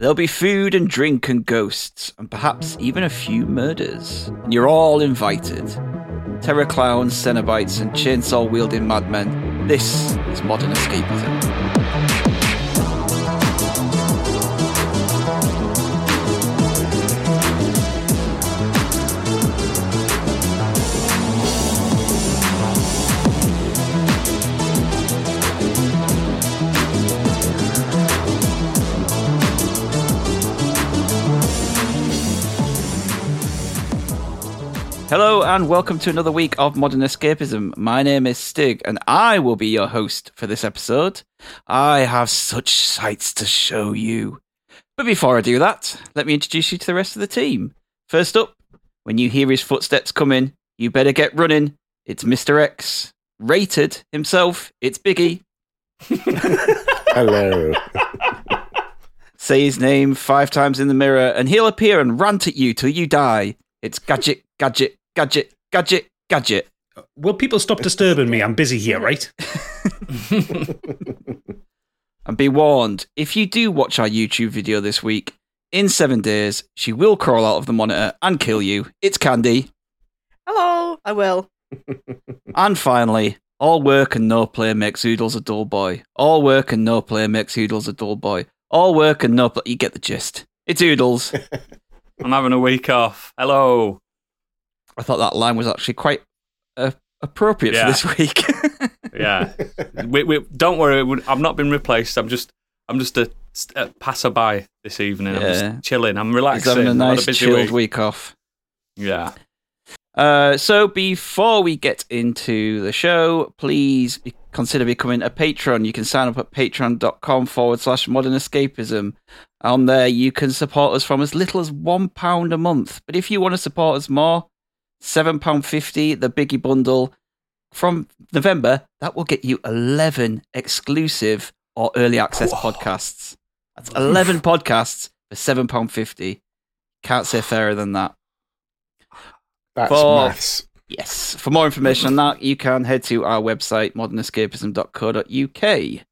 There'll be food and drink and ghosts, and perhaps even a few murders. And you're all invited. Terror clowns, Cenobites, and chainsaw wielding madmen. This is modern escapism. Hello and welcome to another week of Modern Escapism. My name is Stig and I will be your host for this episode. I have such sights to show you. But before I do that, let me introduce you to the rest of the team. First up, when you hear his footsteps coming, you better get running. It's Mr. X. Rated himself, it's Biggie. Hello. Say his name five times in the mirror and he'll appear and rant at you till you die. It's Gadget, Gadget, Gadget, Gadget, Gadget. Will people stop disturbing me? I'm busy here, right? And be warned, if you do watch our YouTube video this week, in seven days, she will crawl out of the monitor and kill you. It's Candy. Hello, I will. And finally, all work and no play makes Oodles a dull boy. All work and no play makes Oodles a dull boy. All work and no play. You get the gist. It's Oodles. I'm having a week off. Hello. I thought that line was actually quite uh, appropriate Yeah. for this week. Yeah. we, we, don't worry. I've not been replaced. I'm just I'm just a, a passerby this evening. I'm Yeah. just chilling. I'm He's relaxing. having a nice busy chilled week. week off. Yeah. Uh, so before we get into the show, please consider becoming a patron. You can sign up at patreon.com forward slash modern escapism. On there, you can support us from as little as £1 a month. But if you want to support us more, £7.50, the Biggie Bundle. From November, that will get you 11 exclusive or early access podcasts. That's 11 podcasts for £7.50. Can't say fairer than that. That's For- maths. Yes. For more information on that, you can head to our website, modernescapism.co.uk.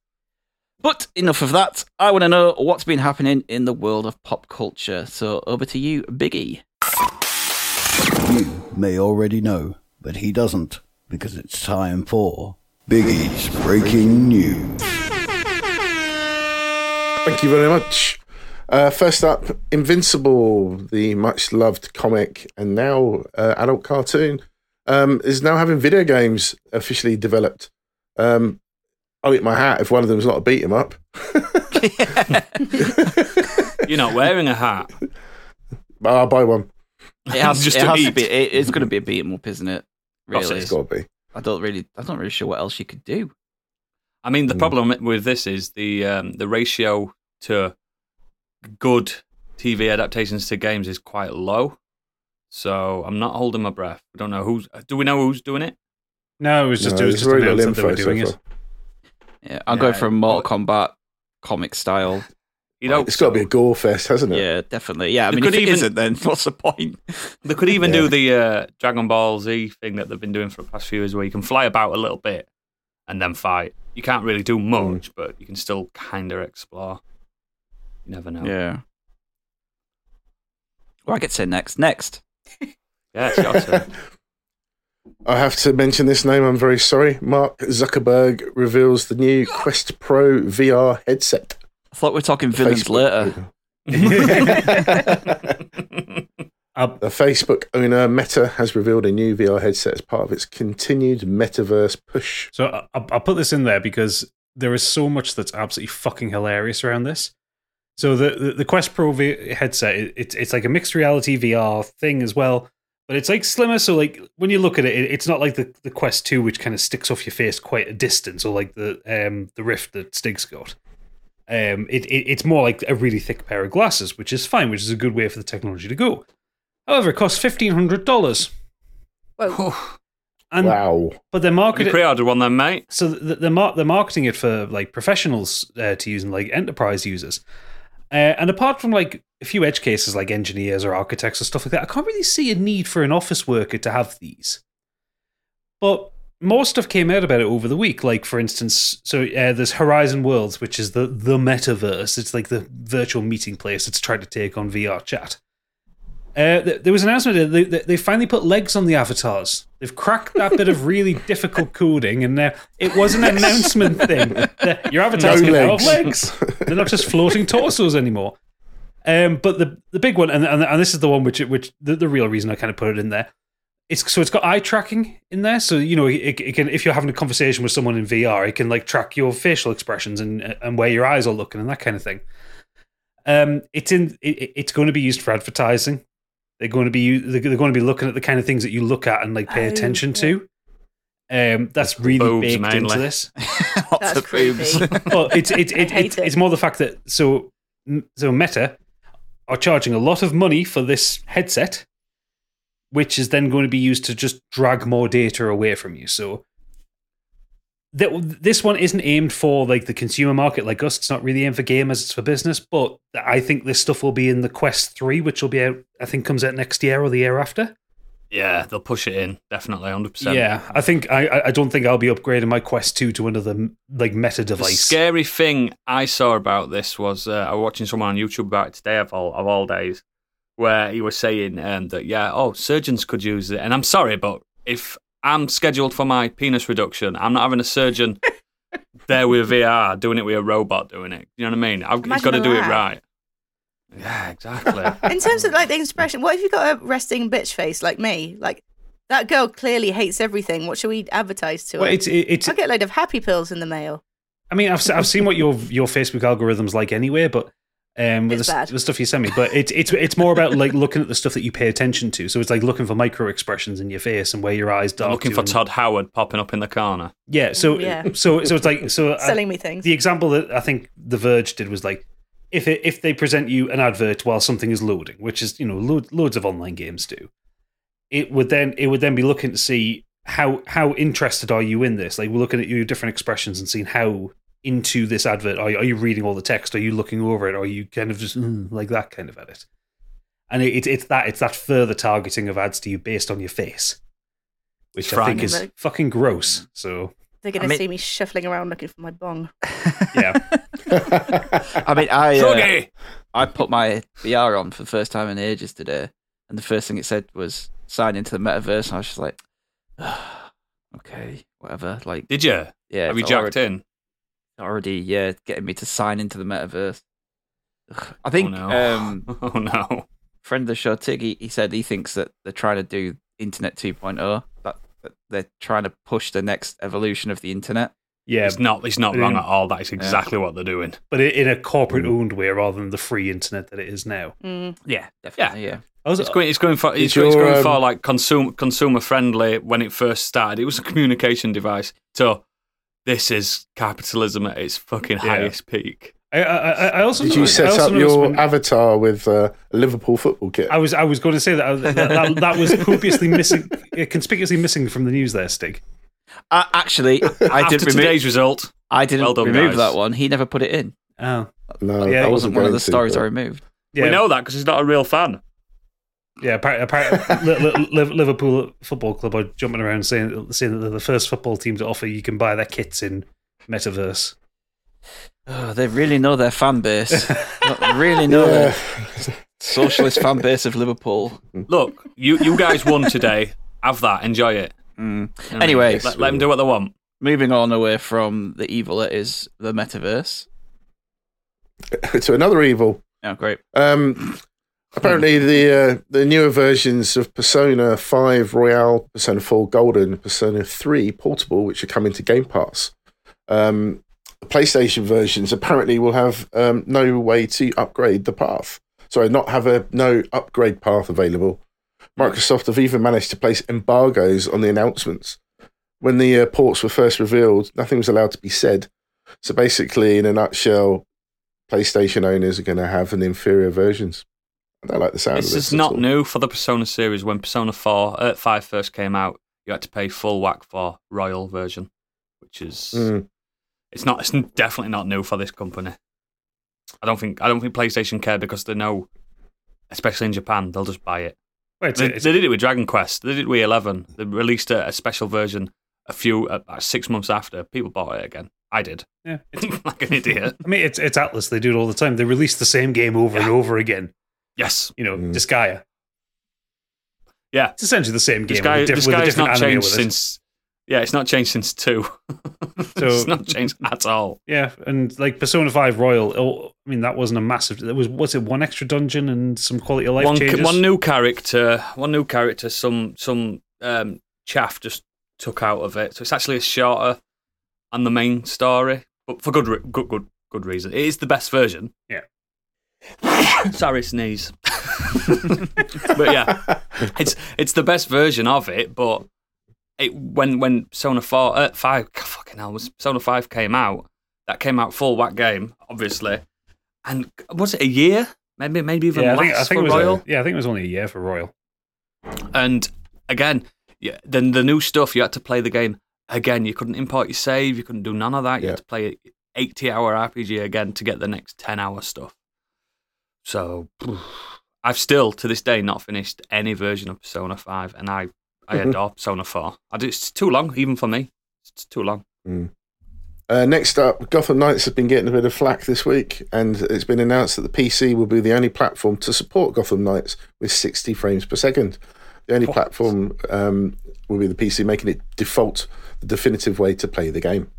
But enough of that. I want to know what's been happening in the world of pop culture. So over to you, Biggie. You may already know, but he doesn't, because it's time for Biggie's Breaking News. Thank you very much. Uh, first up, Invincible, the much loved comic and now uh, adult cartoon, um, is now having video games officially developed. Um, I'll eat my hat if one of them is not a beat 'em up. You're not wearing a hat. I'll buy one. It has, Just it to has to be. It, it's going to be a beat 'em up, isn't it? Really? It's got to be. I don't really. I'm not really sure what else you could do. I mean, the Mm. problem with this is the um, the ratio to good TV adaptations to games is quite low. So I'm not holding my breath. I don't know who's. Do we know who's doing it? No, it was just No, it was just very little announced that they were info doing so it. Yeah, I'm Yeah, going for a Mortal. Kombat comic style. You know, It's got to be a gore fest, hasn't it? Yeah, definitely. Yeah, I They mean, if could it even- isn't, then what's the point? They could even Yeah. do the uh, Dragon Ball Z thing that they've been doing for the past few years, where you can fly about a little bit and then fight. You can't really do much, but you can still kind of explore. You never know. Yeah. Well, I get to say next. Next. Yeah, it's your turn. I have to mention this name. I'm very sorry. Mark Zuckerberg reveals the new Quest Pro VR headset. I thought we were talking villains Facebook- later. Uh, The Facebook owner Meta has revealed a new VR headset as part of its continued metaverse push. so I- I'll, I'll put this in there because there is so much that's absolutely fucking hilarious around this. So the the, the Quest Pro v- headset, it, it's it's like a mixed reality VR thing as well, but it's like slimmer. So like when you look at it, it it's not like the, the Quest Two, which kind of sticks off your face quite a distance, or like the um the Rift that Stig's got. Um, it, it it's more like a really thick pair of glasses, which is fine, which is a good way for the technology to go. However, it costs fifteen hundred dollars, Whoa. and wow. but they're Have you marketed. pre-ordered one then, mate? So th- they're mar- they're marketing it for like professionals uh, to use and like enterprise users. Uh, and apart from like a few edge cases like engineers or architects or stuff like that, I can't really see a need for an office worker to have these. But more stuff came out about it over the week. Like for instance, so uh, there's Horizon Worlds, which is the the metaverse. It's like the virtual meeting place. It's trying to take on VR chat. Uh, th- there was an announcement that they, they they finally put legs on the avatars. They've cracked that bit of really difficult coding, and now it was an announcement thing. that Your avatars No legs. have legs. They're not just floating torsos anymore. Um, but the the big one, and, and and this is the one which which the, the real reason I kind of put it in there. It's so it's got eye tracking in there, so you know it, it can if you're having a conversation with someone in VR, it can like track your facial expressions and and where your eyes are looking and that kind of thing. Um, it's in it, it's going to be used for advertising. They're going to be they're going to be looking at the kind of things that you look at and like pay Oh, attention yeah. to. Um, that's really Boobs, baked mainly. into this. Lots That's of boobs. well, it's it's I it, hate it. it's more the fact that so so Meta are charging a lot of money for this headset, which is then going to be used to just drag more data away from you. So that this one isn't aimed for like the consumer market like us. It's not really aimed for gamers. It's for business. But I think this stuff will be in the Quest Three, which will be out. I think comes out next year or the year after. Yeah, they'll push it in definitely, hundred percent. Yeah, I think I I- don't think I'll be upgrading my Quest Two to another like Meta The device. scary thing I saw about this was uh, I was watching someone on YouTube about it today of all of all days, where he was saying um, that yeah, oh, surgeons could use it, and I'm sorry, but if I'm scheduled for my penis reduction, I'm not having a surgeon there with VR doing it with a robot doing it. You know what I mean? I've Imagine got to do it right. Yeah, exactly. In terms of like the expression, what if you've got a resting bitch face like me? Like that girl clearly hates everything. What should we advertise to Well, her? it's it's I get a load of happy pills in the mail. I mean, I've I've seen what your your Facebook algorithm's like anyway, but um, with It's the, bad. the stuff you send me, but it's it's it's more about like looking at the stuff that you pay attention to. So it's like looking for micro expressions in your face and where your eyes I'm dark. looking to for and- Todd Howard popping up in the corner. Yeah. So Yeah. so so it's like so uh, Selling me things. the example that I think The Verge did was like if it, if they present you an advert while something is loading, which is you know load, loads of online games do, it would then it would then be looking to see how how interested are you in this? Like we're looking at your different expressions and seeing how into this advert are you, are you reading all the text? Are you looking over it? Are you kind of just mm, like that kind of at it? And it, it's that it's that further targeting of ads to you based on your face, which It's I think is frightening. fucking gross. So They're going I to see me shuffling around looking for my bong. yeah. I mean, I uh, I put my VR on for the first time in ages today, and the first thing it said was sign into the metaverse. And I was just like, okay, whatever. Like, Did you? yeah, Have you jacked already, in? Already, yeah, getting me to sign into the metaverse. Ugh. I think oh, no. um, oh no. friend of the show, Tig, he, he said he thinks that they're trying to do Internet 2.0. That, that they're trying to push the next evolution of the internet. Yeah, It's not. It's not wrong Yeah. at all. That is exactly what they're doing. but in a corporate owned way rather than the free internet that it is now. Mm. Yeah, definitely. Yeah. I was, It's going. It's going for. It's, Did going, it's your, going for um, like consumer consumer friendly when it first started. It was a communication device. So this is capitalism at its fucking Yeah. highest peak. I, I, I I also Did you set up your when- avatar with uh, a Liverpool football kit? I was I was going to say that that, that, that was copiously missing, uh, conspicuously missing from the news there, Stig. Uh, actually, I did remove. today's result, I didn't Well done, remove guys. that one. He never put it in. Oh, no, Yeah, That wasn't one of going the to, stories I removed. yeah, we know that because he's not a real fan. Yeah. Apparently, apparently Liverpool Football Club are jumping around saying saying that they're the first football team to offer you can buy their kits in metaverse. Oh, they really know their fan base. Really know Yeah. the socialist fan base of Liverpool. Look, you you guys won today. Have that. Enjoy it. Mm. You know what I mean? Anyway, let, let them do what they want. moving on away from the evil that is the metaverse. to another evil. Oh, great. Um, apparently, the uh, the newer versions of Persona Five Royal, Persona Four Golden, Persona Three Portable, which are coming to Game Pass. Um, the PlayStation versions apparently will have um, no way to upgrade the path. Sorry, not have a no upgrade path available. Microsoft have even managed to place embargoes on the announcements. When the uh, ports were first revealed, nothing was allowed to be said. So basically, in a nutshell, PlayStation owners are going to have an inferior versions. I don't like the sound This of this. is not all. new for the Persona series. When Persona 4, uh, 5 first came out, you had to pay full whack for Royal version, which is Mm. it's not it's definitely not new for this company. I don't think I don't think PlayStation care because they know, especially in Japan, they'll just buy it. Wait, it's, They, they did it with Dragon Quest. They did it with Eleven. They released a, a special version a few about six months after, people bought it again. I did, Yeah, it's, like an idiot. I mean, it's it's Atlus. They do it all the time. They release the same game over and over again. Yes, You know, Mm. Disgaea. yeah. It's essentially the same game. This guy, with a, diff- this with a guy's different not anime changed with it. since. Yeah, it's not changed since two. So- it's not changed at all. Yeah, and like Persona Five Royal. Oh, I mean, that wasn't a massive. There was what's it? One extra dungeon and some quality of life one, changes. one new character, one new character. Some some um, chaff just took out of it, so it's actually a shorter and the main story, but for good good good good reason. It is the best version. Yeah. Sorry, sneeze. but yeah, it's it's the best version of it. But it when when Persona four uh, five fucking hell was Persona five came out. That came out full whack game, obviously, and was it a year? Maybe maybe even yeah, I less think, I think for it was Royal. A, yeah, I think it was only a year for Royal. And again, yeah, then the new stuff you had to play the game again. You couldn't import your save. You couldn't do none of that. You Yeah. had to play an eighty-hour RPG again to get the next ten-hour stuff. So I've still to this day not finished any version of Persona Five, and I I Mhm. adore Persona Four. I do, it's too long even for me. It's too long. Uh, next up, Gotham Knights has been getting a bit of flack this week, and it's been announced that the PC will be the only platform to support Gotham Knights with 60 frames per second. The only What? platform um, will be the PC, making it default the definitive way to play the game.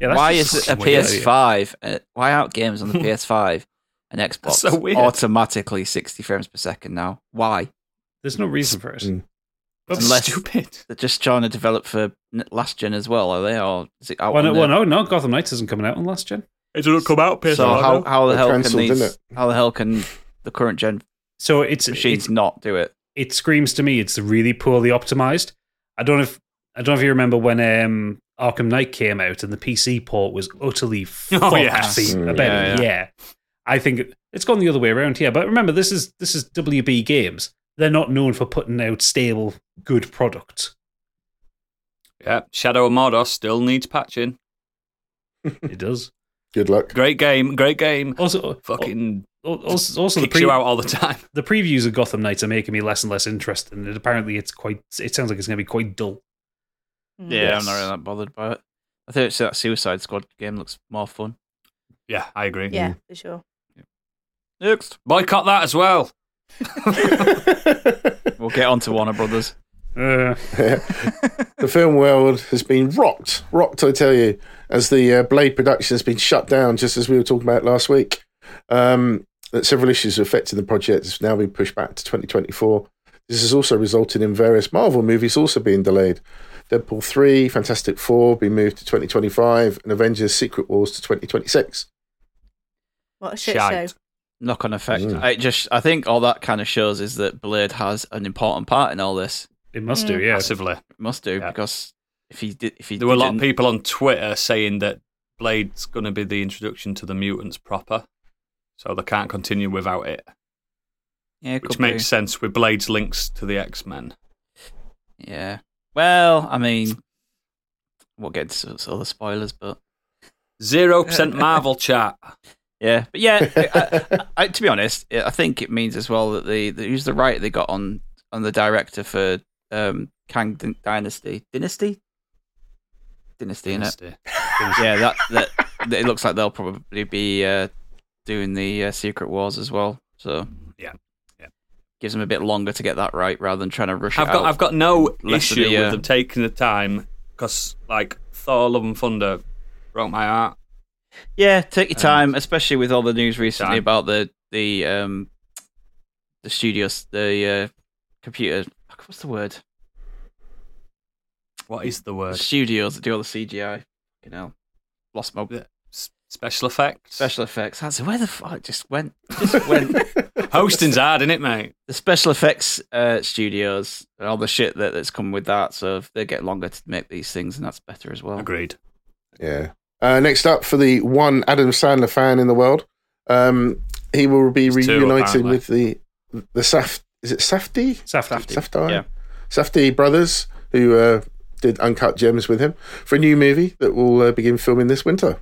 Yeah, why is it a weird. PS5? Uh, why aren't games on the PS5 and Xbox so weird. automatically 60 frames per second now? Why? There's no reason for it. Mm. That's Unless- stupid. They're just trying to develop for last gen as well, are they? Or is it out Well, on no, the- well, no, no, Gotham Knights isn't coming out on last gen. It didn't come out. So how, how the hell can these? How the hell can the current gen So it's machines it's not do it? it screams to me it's really poorly optimized. I don't know if I don't know if you remember when um, Arkham Knight came out and the PC port was utterly fucked. Oh, yes. the- Mm. I bet Yeah, it- yeah. yeah. I think it- it's gone the other way around here. But remember, this is this is WB Games. They're not known for putting out stable, good products. Yeah, Shadow of Mordor still needs patching. It does. Good luck. Great game, great game. Also, Fucking also, also the kicks pre- you out all the time. the previews of Gotham Knights are making me less and less interested. And apparently, it's quite. It sounds like it's going to be quite dull. Mm. Yeah, Yes. I'm not really that bothered by it. I think it's that Suicide Squad game looks more fun. Yeah, I agree. Yeah, for sure. Next, Boycott that as well. we'll get on to Warner Brothers. Uh, the film world has been rocked, rocked, I tell you, as the uh, Blade production has been shut down, just as we were talking about last week. Um, that several issues affecting the project has now been pushed back to 2024. This has also resulted in various Marvel movies also being delayed. Deadpool 3, Fantastic Four being moved to 2025, and Avengers Secret Wars to 2026. What a shit Shite. show. Knock on effect. Mm. I just, I think all that kind of shows is that Blade has an important part in all this. it must Mm. do, yeah. Massively. It must do Yeah. because if he did, if he There were a lot of people on Twitter saying that Blade's going to be the introduction to the mutants proper, so they can't continue without it, yeah, it which could makes sense with Blade's links to the X Men. yeah. Well, I mean, we'll get into s- other spoilers, but Zero percent Marvel chat. yeah, but yeah. I, I, I, to be honest, I think it means as well that the, the who's the right they got on on the director for um, Kang Din- Dynasty Dynasty Dynasty in it. Dynasty. yeah, that, that that it looks like they'll probably be uh, doing the uh, Secret Wars as well. So Yeah, yeah. gives them a bit longer to get that right rather than trying to rush I've it got out. I've got no issue a year. with them taking the time because like Thor: Love and Thunder broke my heart. Yeah, take your Um, time, especially with all the news recently time. about the the um the studios, the uh, computer. What's the word? What is the The word? studios that do all the CGI. You know, lost my Yeah. Special effects. special effects. That's where the fuck just went. Just went. Hosting's hard, isn't it, mate? the special effects uh, studios, all the shit that, that's come with that. So they get longer to make these things, and that's better as well. Agreed. Yeah. Uh, next up, for the one Adam Sandler fan in the world, um, he will be There's two, reuniting apparently. with the the Saf. Is it Safdie? Safdie. Safdie? Yeah. Safdie brothers, who uh, did Uncut Gems with him, for a new movie that will uh, begin filming this winter.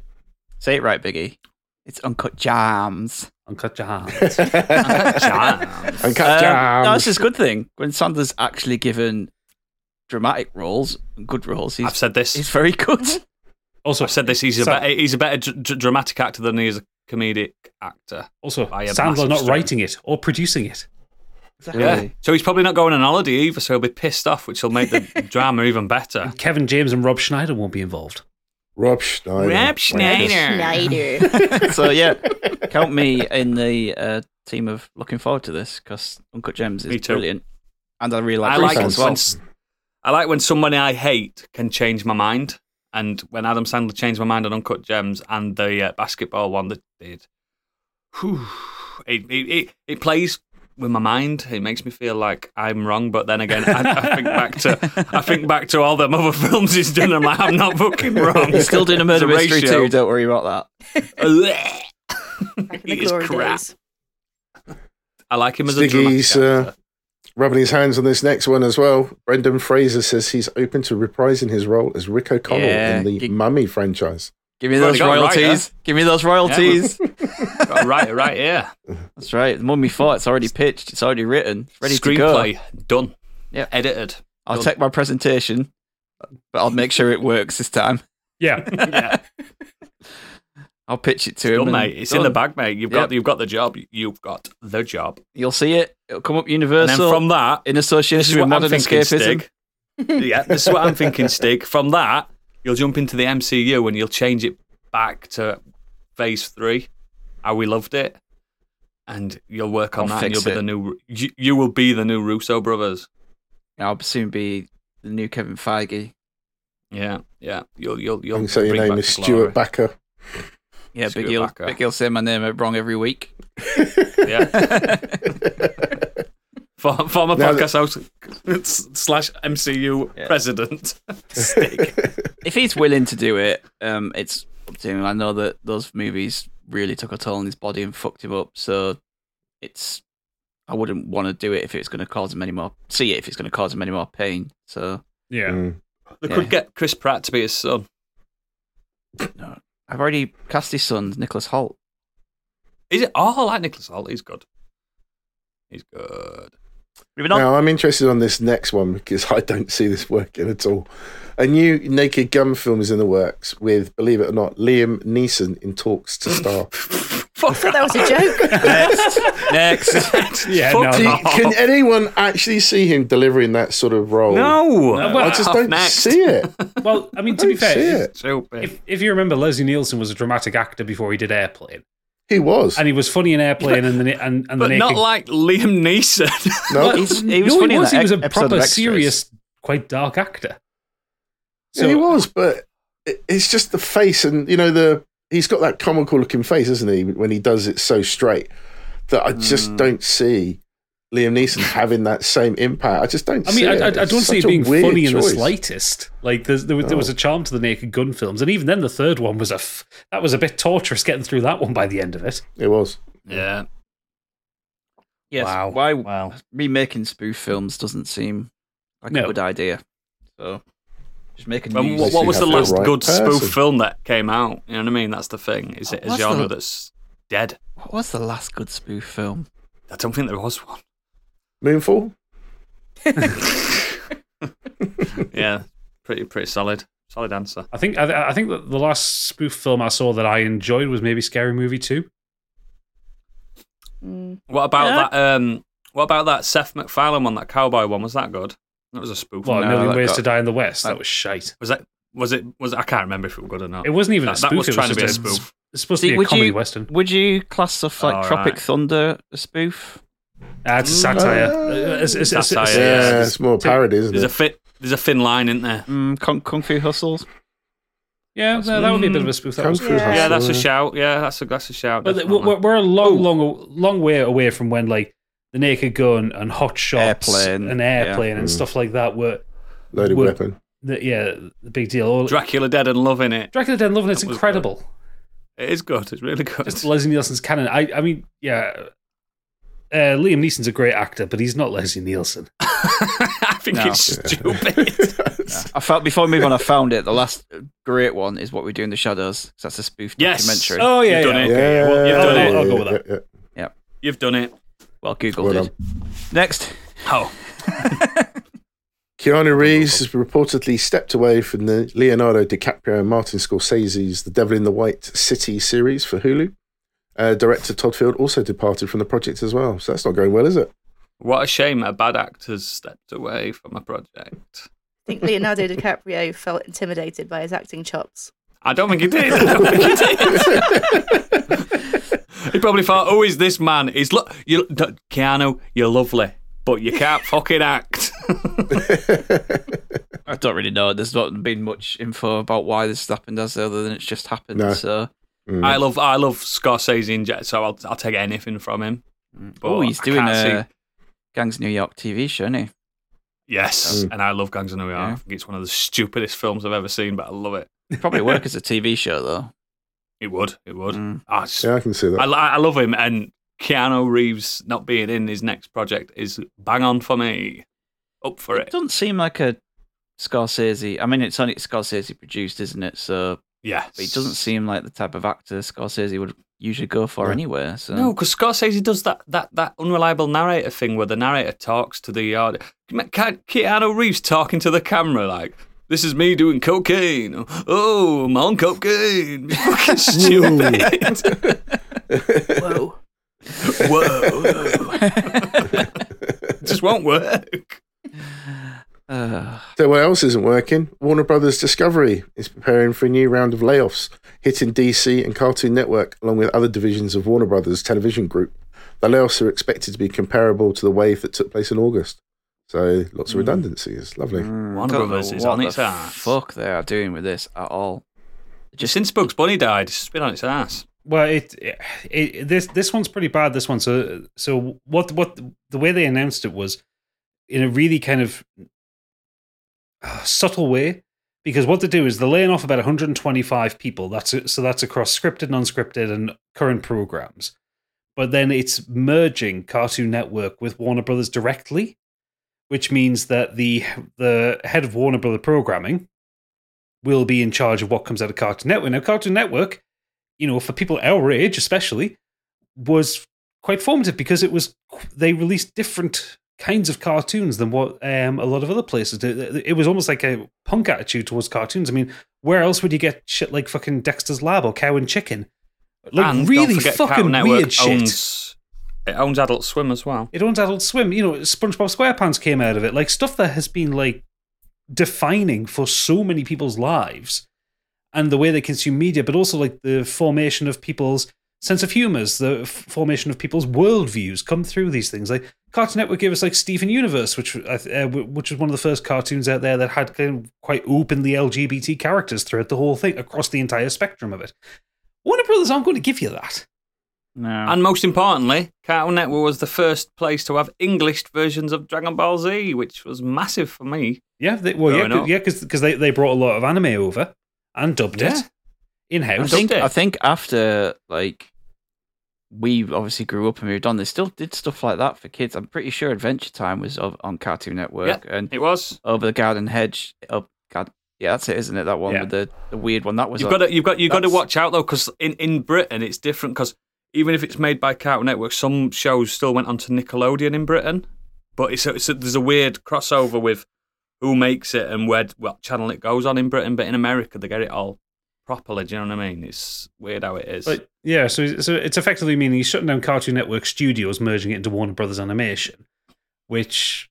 Say it right, Biggie. It's uncut jams. Uncut Jahan. Jams. Uncut Um, Gems. no, this is a good thing when Sanders actually given dramatic roles, good roles, he's I've said this. he's very good. Also, I've said this. He's a better. He's a better dr- dr- dramatic actor than he is a comedic actor. Also, by a Sandler not stretch. writing it or producing it. Yeah. So he's probably not going on holiday either. So he'll be pissed off, which will make the drama even better. And Kevin James and Rob Schneider won't be involved. Rob Schneider. Rob Schneider. Schneider. so yeah, count me in the uh, team of looking forward to this because Uncut James is brilliant, and I really like I Bruce like as well. when s- I like when somebody I hate can change my mind. And when Adam Sandler changed my mind on Uncut Gems and the uh, basketball one that did, whew, it, it, it, it plays with my mind. It makes me feel like I'm wrong. But then again, I, I think back to I think back to all them other films he's done. I'm like, I'm not fucking wrong. He's still doing a murder It's mystery ratio. too. Don't worry about that. Back in the glory crap. days. I like him as a dramatic Stiggy's uh, actor. Rubbing his hands on this next one as well. Brendan Fraser says he's open to reprising his role as Rick O'Connell Yeah, in the you- Mummy franchise. Give me Well, those you got it right, royalties. Give me those royalties. Got right, right here. That's right. The Mummy Four. It's already pitched. It's already written. It's ready to go. Screenplay done. Yeah. edited. I'll Done. take my presentation, but I'll make sure it works this time. Yeah. yeah, I'll pitch it to him. done, mate. It's in the done. bag, mate. You've Yep. got you've got the job. You've got the job. You'll see it. It'll come up And Universal then from that, in association with what I'm modern thinking, escapism. Stig. yeah, this is what I'm thinking, Stig. From that, you'll jump into the MCU and you'll change it back to Phase Three, how we loved it, and you'll work on I'll that. And you'll be it. the new. You, you will be the new Russo brothers. I'll soon be the new Kevin Feige. Yeah, yeah. You'll you'll you'll. And so your bring name back is Stuart glory. Backer. Yeah, Stuart Big Hill. Backer. Big Hill say my name wrong every week. Yeah. For- Former Now podcast host slash MCU Yeah. president. Stig. if he's willing to do it, um, it's up to him. I know that those movies really took a toll on his body and fucked him up. So it's I wouldn't want to do it if it's going to cause him any more. See it if it's going to cause him any more pain. So Yeah. Mm. They Yeah. could get Chris Pratt to be his son. I've already cast his son, Nicholas Hoult. Is it? Oh, I like Nicholas Hoult. He's good. He's good. Moving on. Now I'm interested on this next one because I don't see this working at all. A new Naked Gun film is in the works with, believe it or not, Liam Neeson in talks to star. Fuck I thought that was a joke. Next, next. Yeah, Fuck no, you- off. can anyone actually see him delivering that sort of role? No. well, I just don't Next. see it. Well, I mean, I to be fair, it. If, if you remember, Leslie Nielsen was a dramatic actor before he did Airplane, He was. and he was funny in Airplane and the and, and but the not naked. like Liam Neeson. no, He's- he was no, funny he was. that He was a proper serious, quite dark actor. yeah, he was, but it's just the face, and you know the he's got that comical looking face, isn't he? When he does it so straight, that I just Mm. don't see Liam Neeson having that same impact. I just don't. I mean, see I, it. I, I don't see it being weird funny in the slightest. Like there's, there, was, there was a charm to the Naked Gun films, and even then, the third one was a f- that was a bit torturous getting through that one by the end of it. It was. yeah. Yes. Wow. Why Wow. remaking spoof films doesn't seem like No. a good idea. So just make a new. what, what was the the last right good spoof film that came out? You know what I mean? That's the thing. Is it a genre the- that's dead? What was the last good spoof film? I don't think there was one. Moonfall. yeah, pretty pretty solid. Solid answer. I think I, I think that the last spoof film I saw that I enjoyed was maybe Scary Movie Two. Mm. What about Yeah. that? Um, what about that Seth MacFarlane one? That cowboy one was that good? That was a spoof. Well, No, A Million that Ways got- to Die in the West. That that- was shite. Was that? Was it? Was I can't remember if it was good or not. It wasn't even That- a that spoof. was it trying to be a just spoof. It's supposed See, to be a would comedy you- western. Would you class stuff like All Tropic right. Thunder a spoof? Ah, it's a satire. Uh, Uh, it's- it's- it's- Satire, it's- Yeah, yeah. it's more parody, isn't There's a it? fit. There's a thin line, isn't there? Mm, Kung, Kung Fu Hustles? Yeah, no, that would be a bit of a spoof. That Kung was- Fu Yeah. Hustle, Yeah, that's a shout. Yeah, that's a that's a shout. But we're, we're a long, long, long way away from when like the Naked Gun and Hot Shots Airplane, and Airplane and Mm. stuff like that were, Loaded would- weapon. the, yeah, the big deal. Or, Dracula Dead and Loving it. Dracula Dead and Loving It's That was incredible. It is good. It's really good. Just Leslie Nielsen's canon. I, I mean, yeah. Uh, Liam Neeson's a great actor, but he's not Leslie Nielsen. I think No. it's stupid. I felt before we move on, I found it. The last great one is What We Do in the Shadows. 'cause that's a spoof Yes. documentary. Oh yeah, You've done yeah. it. okay, yeah, well, you've done it. I'll, I'll go with that. yeah, yeah. You've done it. Well, Google Well did. Next. Oh, Keanu Reeves has reportedly stepped away from the Leonardo DiCaprio and Martin Scorsese's The Devil in the White City series for Hulu. Uh, director Todd Field also departed from the project as well, so that's not going well, is it? What a shame a bad actor's stepped away from a project. I think Leonardo DiCaprio felt intimidated by his acting chops. I don't think he did. I don't think he did. he probably thought, "Oh, is this man? He's look, you, Keanu, you're lovely, but you can't fucking act." I don't really know. There's not been much info about why this happened, as other than it's just happened. No. So, Mm. I love, I love Scorsese and Jet, so I'll, I'll take anything from him. But oh, he's I doing can't a Gangs of New York TV show, isn't he? Yes, Mm. and I love Gangs of New York. Yeah. I think it's one of the stupidest films I've ever seen, but I love it. Probably work as a TV show though. It would, it would. Mm. I, just- Yeah, I can see that. I, I love him, and Keanu Reeves not being in his next project is bang on for me. Up for It it. doesn't seem like a Scorsese. I mean, it's only Scorsese produced, isn't it? So Yes, but it doesn't seem like the type of actor Scorsese would usually go for Yeah. anywhere. So No, because Scorsese does that, that that unreliable narrator thing where the narrator talks to the audience. Keanu Reeves talking to the camera like, "This is me doing cocaine. Oh, I'm on cocaine. Fucking stupid. Whoa. Whoa, It just won't work." Uh, So what else isn't working? Warner Brothers Discovery is preparing for a new round of layoffs, hitting DC and Cartoon Network, along with other divisions of Warner Brothers Television Group. The layoffs are expected to be comparable to the wave that took place in August. So lots of redundancies. Lovely. mm, Warner don't Brothers is what on the its ass. Fuck, they are doing with this at all. Just since Bugs Bunny died, it's been on its ass. Well, it, it this this one's pretty bad. This one. So so what what the way they announced it was in a really kind of uh, subtle way because what they do is they're laying off about 125 people. That's so that's across scripted, and unscripted, and current programs. But then it's merging Cartoon Network with Warner Brothers directly, which means that the the head of Warner Brother programming will be in charge of what comes out of Cartoon Network. Now, Cartoon Network you know, for people our age especially, was quite formative because it was they released different kinds of cartoons than what um, a lot of other places did. It was almost like a punk attitude towards cartoons. I mean, where else would you get shit like fucking Dexter's Lab or Cow and Chicken? Like and really fucking weird shit. It owns Adult Swim as well. It owns Adult Swim. You know, SpongeBob SquarePants came out of it. Like stuff that has been like defining for so many people's lives and the way they consume media, but also like the formation of people's sense of humors, the f- formation of people's worldviews come through these things. Like Cartoon Network gave us like Steven Universe, which uh, which was one of the first cartoons out there that had kind of quite openly LGBT characters throughout the whole thing across the entire spectrum of it. Warner Brothers aren't going to give you that. No. And most importantly, Cartoon Network was the first place to have English versions of Dragon Ball Z, which was massive for me. Yeah, they, well, yeah, Growing 'cause- up. yeah, because they, they brought a lot of anime over and dubbed Yeah. it in I house. think. I think after like we obviously grew up and moved on, they still did stuff like that for kids. I'm pretty sure Adventure Time was on Cartoon Network and It was. Over the Garden Hedge. Up, God, yeah, that's it, isn't it? That one Yeah. with the, the weird one. That was You've on- got to, you've got, you've got to watch out though, because in, in Britain it's different. Because even if it's made by Cartoon Network, some shows still went on to Nickelodeon in Britain. But it's, a, it's a, there's a weird crossover with who makes it and where what channel it goes on in Britain. But in America, they get it all properly. Do you know what I mean? It's weird how it is. But yeah, so so it's effectively meaning he's shutting down Cartoon Network Studios, merging it into Warner Brothers Animation, which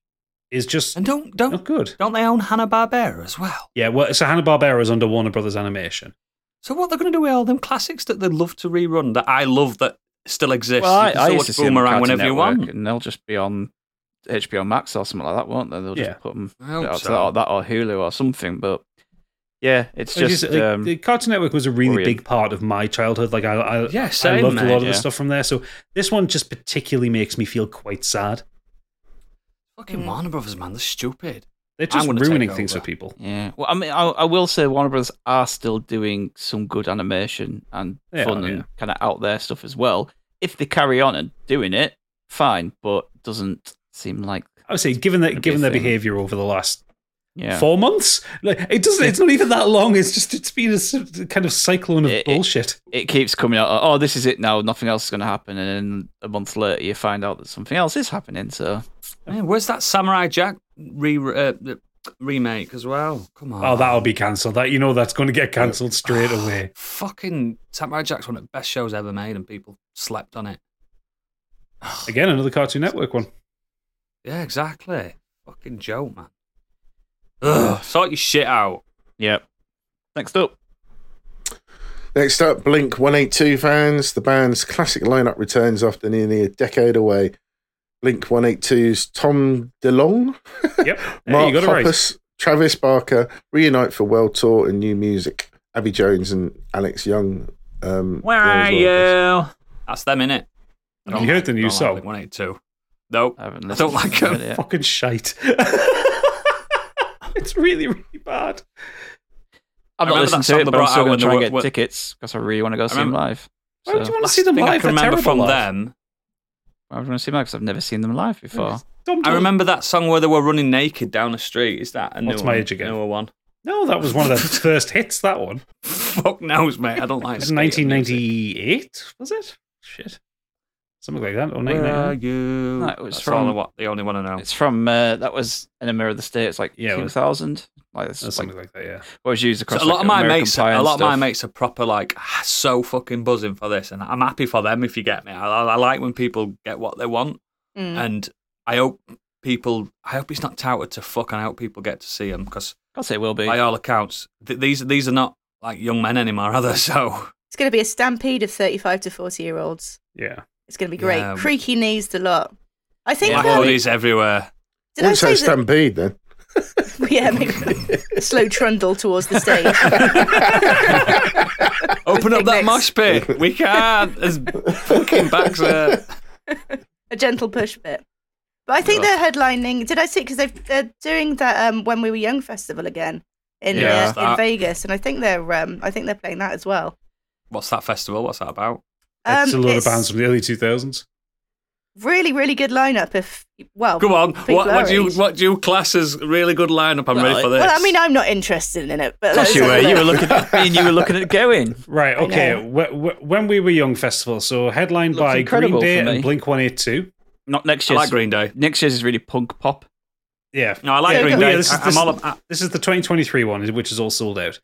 is just and don't don't not good. don't they own Hanna Barbera as well? Yeah, well, so Hanna Barbera is under Warner Brothers Animation. So what they're going to do with all them classics that they love to rerun that I love that still exist? Well, I, you can I still used to watch see Boomerang Cartoon whenever you want. and they'll just be on HBO Max or something like that, won't they? They'll just put them I out so. that, or that or Hulu or something. But yeah, it's Like, just um, the Cartoon Network was a really worrying. big part of my childhood. Like I, I, Yeah, I same, loved a lot of yeah. the stuff from there. So this one just particularly makes me feel quite sad. Fucking Mm. Warner Brothers, man, they're stupid. They're just gonna ruining things for people. Yeah. Well, I mean, I, I will say Warner Brothers are still doing some good animation and They fun are, and yeah. kind of out there stuff as well. If they carry on and doing it, fine, but doesn't seem like I would say, given that, given their thing. behavior over the last yeah. four months, like it doesn't. It's not even that long. It's just it's been a kind of cyclone of It- it- bullshit. It keeps coming out. Oh, this is it now. Nothing else is going to happen, and then a month later, you find out that something else is happening. So Man, where's that Samurai Jack re uh, remake as well. Come on. Oh, that'll be cancelled. That you know that's going to get cancelled straight away. Fucking Samurai Jack's one of the best shows ever made, and people slept on it. Again, another Cartoon Network one. Yeah, exactly. Fucking joke, man. Ugh, sort your shit out. Yep. Next up. Next up, Blink 182 fans. The band's classic lineup returns after nearly a decade away. Blink 182's Tom DeLonge, Yep. Hey, Mark you got right. Hoppus, Travis Barker reunite for World Tour and new music. Abby Jones and Alex Young. Um, Where are as you? That's them, innit? I Have you heard the new don't song? Like 182. Nope. I haven't I don't like them. it. Fucking shite. it's really, really bad. I'm not remember listened that to song it, they but I'm still going to try and get were- tickets because I really want to go see them live. Why would So, you want to see them thing I can remember from live. them. I want to see them because I've never seen them live before. I remember that song where they were running naked down the street. Is that a What's newer my age again? Newer one. No, that was one of their first hits. That one. Fuck knows, mate. I don't like. It's skater music. 1998, was it? Shit, something like that. Or Where are 1999. you? No, it was That's from- all I wa- the only one I know. It's from uh, that was in a Mirror of the States, like Yeah, it was- 2000. Like this, Or like something like that. Yeah. what was used So across a lot like, of my American mates, a and lot of my mates are proper like so fucking buzzing for this, and I'm happy for them if you get me. I, I, I like when people get what they want, Mm. and I hope people. I hope it's not touted to fuck, and I hope people get to see them because, I'll say it will be. by all accounts, th- these these are not like young men anymore, are they? So It's going to be a stampede of 35 to 40 year olds. Yeah. It's going to be great. Yeah. Creaky knees the lot. I think. Yeah, black um, bodies everywhere. did I I wouldn't say say that? Stampede then. yeah, maybe a slow trundle towards the stage. Open up that necks. mosh pit. We can't. There's fucking backs there. a gentle push bit. But I think they're headlining. Did I see? Because they're doing that um, when we were young festival again in Yeah. uh, in Vegas, and I think they're um, I think they're playing that as well. What's that festival? What's that about? It's a Um, lot of bands from the early 2000s. Really, really good lineup. If well, Come on. What, what do you what do you class as really good lineup? I'm Well, ready for this. Well, I mean, I'm not interested in it, but Of course you were. You were looking at me and you were looking at going. Right. Okay. know. Wh- wh- when we were young festival, so headlined by Green Day and Blink 182. Not next I like Green Day. Next year's is really punk pop. Yeah. No, I like So Green Day. Yeah, this is- this- I'm all ab- This is the 2023 one, which is all sold out.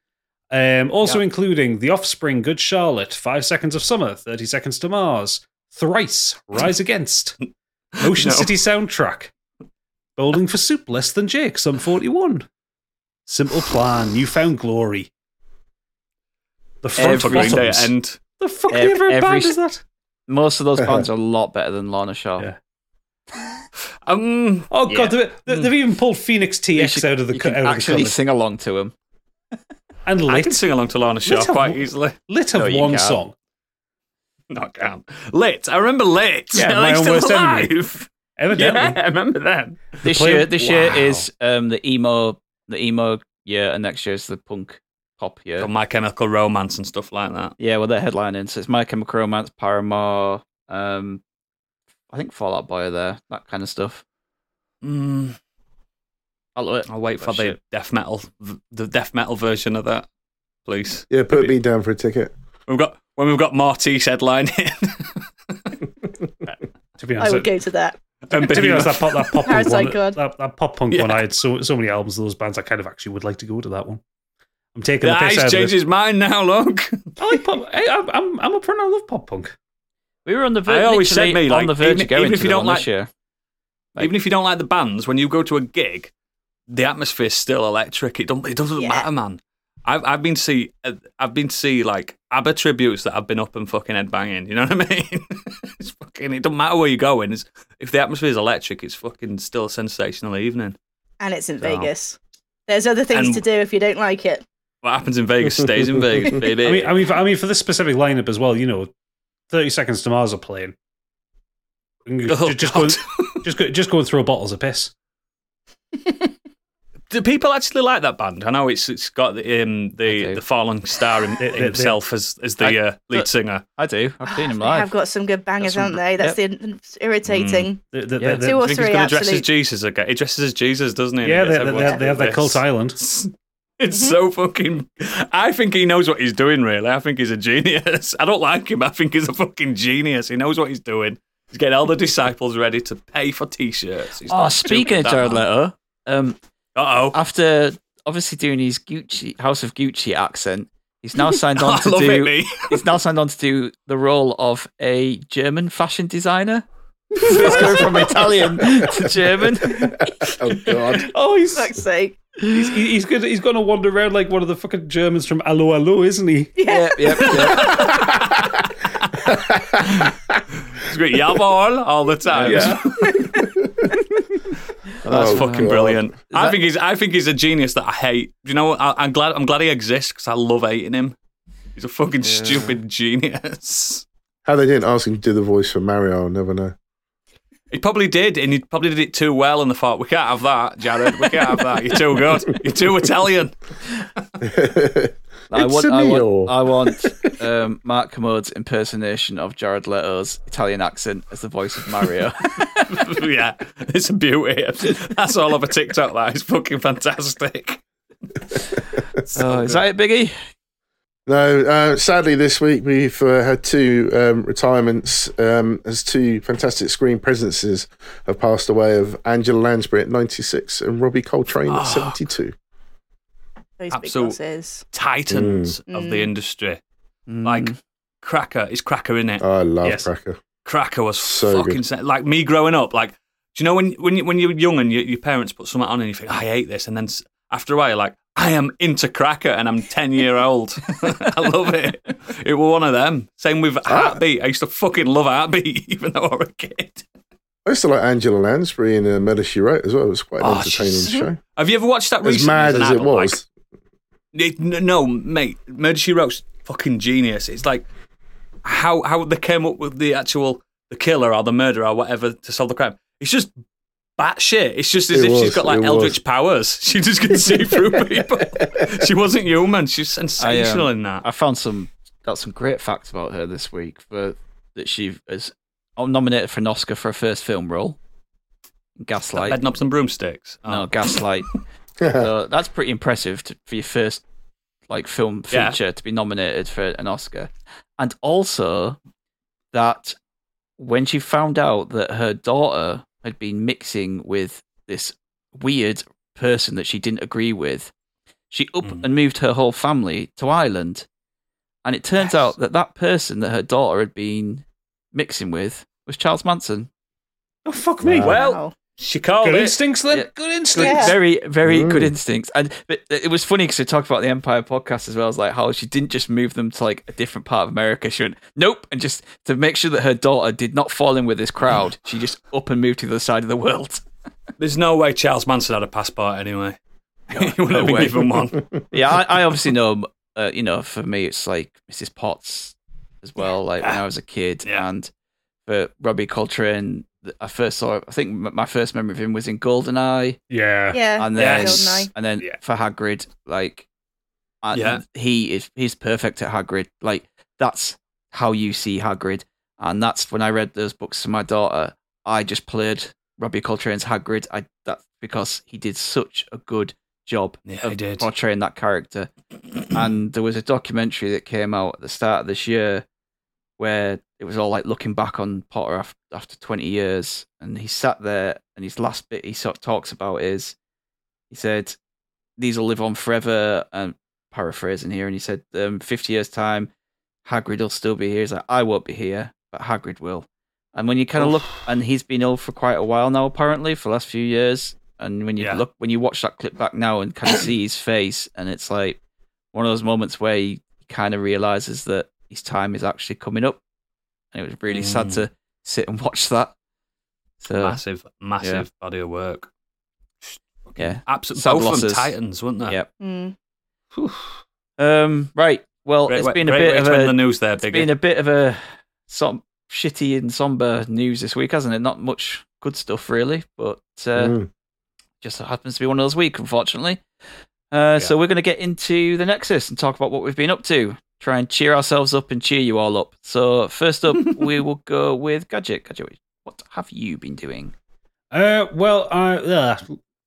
Um, also Yeah. including The Offspring, Good Charlotte, Five Seconds of Summer, 30 Seconds to Mars, Thrice, Rise Against, Motion No. City Soundtrack, Bowling for Soup, Less Than Jake, Sum 41, Simple Plan, New Found Glory. The front for Green Day bottoms. and the fuck Ev- ever every band is that? Most of those bands are a lot better than Lana Shaw. Yeah. um, Oh Yeah. god, they, they, have even pulled Phoenix You TX should- out of the you co- can out of the actually colours. sing along to him. and I can sing along to Lana Shaw Let's have quite easily. lit of No, one song. Not count. Lit. I remember Lit. Yeah, Are my they own still worst enemy. alive? Evidently. Yeah, I remember them. This play- year, this year is um, the emo, the emo year, and next year is the punk pop year. Got My Chemical Romance and stuff like that. Yeah, well, they're headlining. So it's My Chemical Romance, Paramore, um, I think Fall Out Boy are there, that kind of stuff. Mm, I love it. I'll wait for That the shit. death metal, the death metal version of that, please. Yeah, put me down for a ticket. We've got when we've got Mortice headlining. To be honest, I would go to that. and to be honest, that pop, that pop punk one, that, that pop punk Yeah. one, I had so so many albums of those bands. I kind of actually would like to go to that one. I'm taking the Yeah, piss he's out of changed his mind now. Look, I like pop. I, I'm I'm I'm up for. I love pop punk. We were on the verge. I always said me, like, on the verge even- of going even if you the don't like- this year. Like- even if you don't like the bands, when you go to a gig, the atmosphere's still electric. It don't. It doesn't Yeah. matter, man. I've I've been to see I've been to see like ABBA tributes that I've been up and fucking head banging. You know what I mean? it's fucking. It doesn't matter where you're going. It's, if the atmosphere is electric, it's fucking still a sensational evening. And it's in So- Vegas. There's other things And- to do if you don't like it. What happens in Vegas stays in Vegas, baby. I mean, I mean, for, I mean, for this specific lineup as well. You know, Thirty Seconds to Mars are playing. Oh, just, just go, just go, just go and throw bottles of piss. Do people actually like that band? I know it's it's got the um, I the the fallen star in, They- they- himself as as the I- uh, lead but- singer. I do. I've seen him live. They have got some good bangers, some- haven't they? That's the it's irritating. The, the, Yeah. the- Two or I think he's three going to dress as Jesus again. He dresses as Jesus, doesn't he? yeah, And they, they, they, have their cult island. It's Mm-hmm. so fucking. I think he knows what he's doing. Really, I think he's a genius. I don't like him. I think he's a fucking genius. He knows what he's doing. He's getting all the disciples ready to pay for t-shirts. He's Oh, speaking stupid, of that Jared. Leto, um, Uh oh. After obviously doing his Gucci House of Gucci accent, he's now signed on to do it, he's now signed on to do the role of a German fashion designer. so he's going from Italian to German. Oh God. Oh, he's Fuck's sake. he's he's gonna he's gonna wander around like one of the fucking Germans from Allo Allo, isn't he? Yeah. Yep, yep, yep. It's great. Jawohl, all the time. Oh, that's Oh, fucking God. brilliant. I that- think he's. I think he's a genius that I hate. You know? what? I, I'm glad. I'm glad he exists because I love hating him. He's a fucking stupid genius. How they didn't ask him to do the voice for Mario, I'll never know. He probably did, and he probably did it too well. And they thought, we can't have that, Jared. We can't have that. You're too good. You're too Italian. I want, a I meal. want, I want um, Mark Commode's impersonation of Jared Leto's Italian accent as the voice of Mario. yeah, it's a beauty. That's all of over TikTok. That is fucking fantastic. oh, is that it, Biggie? No, uh, sadly, this week we've uh, had two um, retirements um, as two fantastic screen presences have passed away of Angela Lansbury at 96 and Robbie Coltrane at Oh. 72. Those big Absolute- bosses. Titans of the Mm. industry. Mm. Like Cracker. It's Cracker in it. Oh, I love Yes. Cracker. Cracker was So fucking good. sa- like me growing up. Like, do you know when when you, when you're young and your, your parents put something on and you think I hate this, and then after a while you're like I am into Cracker and I'm ten year old. I love it. It was one of them. Same with Heartbeat. I used to fucking love Heartbeat even though I was a kid. I used to like Angela Lansbury in uh, Murder She Wrote as well. It was quite an Oh, entertaining she's- show. Have you ever watched that As recently? mad an as it adult? Like, was. It, no, mate, Murder She Wrote's fucking genius. It's like how how they came up with the actual the killer or the murderer or whatever to solve the crime. It's just batshit. It's just as It if she's got like eldritch was. powers. She just can see through people. she wasn't human. She's I, um, sensational in that. I found some got some great facts about her this week. For that she is nominated for an Oscar for her first film role, Gaslight. Bedknobs and broomsticks. Oh. No, Gaslight. so that's pretty impressive to, for your first like film Yeah. feature to be nominated for an Oscar, and also that when she found out that her daughter had been mixing with this weird person that she didn't agree with, she up Mm. and moved her whole family to Ireland, and it turns Yes. out that that person that her daughter had been mixing with was Charles Manson. Oh fuck me! Wow. Well, Wow. She called good it. instincts then. Yeah. Good Good, instincts. Yeah. Very, very good Mm. instincts. And but it was funny because we talked about the Empire podcast as well as like how she didn't just move them to like a different part of America. She went nope, and just to make sure that her daughter did not fall in with this crowd, she just up and moved to the other side of the world. There's no way Charles Manson had a passport anyway. he wouldn't no have been given one. yeah, I, I obviously know. Uh, you know, for me, it's like Mrs. Potts as well. Like when I was a kid, Yeah. and for Robbie Coltrane, I first saw. I think my first memory of him was in Goldeneye. Yeah. Yeah. and then Goldeneye. and then Yeah. for Hagrid, like, and Yeah. he is he's perfect at Hagrid. Like that's how you see Hagrid, and that's when I read those books to my daughter. I just played Robbie Coltrane's Hagrid. I that because he did such a good job Yeah, of he did. portraying that character. and there was a documentary that came out at the start of this year where it was all like looking back on Potter after, after 20 years. And he sat there, and his last bit he sort of talks about is he said, These will live on forever. And paraphrasing here, and he said, um, 50 years' time, Hagrid will still be here. He's like, I won't be here, but Hagrid will. And when you kind of look, and he's been ill for quite a while now, apparently, for the last few years. And when you Yeah. look, when you watch that clip back now and kind of see his face, and it's like one of those moments where he kind of realizes that his time is actually coming up. And it was really sad Mm. to sit and watch that. So, massive, massive body of work. yeah. Absolutely. Sad Both of them titans, weren't they? Yep. Mm. Um, right. Well, Great it's way- been a bit way of to a the news there, It's Biggie. been a bit of a some shitty and somber news this week, hasn't it? Not much good stuff really, but uh, Mm. just happens to be one of those weeks, unfortunately. Uh, So we're going to get into the Nexus and talk about what we've been up to. Try and cheer ourselves up and cheer you all up. So first up, we will go with Gadget. Gadget, what have you been doing? Uh, well, uh, uh,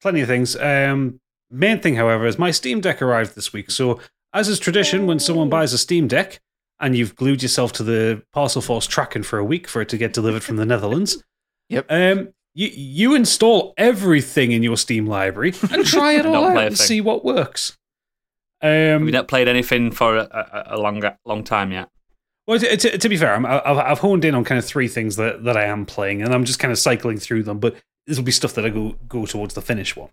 plenty of things. Um, main thing, however, is my Steam Deck arrived this week. So, as is tradition, when someone buys a Steam Deck and you've glued yourself to the Parcelforce tracking for a week for it to get delivered from the Netherlands, Yep. um, you you install everything in your Steam library and try it all out and see what works. Have Um, you not played anything for a, a, a long long time yet? well, to, to, to be fair, I'm, I've, I've honed in on kind of three things that, that I am playing, and I'm just kind of cycling through them. But this will be stuff that I go go towards the finish one.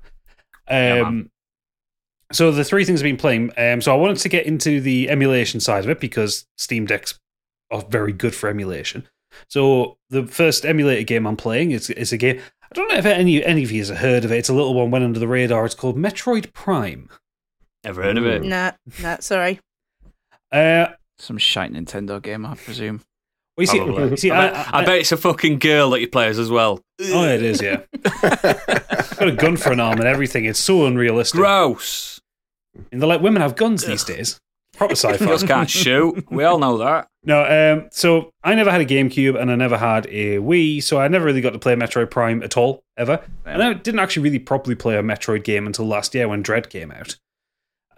Yeah, Um, so the three things I've been playing. Um, so I wanted to get into the emulation side of it because Steam Decks are very good for emulation. So the first emulator game I'm playing is is a game. I don't know if any any of you have heard of it. It's a little one went under the radar. It's called Metroid Prime. Ever heard of it? Nah, nah, sorry. Uh, Some shite Nintendo game, I presume. well, you see, Probably. you see, I, bet, I, I bet it's a fucking girl that you play as as well. Oh, it is. Yeah, got a gun for an arm and everything. It's so unrealistic. Gross. And they're like, women have guns these days. Proper sci-fi. Girls can't shoot. We all know that. No, um, so I never had a GameCube and I never had a Wii, so I never really got to play Metroid Prime at all, ever. And I didn't actually really properly play a Metroid game until last year when Dread came out.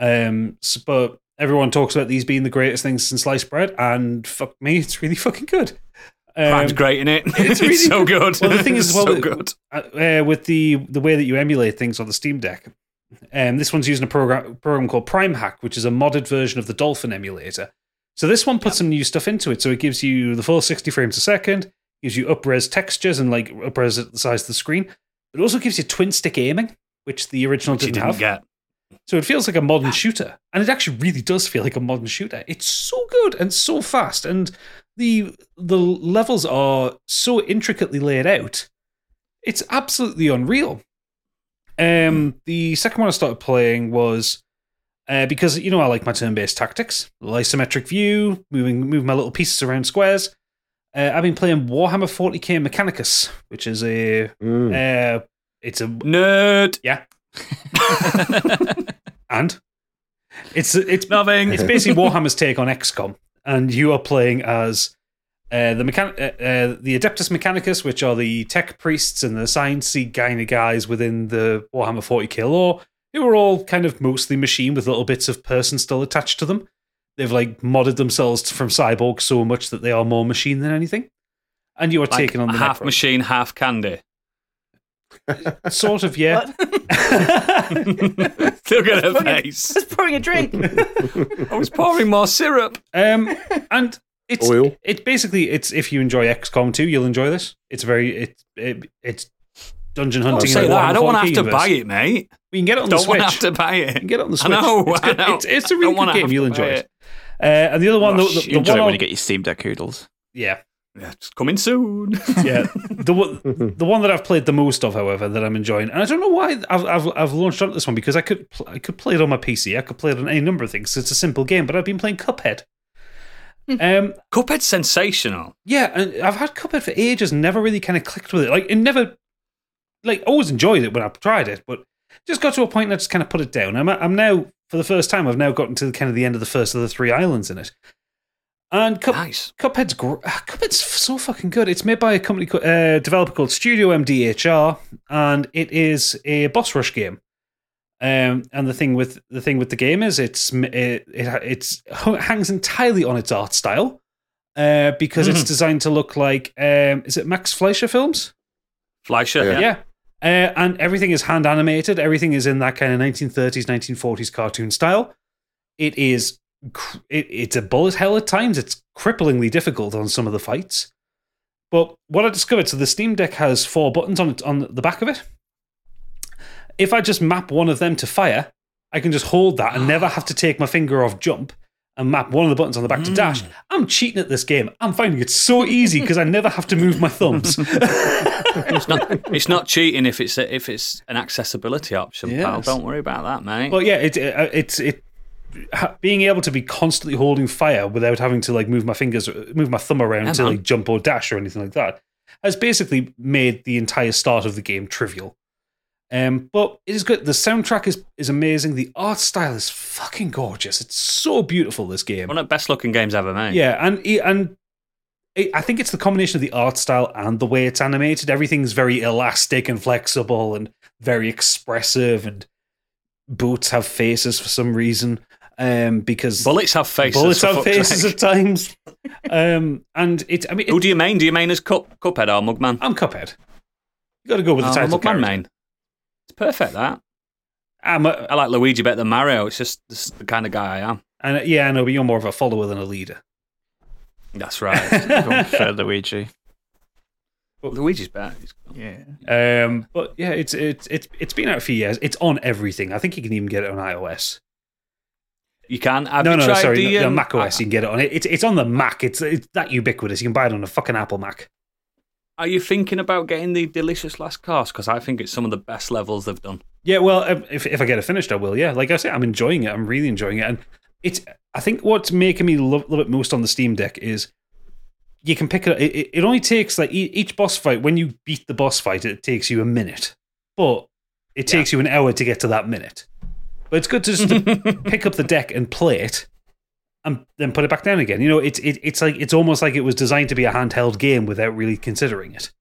Um, s- but everyone talks about these being the greatest things since sliced bread, and fuck me, it's really fucking good. Um, Prime's great in it. it's It's, really so good. Well, the thing is, well, so good. uh, uh, with the the way that you emulate things on the Steam Deck. Um, this one's using a program program called PrimeHack, which is a modded version of the Dolphin emulator. So this one puts some new stuff into it. So it gives you the full 60 frames a second, gives you upres textures and like upres at the size of the screen. It also gives you twin stick aiming, which the original Which didn't, didn't have. get. So it feels like a modern shooter, and it actually really does feel like a modern shooter. It's so good and so fast, and the the levels are so intricately laid out. It's absolutely unreal. Um, the second one I started playing was uh, because you know I like my turn-based tactics, little isometric view, moving moving my little pieces around squares. Uh, I've been playing Warhammer 40k Mechanicus, which is a Mm. uh, it's a Nerd. yeah, and it's it's Nothing. it's basically Warhammer's take on XCOM, and you are playing as uh, the mechan- uh, uh, the Adeptus Mechanicus, which are the tech priests and the sciencey kind of guys within the Warhammer 40k lore, who are all kind of mostly machine with little bits of person still attached to them. They've like modded themselves from cyborg so much that they are more machine than anything. And you are Like taking on the half Necro. machine, half candy. sort of, yeah. What? Look at her face. was pouring a drink. I was pouring more syrup. Um, and it's Oil. it's basically it's if you enjoy XCOM 2, you'll enjoy this. It's very it's it, it's dungeon Don't hunting. say that. I don't want to have to buy it, mate. We can get it on the Don't want Switch. to have to buy You it. can get it on the I Switch. know, it's, I know. It's, it's a Don't really wanna good game. You'll enjoy buy it. Uh, and the other one, Oh, the, the, shit. the Enjoy one it when I'll- you get your Steam Deck Oodles. yeah, Yeah, it's coming soon. yeah. The one, the one that I've played the most of, however, that I'm enjoying, and I don't know why I've I've, I've launched onto this one because I could pl- I could play it on my PC. I could play it on any number of things. It's a simple game, but I've been playing Cuphead. um, Cuphead's sensational. yeah, and I've had Cuphead for ages, and never really kind of clicked with it. Like it never, like always enjoyed it when I tried it, but just got to a point and I just kind of put it down. I'm I'm now for the first time I've now gotten to kind of the end of the first of the three islands in it, and Cup, Nice. Cuphead's gr- ah, Cuphead's so fucking good. It's made by a company co- uh, developer called Studio MDHR, and it is a boss rush game. Um, and the thing with the thing with the game is it's m- it, it it's hung- hangs entirely on its art style, uh, because it's Mhm. designed to look like um, is it Max Fleischer films? Fleischer. Yeah. Yeah. Yeah. Uh, and everything is hand animated. Everything is in that kind of 1930s, 1940s cartoon style. It is, cr- it, it's a bullet hell at times. It's cripplingly difficult on some of the fights. But what I discovered, so the Steam Deck has four buttons on it on the back of it. If I just map one of them to fire, I can just hold that and never have to take my finger off jump and map one of the buttons on the back to hmm. dash. I'm cheating at this game. I'm finding it so easy because I never have to move my thumbs. It's not. It's not cheating if it's a, if it's an accessibility option, pal. Don't worry about that, mate. Well, yeah, it, it uh, it's it ha- being able to be constantly holding fire without having to like move my fingers, move my thumb around to like jump or dash or anything like that, has basically made the entire start of the game trivial. Um, but it is good. The soundtrack is is amazing. The art style is fucking gorgeous. It's so beautiful. This game. One of the best looking games ever made. Yeah, and and I think it's the combination of the art style and the way it's animated. Everything's very elastic and flexible and very expressive. And boots have faces for some reason, um, because Bullets have faces. bullets have faces sake. at times. um, and it. I mean, Who do you main? Do you main as Cup, Cuphead or Mugman? I'm Cuphead. You got to go with the Oh, I'm title up main. It's perfect. That I'm a, I like Luigi better than Mario. It's just this is the kind of guy I am. and uh, yeah, I know, but you're more of a follower than a leader. That's right. Don't prefer Luigi. But, Luigi's better. He's- Yeah. Um, but yeah, it's it's it's it's been out for years. It's on everything. I think you can even get it on iOS. You can. Have no, you no, tried sorry, the, no, um, Mac OS. You can get it on it. It's it's on the Mac. It's it's that ubiquitous. You can buy it on a fucking Apple Mac. Are you thinking about getting the Delicious Last Course? Because I think it's some of the best levels they've done. Yeah, well, if if I get it finished, I will. Yeah, like I say, I'm enjoying it. I'm really enjoying it, and it's. I think what's making me love, love it most on the Steam Deck is you can pick it. It, it- only takes like each boss fight. When you beat the boss fight, it takes you a minute, but it takes you an hour to get to that minute. But it's good to just to pick up the deck and play it, and then put it back down again. You know, it's it, it's like it's almost like it was designed to be a handheld game without really considering it.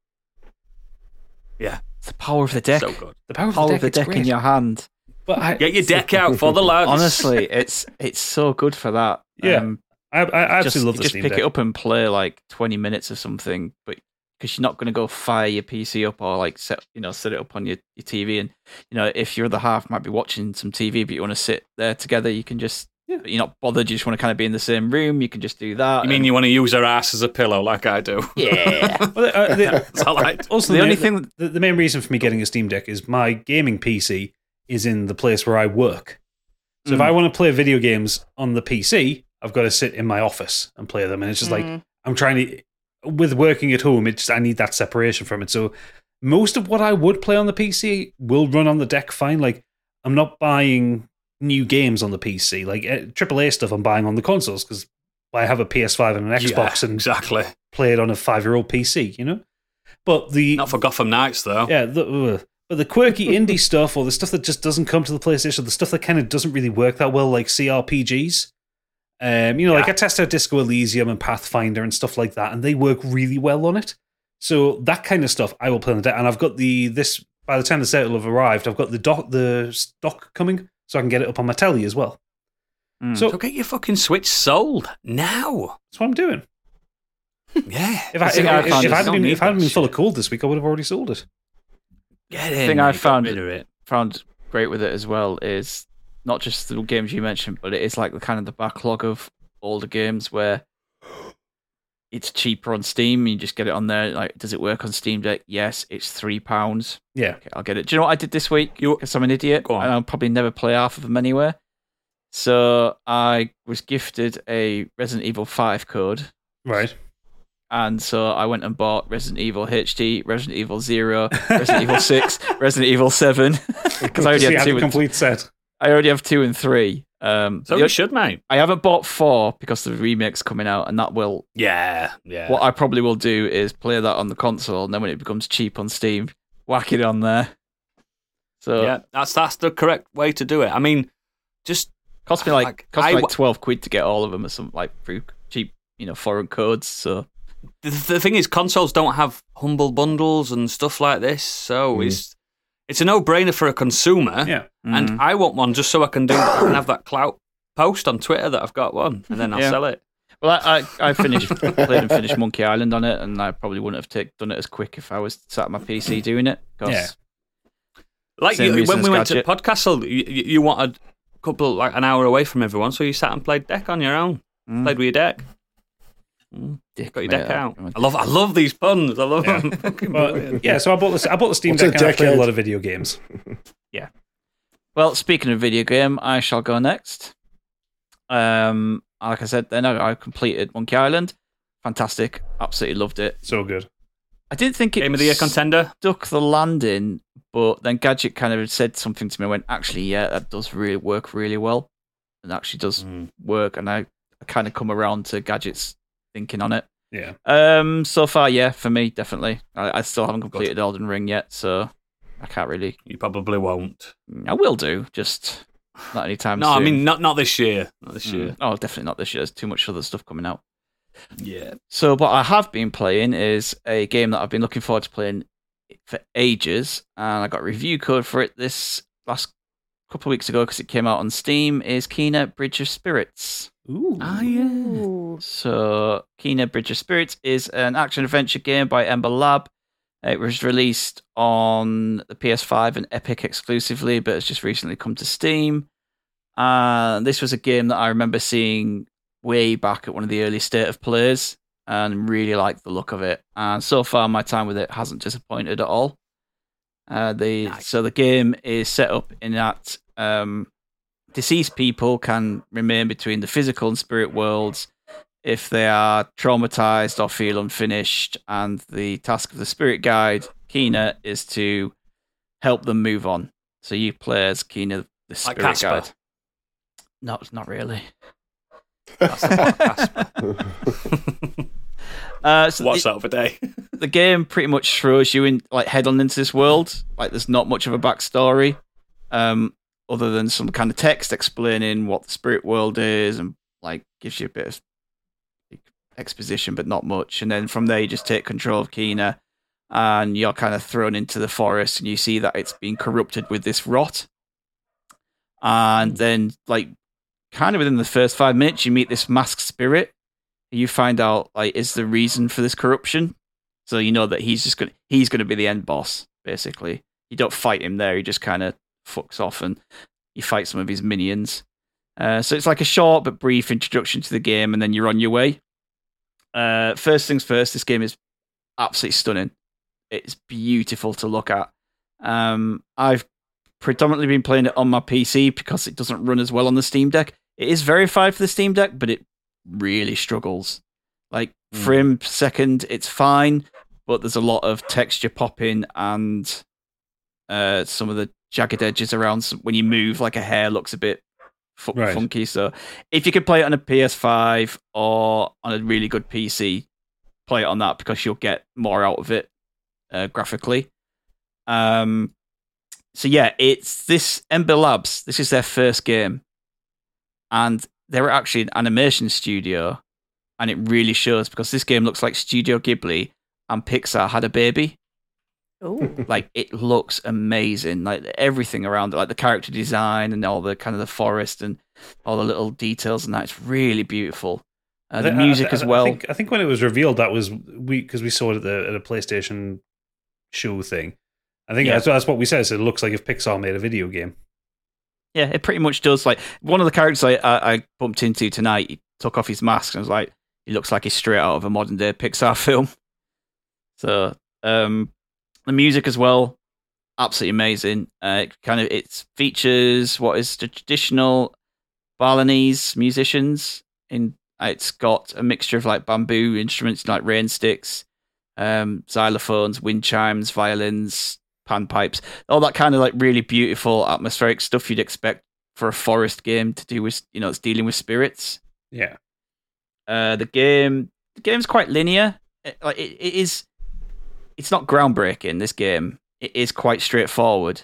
Yeah, It's the power of the deck. so good. The power of power the of deck, the it's deck in your hand. But I, Get your deck out for the lads. Honestly, it's it's so good for that. Yeah. Um, I, I absolutely just, love the just Steam pick Deck. it up and play like 20 minutes or something but because you're not going to go fire your pc up or like set you know set it up on your, your tv and you know if your other half might be watching some tv but you want to sit there together you can just Yeah. you're not bothered you just want to kind of be in the same room you can just do that You mean and- you want to use her ass as a pillow like I do? yeah Well, uh, the- That's all I do. also, the the, only the, thing the, the main reason for me getting a Steam Deck is my gaming PC is in the place where I work. So if Mm. I want to play video games on the PC, I've got to sit in my office and play them, and it's just like Mm. I'm trying to. With working at home, it's I need that separation from it. So most of what I would play on the PC will run on the deck fine. Like I'm not buying new games on the PC. Like uh, AAA stuff, I'm buying on the consoles because I have a PS5 and an Xbox Yeah, and exactly. play it on a five year old PC. You know, but the Not for Gotham Knights though. yeah, the, ugh. but the quirky indie stuff or the stuff that just doesn't come to the PlayStation, the stuff that kind of doesn't really work that well, like CRPGs. Um, you know, like I test out Disco Elysium and Pathfinder and stuff like that, and they work really well on it. So that kind of stuff I will play on the deck, and I've got the this by the time the set will have arrived, I've got the dock the stock coming, so I can get it up on my telly as well. Mm. So So get your fucking Switch sold now. that's what I'm doing. Yeah. If I, if, I if, found if I hadn't don't been, if I hadn't been full of cold this week, I would have already sold it. Get in. thing I found- rid of it. found great with it as well is not just the games you mentioned, but it is like the kind of the backlog of older games where it's cheaper on Steam. You just get it on there. Like, does it work on Steam Deck? Yes, it's three pounds. Yeah. Okay, I'll get it. Do you know what I did this week? Because I'm an idiot. And I'll probably never play half of them anywhere. So I was gifted a Resident Evil 5 code. Right. And so I went and bought Resident Evil HD, Resident Evil 0, Resident Evil 6, Resident Evil 7. Because I already had two a complete set. I already have two and three. Um, So you should, mate. I haven't bought four because the remake's coming out, and that will. Yeah. Yeah. What I probably will do is play that on the console, and then when it becomes cheap on Steam, whack it on there. So yeah. That's that's the correct way to do it. I mean, just cost me like, Like, cost me I like twelve quid to get all of them, or something like through cheap, you know, foreign codes. So the, the thing is, consoles don't have humble bundles and stuff like this, so Mm. it's it's a no brainer for a consumer. Yeah. And mm. I want one just so I can do I can have that clout post on Twitter that I've got one, and then I'll Yeah. sell it. well, I I, I finished played and finished Monkey Island on it, and I probably wouldn't have take, done it as quick if I was sat at my PC doing it. 'cause Yeah. Like you, when we went Gadget. to Podcastle, you, you you wanted a couple like an hour away from everyone, so you sat and played deck on your own. Mm, Played with your deck. Mm, dick, got your deck I- out. I'm a I love I love these puns. I love Yeah. them. Fucking Well, brilliant. yeah, so I bought the I bought the Steam What's Deck and I played a lot of video games. Yeah. Well, speaking of video game, I shall go next. Um, like I said, then I, I completed Monkey Island. Fantastic, absolutely loved it. So good. I didn't think it Game of the year contender. stuck the landing, but then Gadget kind of said something to me. I went, actually, yeah, that does really work really well, and actually does Mm. work. And I, I kind of come around to Gadget's thinking on it. Yeah. Um, so far, yeah, for me, definitely. I, I still haven't completed Elden Ring yet, so I can't really. You probably won't. I will do, just not anytime soon. No, I mean not not this year. Not this Mm. year. Oh, definitely not this year. There's too much other stuff coming out. Yeah. So, what I have been playing is a game that I've been looking forward to playing for ages, and I got a review code for it this last couple of weeks ago because it came out on Steam. Is Kena Bridge of Spirits? Ooh. Ah yeah. So, Kena Bridge of Spirits is an action adventure game by Ember Lab. It was released on the PS5 and Epic exclusively, but it's just recently come to Steam. Uh, this was a game that I remember seeing way back at one of the early state of plays and really liked the look of it. And so far, my time with it hasn't disappointed at all. Uh, the Nice. so the game is set up in that um, deceased people can remain between the physical and spirit worlds if they are traumatized or feel unfinished. And the task of the spirit guide, Kena, is to help them move on. So you play as Kena, the spirit Casper. guide. No, not really. That's not Casper. Uh, so What's the, that of a day? the game pretty much throws you in like head on into this world. Like there's not much of a backstory, um, other than some kind of text explaining what the spirit world is and like gives you a bit of exposition, but not much. And then from there, you just take control of Kena, and you're kind of thrown into the forest, and you see that it's been corrupted with this rot. And hmm. then, like, kind of within the first five minutes, you meet this masked spirit. You find out like is the reason for this corruption. So you know that he's just gonna he's gonna be the end boss, basically. You don't fight him there, you just kinda fucks off and you fight some of his minions. Uh, so it's like a short but brief introduction to the game, and then you're on your way. Uh, first things first, this game is absolutely stunning. It's beautiful to look at. Um, I've predominantly been playing it on my PC because it doesn't run as well on the Steam Deck. It is verified for the Steam Deck, but it really struggles. Like Mm. frame second, it's fine, but there's a lot of texture popping and uh, some of the jagged edges around when you move, like a hair looks a bit fu- Right. funky. So if you could play it on a PS5 or on a really good PC, play it on that because you'll get more out of it uh, graphically. Um, so yeah, it's this Ember Labs. This is their first game, and they're actually an animation studio, and it really shows because this game looks like Studio Ghibli and Pixar had a baby. Ooh. Like it looks amazing. Like everything around it, like the character design and all the kind of the forest and all the little details and that. It's really beautiful. Uh, the I- I- music I- as well. I think, I think when it was revealed, that was we because we saw it at the at a PlayStation show thing. I think Yeah. that's, that's what we said. So it looks like if Pixar made a video game. Yeah, it pretty much does. Like one of the characters I, I, I bumped into tonight, he took off his mask and was like, he looks like he's straight out of a modern day Pixar film. So um, the music as well, absolutely amazing. Uh, it kind of it features what is the traditional Balinese musicians. In it's got a mixture of like bamboo instruments like rain sticks, um, xylophones, wind chimes, violins, panpipes all that kind of like really beautiful atmospheric stuff you'd expect for a forest game to do with you know it's dealing with spirits Yeah. uh the game the game's quite linear it, like it, it is it's not groundbreaking this game. It is quite straightforward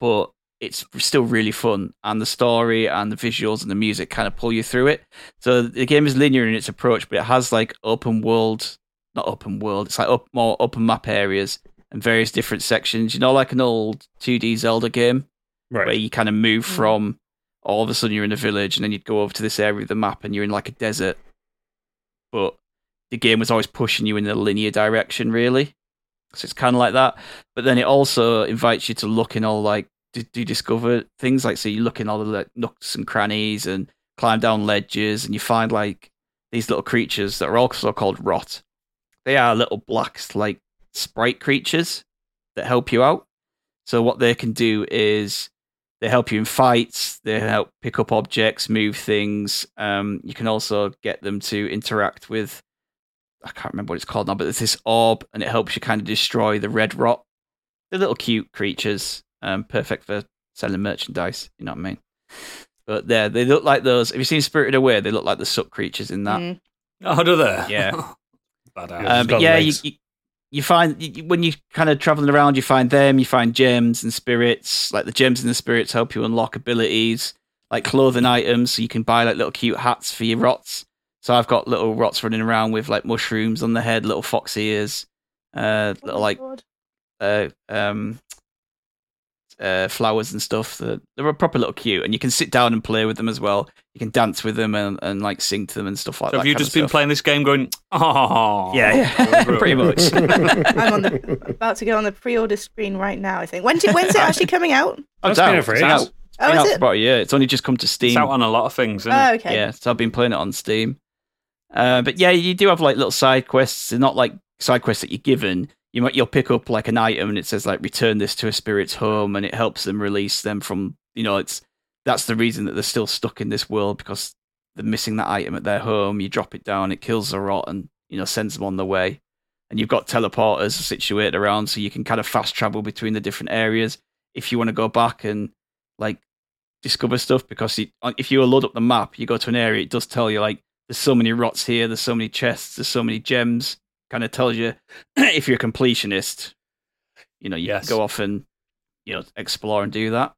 but it's still really fun and the story and the visuals and the music kind of pull you through it. So the game is linear in its approach but it has like open world not open world it's like up more open map areas and various different sections. You know like an old 2d zelda game? Where you kind of move Mm. from all of a sudden you're in a village and then you'd go over to this area of the map and you're in like a desert. But the game was always pushing you in a linear direction really so it's kind of like that but then it also invites you to look in all like do, do discover things like so you look in all the like, nooks and crannies and climb down ledges and you find like these little creatures that are also called rot they are little black like sprite creatures that help you out so what they can do is they help you in fights. They help pick up objects, move things. Um, you can also get them to interact with. I can't remember what it's called now, but it's this orb, and it helps you kind of destroy the red rot. They're little cute creatures, um, perfect for selling merchandise. You know what I mean? But there, they look like those. Have you seen Spirited Away? They look like the suck creatures in that. Mm. Oh, do they? Yeah. Badass. Yeah. Um, but yeah, you, you you find you, when you kind of traveling around, you find them. You find gems and spirits. Like the gems and the spirits help you unlock abilities, like clothing items. So you can buy like little cute hats for your rots. So I've got little rots running around with like mushrooms on the head, little fox ears, uh, Oh little like uh, um, uh, flowers and stuff. That they're a proper little cute, and you can sit down and play with them as well. You can dance with them and, and like sing to them and stuff like So that. have you just been stuff. playing this game going, oh. Yeah, yeah, pretty much. I'm on the about to go on the pre-order screen right now. I think. When do, when's it actually coming out? Oh, It's it's been out. out for It's ages. out. Oh, been is out for it? about a year. It's only just come to Steam. It's out on a lot of things, isn't Oh, it? okay. Yeah, so I've been playing it on Steam. Uh, but yeah, you do have like little side quests. They're not like side quests that you're given. You might you'll pick up like an item and it says like return this to a spirit's home and it helps them release them from you know it's that's the reason that they're still stuck in this world because they're missing that item at their home. You drop it down, it kills the rot and you know sends them on their way. And you've got teleporters situated around so you can kind of fast travel between the different areas if you want to go back and like discover stuff because if you load up the map, you go to an area, it does tell you like there's so many rots here, there's so many chests, there's so many gems. Kind of tells you if you're a completionist, you know, you Yes. go off and you know explore and do that.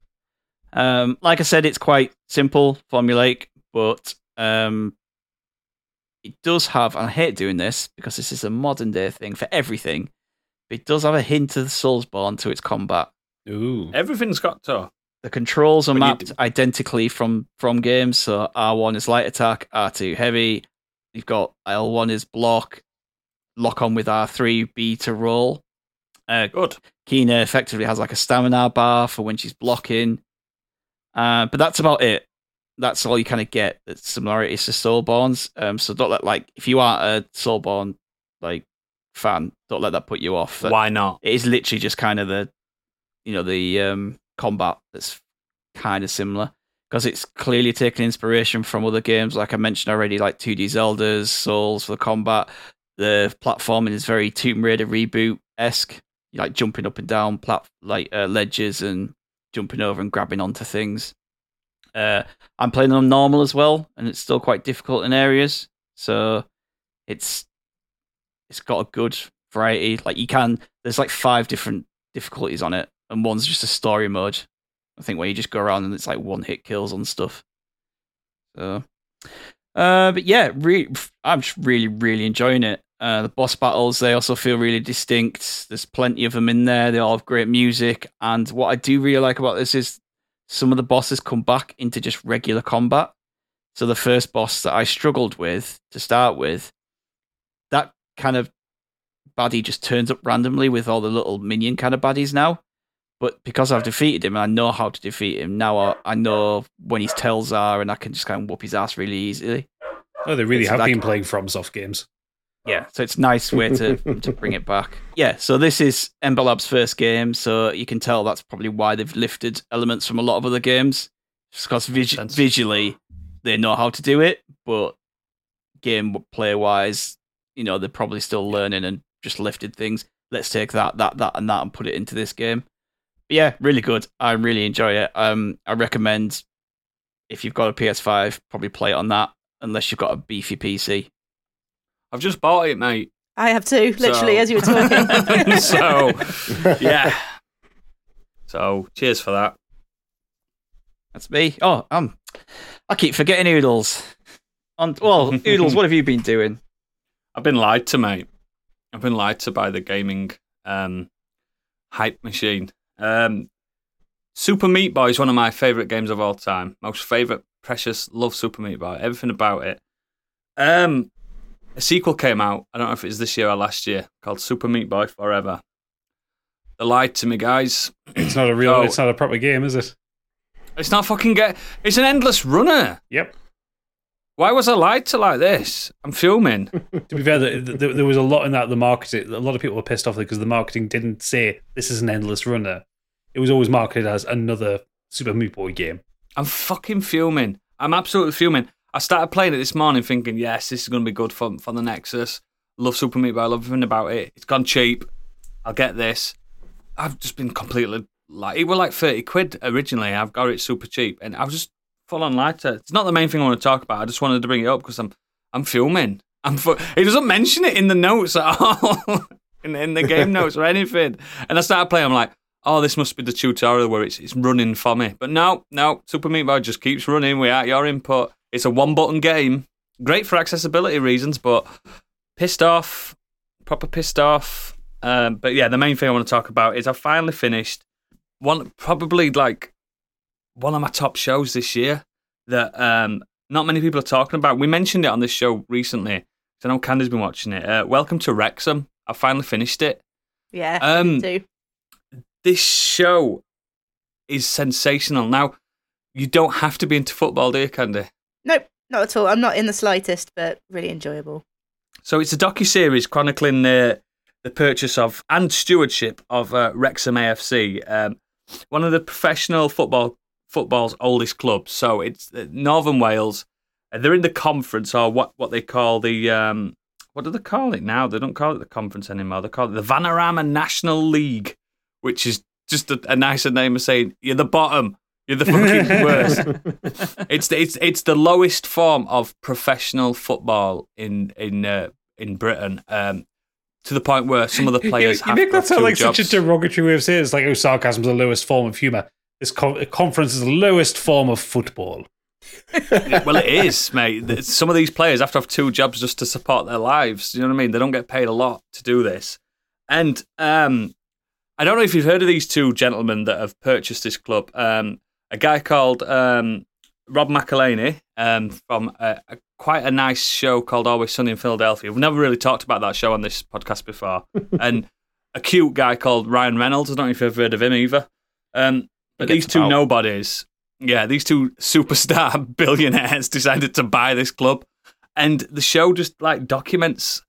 Um, like I said, it's quite simple, formulaic, but um, it does have. And I hate doing this because this is a modern day thing for everything. But it does have a hint of the Soulsborne to its combat Ooh. Everything's got to. The controls are When mapped d- identically from from games. So R1 is light attack, R2 heavy. You've got L1 is block, lock on with R3, B to roll. Uh, Good. Kena effectively has like a stamina bar for when she's blocking. Uh, but that's about it. That's all you kind of get. That's similarities to Soulborns. Um, so don't let like if you are a Soulborn like fan, don't let that put you off. That- Why not? it is literally just kind of the you know the um combat that's kind of similar because it's clearly taken inspiration from other games. Like i mentioned already like 2d zeldas souls for the combat. The platforming is very tomb raider reboot-esque. You like jumping up and down plat- like uh, ledges and jumping over and grabbing onto things. Uh i'm playing on normal as well and it's still quite difficult in areas. So it's it's got a good variety. Like you can there's like five different difficulties on it, and one's just a story mode. I think where you just go around and it's like one hit kills on stuff. So, uh, but yeah, re- I'm just really, really enjoying it. Uh, the boss battles they also feel really distinct. There's plenty of them in there. They all have great music, and what I do really like about this is some of the bosses come back into just regular combat. So the first boss that I struggled with to start with, that kind of baddie just turns up randomly with all the little minion kind of baddies now. But because I've defeated him and I know how to defeat him, now I, I know when his tells are and I can just kind of whoop his ass really easily. Oh, they really It's have like- been playing FromSoft games. Yeah, so it's a nice way to to bring it back. Yeah, so this is Ember Lab's first game, so you can tell that's probably why they've lifted elements from a lot of other games, just because vis- visually they know how to do it, but game play wise, you know, they're probably still learning and just lifted things. Let's take that, that, that, and that, and put it into this game. But yeah, really good. I really enjoy it. Um, I recommend if you've got a PS5, probably play it on that, unless you've got a beefy PC. I've just bought it, mate. I have too, literally, So- as you were talking. so, yeah. So, cheers for that. That's me. Oh, um, I keep forgetting Oodles. On well, Oodles, what have you been doing? I've been lied to, mate. I've been lied to by the gaming um, hype machine. Um, Super Meat Boy is one of my favourite games of all time. Most favourite, precious, love Super Meat Boy. Everything about it. Um, a sequel came out. I don't know if it was this year or last year, called Super Meat Boy Forever. They lied to me, guys. It's not a real. So- it's not a proper game, is it? It's not fucking get. It's an endless runner. Yep. Why was I lied to like this? I'm filming. To be fair, the, the, there was a lot in that. The marketing. A lot of people were pissed off because the marketing didn't say this is an endless runner. It was always marketed as another Super Meat Boy game. I'm fucking fuming. I'm absolutely fuming. I started playing it this morning thinking, yes, this is going to be good for, for the Nexus. Love Super Meat Boy. I love everything about it. It's gone cheap. I'll get this. I've just been completely like, it was like 30 quid originally. I've got it super cheap. And I was just full on lighter. It's not the main thing I want to talk about. I just wanted to bring it up because I'm, I'm filming. I'm fu- It doesn't mention it in the notes at all, in, in the game notes or anything. And I started playing. I'm like, oh, this must be the tutorial where it's, it's running for me. But no, no, Super Meat Boy just keeps running without your input. It's a one button game. Great for accessibility reasons, but pissed off, proper pissed off. Um, but yeah, the main thing I want to talk about is I finally finished one probably like one of my top shows this year that um, not many people are talking about. We mentioned it on this show recently. So I know Candy's been watching it. Uh, Welcome to Wrexham. I finally finished it. Yeah, Um, too. This show is sensational. Now, you don't have to be into football, do you, Candy? Nope, not at all. I'm not in the slightest, but really enjoyable. So it's a docu series chronicling the the purchase of and stewardship of uh, Wrexham AFC, um, one of the professional football football's oldest club. So it's uh, Northern Wales. Uh, They're in the conference, or what what they call the um, what do they call it now? They don't call it the conference anymore. They call it the Vanarama National League, which is just a, a nicer name of saying you're the bottom. You're the fucking worst. it's the, it's it's the lowest form of professional football in in uh, in Britain. Um, to the point where some of the players you, have you make that sound like jobs. such a derogatory way of saying it. It's like, oh, sarcasm is the lowest form of humour. This co- conference is the lowest form of football. well, it is, mate. Some of these players have to have two jobs just to support their lives. You know what I mean? They don't get paid a lot to do this. And um, I don't know if you've heard of these two gentlemen that have purchased this club. Um, a guy called um, Rob McElhenney um, from a, a, quite a nice show called Always Sunny in Philadelphia. We've never really talked about that show on this podcast before. and a cute guy called Ryan Reynolds. I don't know if you've ever heard of him either. Um, but these two nobodies, yeah, these two superstar billionaires decided to buy this club, and the show just like documents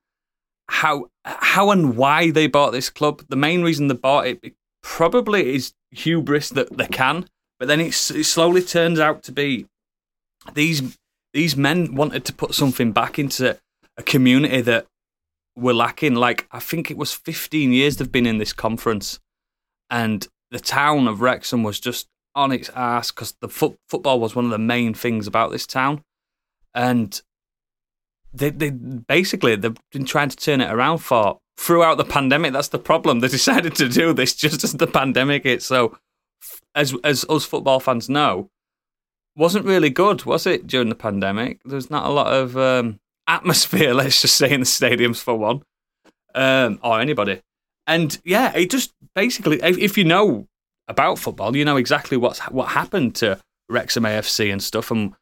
how how and why they bought this club. The main reason they bought it probably is hubris that they can, but then it's, it slowly turns out to be these these men wanted to put something back into a community that were lacking. Like I think it was 15 years they've been in this conference, and the town of Wrexham was just on its ass because the foot, football was one of the main things about this town, and they they basically they've been trying to turn it around for throughout the pandemic. That's the problem. They decided to do this just as the pandemic hit. So, as as us football fans know, wasn't really good, was it during the pandemic? there's not a lot of um, atmosphere. Let's just say in the stadiums for one, um, or anybody. And yeah, it just basically, if, if you know about football, you know exactly what's what happened to Wrexham AFC and stuff. And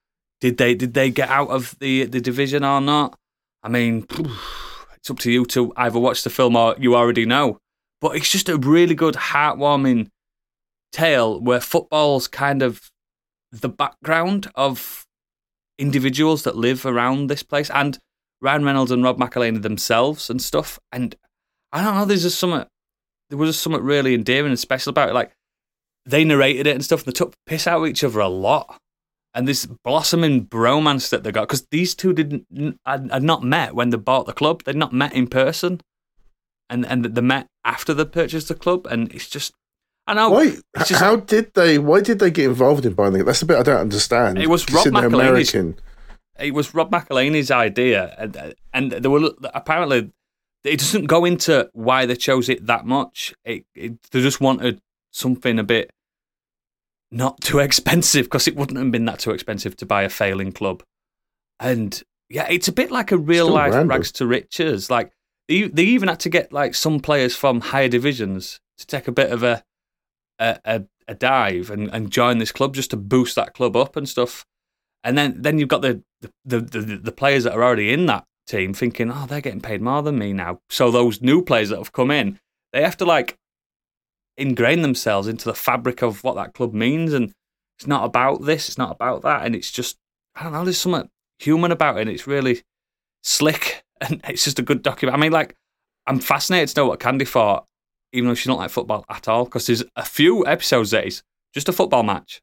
did they did they get out of the the division or not? I mean, it's up to you to either watch the film or you already know. But it's just a really good, heartwarming tale where football's kind of the background of individuals that live around this place and Ryan Reynolds and Rob McElhenney themselves and stuff. And I don't know, there's just something there was just something really endearing and special about it. Like they narrated it and stuff, and they took piss out of each other a lot. And this blossoming bromance that they got, because these two didn't had, had not met when they bought the club. They'd not met in person, and and they met after they purchased the club. And it's just, I know. Why? It's just- how did they? Why did they get involved in buying it? That's the bit I don't understand. It was Rob McElhenney's- American. it was Rob McElhenney's idea, and and there were apparently it doesn't go into why they chose it that much. It, it they just wanted something a bit not too expensive because it wouldn't have been that too expensive to buy a failing club, and yeah, it's a bit like a real Still life random. rags to riches. Like they they even had to get like some players from higher divisions to take a bit of a a, a, a dive and, and join this club just to boost that club up and stuff. And then, then you've got the the, the, the the players that are already in that team thinking, oh, they're getting paid more than me now. So those new players that have come in, they have to like ingrain themselves into the fabric of what that club means. And it's not about this, it's not about that. And it's just, I don't know, there's something human about it. And it's really slick. And it's just a good document. I mean, like, I'm fascinated to know what Candy thought, even though she don't like football at all, because there's a few episodes that is just a football match.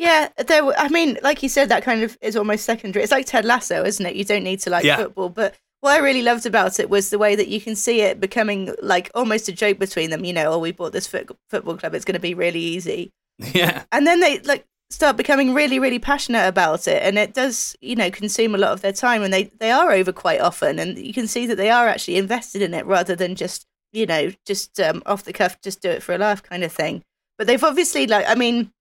Yeah, there. I mean, like you said, that kind of is almost secondary. It's like Ted Lasso, isn't it? You don't need to like Yeah. football, but what I really loved about it was the way that you can see it becoming like almost a joke between them. You know, oh, we bought this foot- football club; it's going to be really easy, Yeah. and then they like start becoming really, really passionate about it, and it does, you know, consume a lot of their time, and they they are over quite often, and you can see that they are actually invested in it rather than just you know just um, off the cuff, just do it for a laugh kind of thing. But they've obviously like, I mean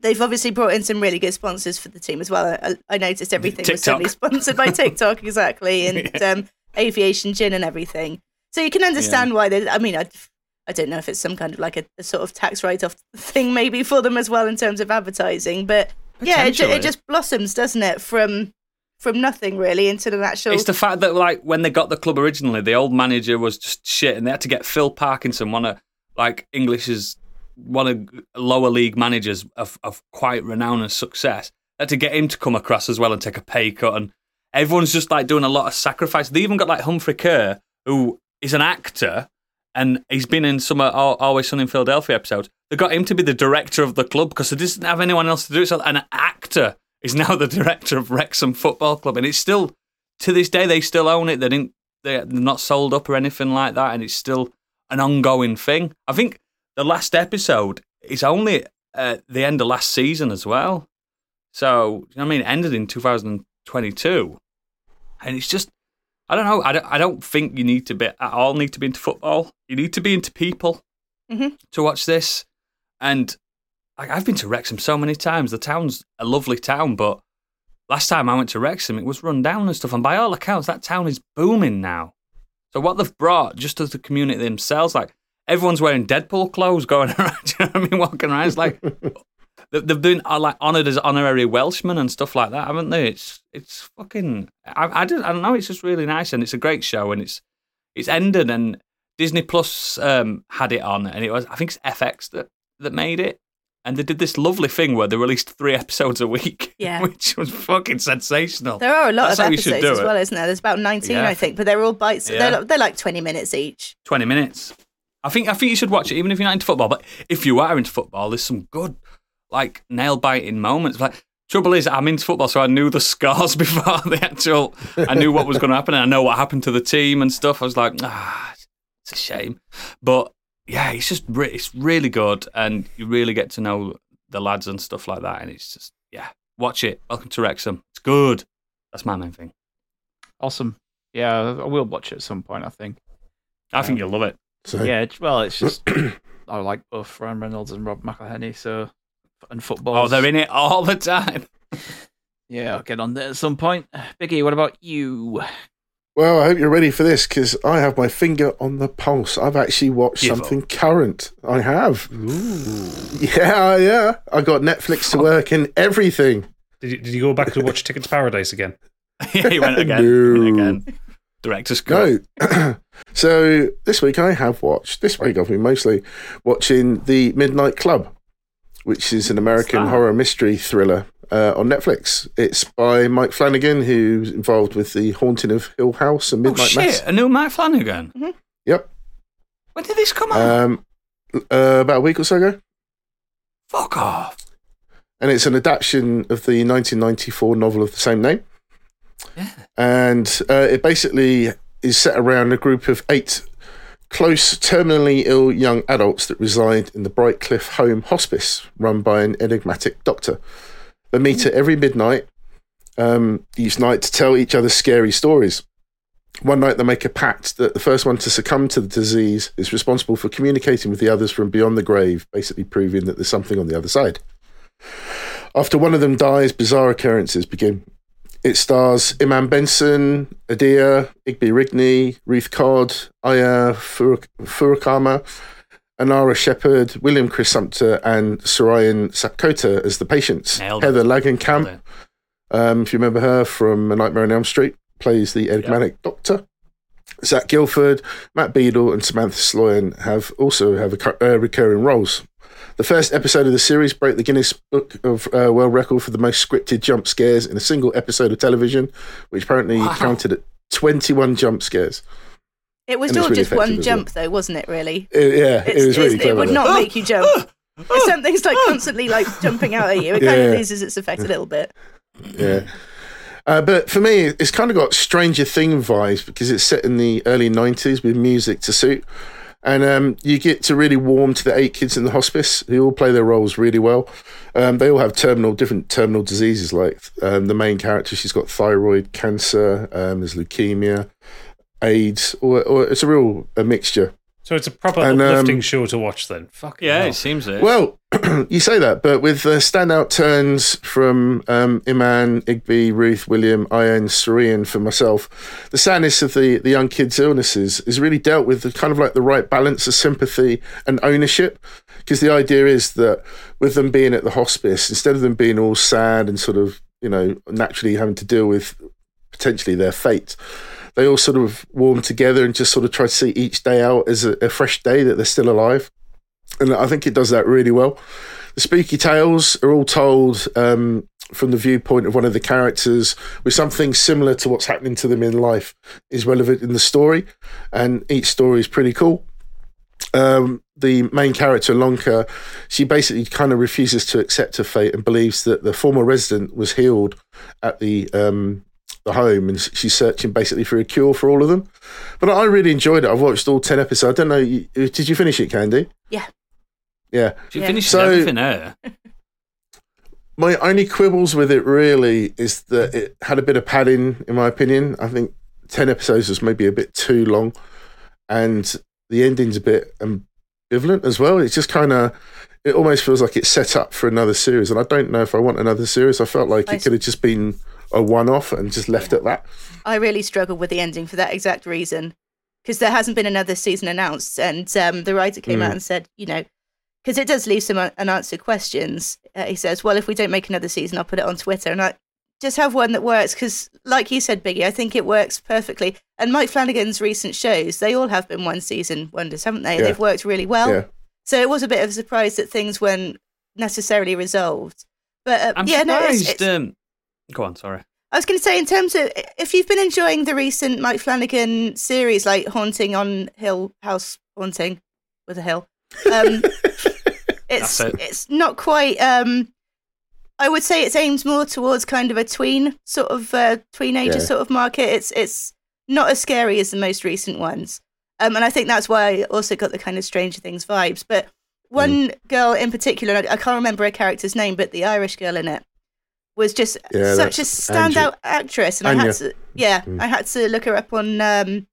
they've obviously brought in some really good sponsors for the team as well. I, I noticed everything was TikTok. suddenly sponsored by TikTok, exactly, and um, aviation gin and everything. So you can understand why they. I mean, I, I don't know if it's some kind of like a, a sort of tax write off thing maybe for them as well in terms of advertising. But yeah, it, it just blossoms, doesn't it, from from nothing really into an actual. It's the fact that like when they got the club originally, the old manager was just shit, and they had to get Phil Parkinson, one of like English's one of lower league managers of, of quite renown and success. To get him to come across as well and take a pay cut, and everyone's just like doing a lot of sacrifice. They even got like Humphrey Kerr, who is an actor, and he's been in some Always Sunny in Philadelphia episodes. They got him to be the director of the club because they didn't have anyone else to do it. So an actor is now the director of Wrexham Football Club, and it's still to this day they still own it. They didn't they're not sold up or anything like that, and it's still an ongoing thing. I think the last episode is only at the end of last season as well. So you know what I mean, it ended in 2022, and it's just I don't know. I don't, I don't think you need to be at all need to be into football. You need to be into people Mhm. to watch this. And like, I've been to Wrexham so many times. The town's a lovely town, but last time I went to Wrexham, it was run down and stuff. And by all accounts, that town is booming now. So what they've brought just as the community themselves, like everyone's wearing Deadpool clothes, going around. Do you know what I mean? Walking around, it's like they- they've been uh, like honoured as honorary Welshmen and stuff like that, haven't they? It's it's fucking. I I don't, I don't know. It's just really nice and it's a great show and it's it's ended and Disney Plus um, had it on and it was I think it's FX that that made it. And they did this lovely thing where they released three episodes a week, Yeah. which was fucking sensational. there are a lot That's of how should episodes do as it. well, isn't there? There's about 19, Yeah. I think, but they're all bites. Yeah. They're, they're like 20 minutes each. 20 minutes. I think I think you should watch it even if you're not into football. But if you are into football, there's some good like nail biting moments. Like trouble is, I'm into football, so I knew the scores before the actual. I knew what was going to happen, and I know what happened to the team and stuff. I was like, ah, it's a shame, but yeah, it's just re- it's really good, and you really get to know the lads and stuff like that. And it's just yeah, watch it. Welcome to Wrexham. It's good. That's my main thing. Awesome. Yeah, I will watch it at some point. I think. I think you'll love it. So, Yeah, well, it's just I like both Ryan Reynolds and Rob McElhenney, so and football. Oh, they're in it all the time. Yeah, I'll get on there at some point. Biggie, what about you? Well, I hope you're ready for this because I have my finger on the pulse. I've actually watched Give something current. I have. Yeah, yeah. I got Netflix to work and everything. Did you, did you go back to watch Ticket to Paradise again? yeah, he went again. No. Went again. Director's cut. No. so this week I have watched, this week I've been mostly watching The Midnight Club, which is an American horror mystery thriller uh, on Netflix. It's by Mike Flanagan, who's involved with The Haunting of Hill House and Midnight Oh shit! Mass. A new Mike Flanagan. Yep. When did this come out? Um, uh, about a week or so ago. Fuck off. and it's an adaptation of the 1994 novel of the same name. And uh, it basically is set around a group of eight close, terminally ill young adults that reside in the Brightcliffe Home Hospice, run by an enigmatic doctor. They meet at every midnight um, each night to tell each other scary stories. One night they make a pact that the first one to succumb to the disease is responsible for communicating with the others from beyond the grave, basically proving that there's something on the other side. After one of them dies, bizarre occurrences begin. It stars Iman Benson, Adia, Igby Rigney, Ruth Codd, Aya Furuk- Furakama, Anara Shepherd, William Chris Sumpter, and Sauriyan Sapkota as the patients. Nailed. Heather Langenkamp, um, if you remember her from A Nightmare on Elm Street, plays the enigmatic doctor. Zach Gilford, Matt Biedel, and Samantha Sloyan have also have a, uh, recurring roles. The first episode of the series broke the Guinness Book of uh, World Record for the most scripted jump scares in a single episode of television, which apparently Wow. counted at 21 jump scares. It was And all really just one as well. jump, though, wasn't it? Really, It- yeah, It's- it was really clever. It would not make you jump. if something's like constantly like jumping out at you, it kind Yeah. of loses its effect a little bit. yeah. Uh, but for me, it's kind of got Stranger Thing vibes because it's set in the early 90s with music to suit. And um, you get to really warm to the eight kids in the hospice who all play their roles really well. Um, they all have terminal, different terminal diseases. Like um, the main character, she's got thyroid cancer, um, there's leukemia, AIDS, or, or it's a real a mixture. So it's a proper And, um, uplifting show to watch then. Fuck Yeah, hell. it seems it. Well, you say that, but with the standout turns from um, Iman, Igby, Ruth, William, Ian, Sauriyan for myself, the sadness of the, the young kids' illnesses is really dealt with the kind of like the right balance of sympathy and ownership. Because the idea is that with them being at the hospice, instead of them being all sad and sort of, you know, naturally having to deal with potentially their fate, they all sort of warm together and just sort of try to see each day out as a, a fresh day that they're still alive and I think it does that really well. The spooky tales are all told um, from the viewpoint of one of the characters, with something similar to what's happening to them in life is relevant in the story, and each story is pretty cool. Um, the main character, Lonka, she basically kind of refuses to accept her fate and believes that the former resident was healed at the um, the home, and she's searching basically for a cure for all of them. But I really enjoyed it. I've watched all ten episodes. I don't know. you- Did you finish it, Candy? Yeah. Yeah. she Yeah. finishes So- everything there. My only quibbles with it really is that it had a bit of padding, in my opinion. I think 10 episodes was maybe a bit too long, and the ending's a bit ambivalent as well. It's just kind of, it almost feels like it's set up for another series, and I don't know if I want another series. I felt like I it could have just been a one off and just left at that. I really struggled with the ending for that exact reason because there hasn't been another season announced, and um, the writer came Mm. out and said, you know, because it does leave some un- unanswered questions. Uh, he says, "Well, if we don't make another season, I'll put it on Twitter." And I just have one that works because, like you said, Biggie, I think it works perfectly. And Mike Flanagan's recent shows, they all have been one season wonders, haven't they? Yeah. They've worked really well. Yeah. So it was a bit of a surprise that things weren't necessarily resolved. But uh, I'm yeah, no, it's, surprised. it's, um, go on, sorry. I was going to say, in terms of if you've been enjoying the recent Mike Flanagan series, like Haunting on Hill House Haunting with a hill, um, it's it. it's not quite. Um, I would say it's aimed more towards kind of a tween sort of uh, teenager Yeah. sort of market. It's it's not as scary as the most recent ones, um, and I think that's why I also got the kind of Stranger Things vibes. But one girl in particular, I, I can't remember her character's name, but the Irish girl in it was just Yeah, such a that's standout actress, and I had to yeah, Mm. I had to look her up on um,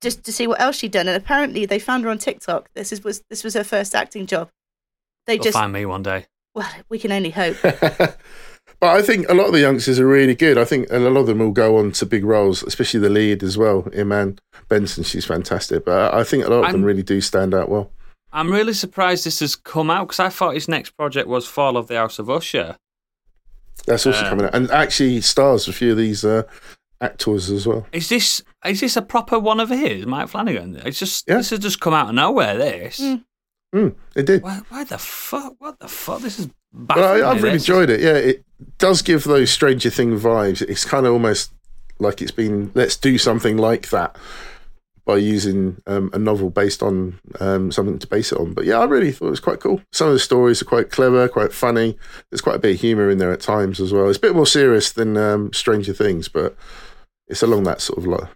just to see what else she'd done, and apparently they found her on TikTok. This is was this was her first acting job. They They'll just find me one day. well, we can only hope. but I think a lot of the youngsters are really good. I think a lot of them will go on to big roles, especially the lead as well, Iman Benson. She's fantastic. But I think a lot of them I'm- really do stand out well. I'm really surprised this has come out because I thought his next project was Fall of the House of Usher. That's also Um, coming out, and actually stars a few of these uh, actors as well. Is this is this a proper one of his, Mike Flanagan? It's just Yeah. this has just come out of nowhere. This. Mm. Mm, it did. Why, why the fuck? What the fuck? This is. But I, I've really enjoyed it. Yeah, it does give those Stranger Thing vibes. It's kind of almost like it's been let's do something like that by using um, a novel based on um, something to base it on. But yeah, I really thought it was quite cool. Some of the stories are quite clever, quite funny. There's quite a bit of humour in there at times as well. It's a bit more serious than um, Stranger Things, but it's along that sort of line.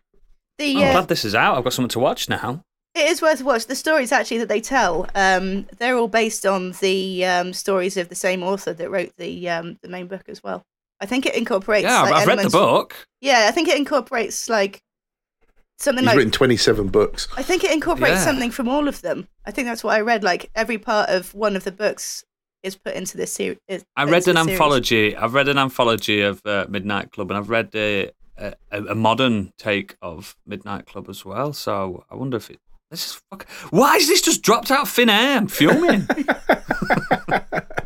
The I'm uh, glad this is out. I've got something to watch now. It is worth a watch. The stories actually that they tell, um, they're all based on the um, stories of the same author that wrote the um, the main book as well. I think it incorporates. Yeah, I've, like, I've read the book. Yeah, I think it incorporates like something He's like. written 27 books. I think it incorporates Yeah. something from all of them. I think that's what I read. Like every part of one of the books is put into this series. I read an anthology. I've read an anthology of uh, Midnight Club, and I've read a, a, a modern take of Midnight Club as well. So I wonder if it. This is fuck. Why is this just dropped out of thin air? I'm fuming.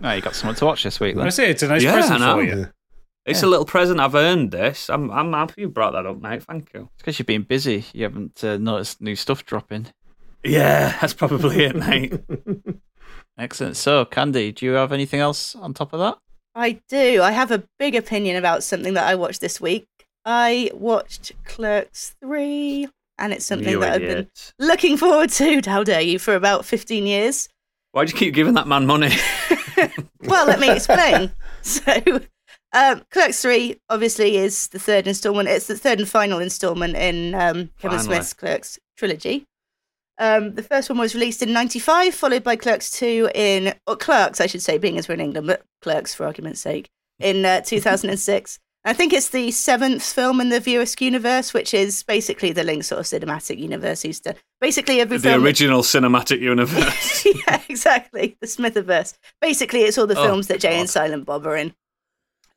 Oh, you got someone to watch this week Then. I then. say it's a nice Yeah, present for you. It's a little present. I've earned this. I'm I'm happy you brought that up, mate. Thank you. It's because you've been busy. You haven't uh, noticed new stuff dropping. Yeah, that's probably it, mate. Excellent. So, Candy, do you have anything else on top of that? I do. I have a big opinion about something that I watched this week. I watched Clerks three, and it's something You that I've been looking forward to. How dare you? For about fifteen years. Why do you keep giving that man money? well, let me explain. So, um, Clerks 3 obviously is the third installment. It's the third and final installment in um, Kevin Finally. Smith's Clerks trilogy. Um, the first one was released in 95, followed by Clerks 2 in, or Clerks, I should say, being as we're in England, but Clerks for argument's sake, in uh, 2006. I think it's the seventh film in the View Askew universe, which is basically the Link sort of cinematic universe he's done. basically every The film. original cinematic universe. yeah, exactly. The Smithiverse. Basically, it's all the Oh, films that Jay God. and Silent Bob are in.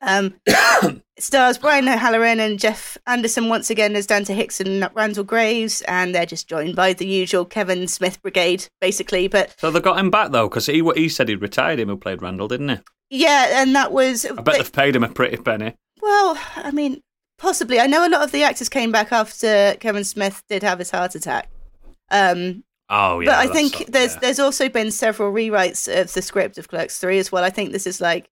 Um, stars Brian O'Halloran and Jeff Anderson once again as Dante Hicks and Randall Graves, and they're just joined by the usual Kevin Smith brigade, basically. But so they got him back though, because he he said he'd retired him who played Randall, didn't he? yeah, and that was. I bet they've paid him a pretty penny. Well, I mean, possibly. I know a lot of the actors came back after Kevin Smith did have his heart attack. Um, Oh yeah, but I think so- there's yeah. there's also been several rewrites of the script of Clerks Three as well. I think this is like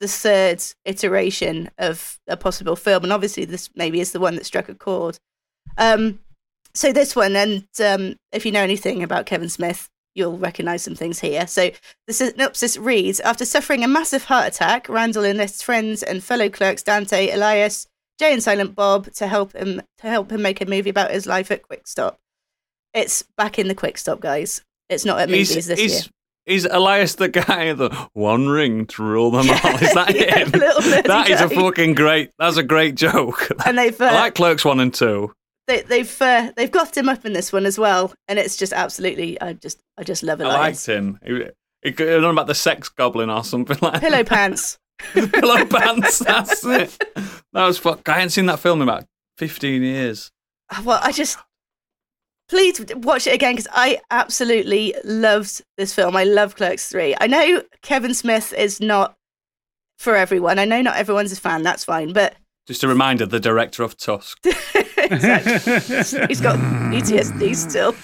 the third iteration of a possible film, and obviously this maybe is the one that struck a chord. Um, so this one, and um, if you know anything about Kevin Smith, you'll recognise some things here. So the synopsis reads: After suffering a massive heart attack, Randall enlists friends and fellow clerks Dante, Elias, Jay, and Silent Bob to help him to help him make a movie about his life at Quick Stop. It's back in the Quick Stop, guys. It's not at movies this year. Is Elias the guy the one ring to rule them all? Is that Yeah, him? the little nerdy that is a fucking great. That's a great joke. And they've uh, I like Clerks one and two. they, they've uh, they've got him up in this one as well, and it's just absolutely I just I just love it. I liked him. He, he have about the sex goblin or something like Pillow pants. pillow pants. That's it. That was fuck. I hadn't seen that film in about fifteen years. Well, I just please watch it again because I absolutely loved this film. I love Clerks three. I know Kevin Smith is not for everyone. I know not everyone's a fan. That's fine, but Just a reminder: the director of Tusk. exactly. He's got PTSD still.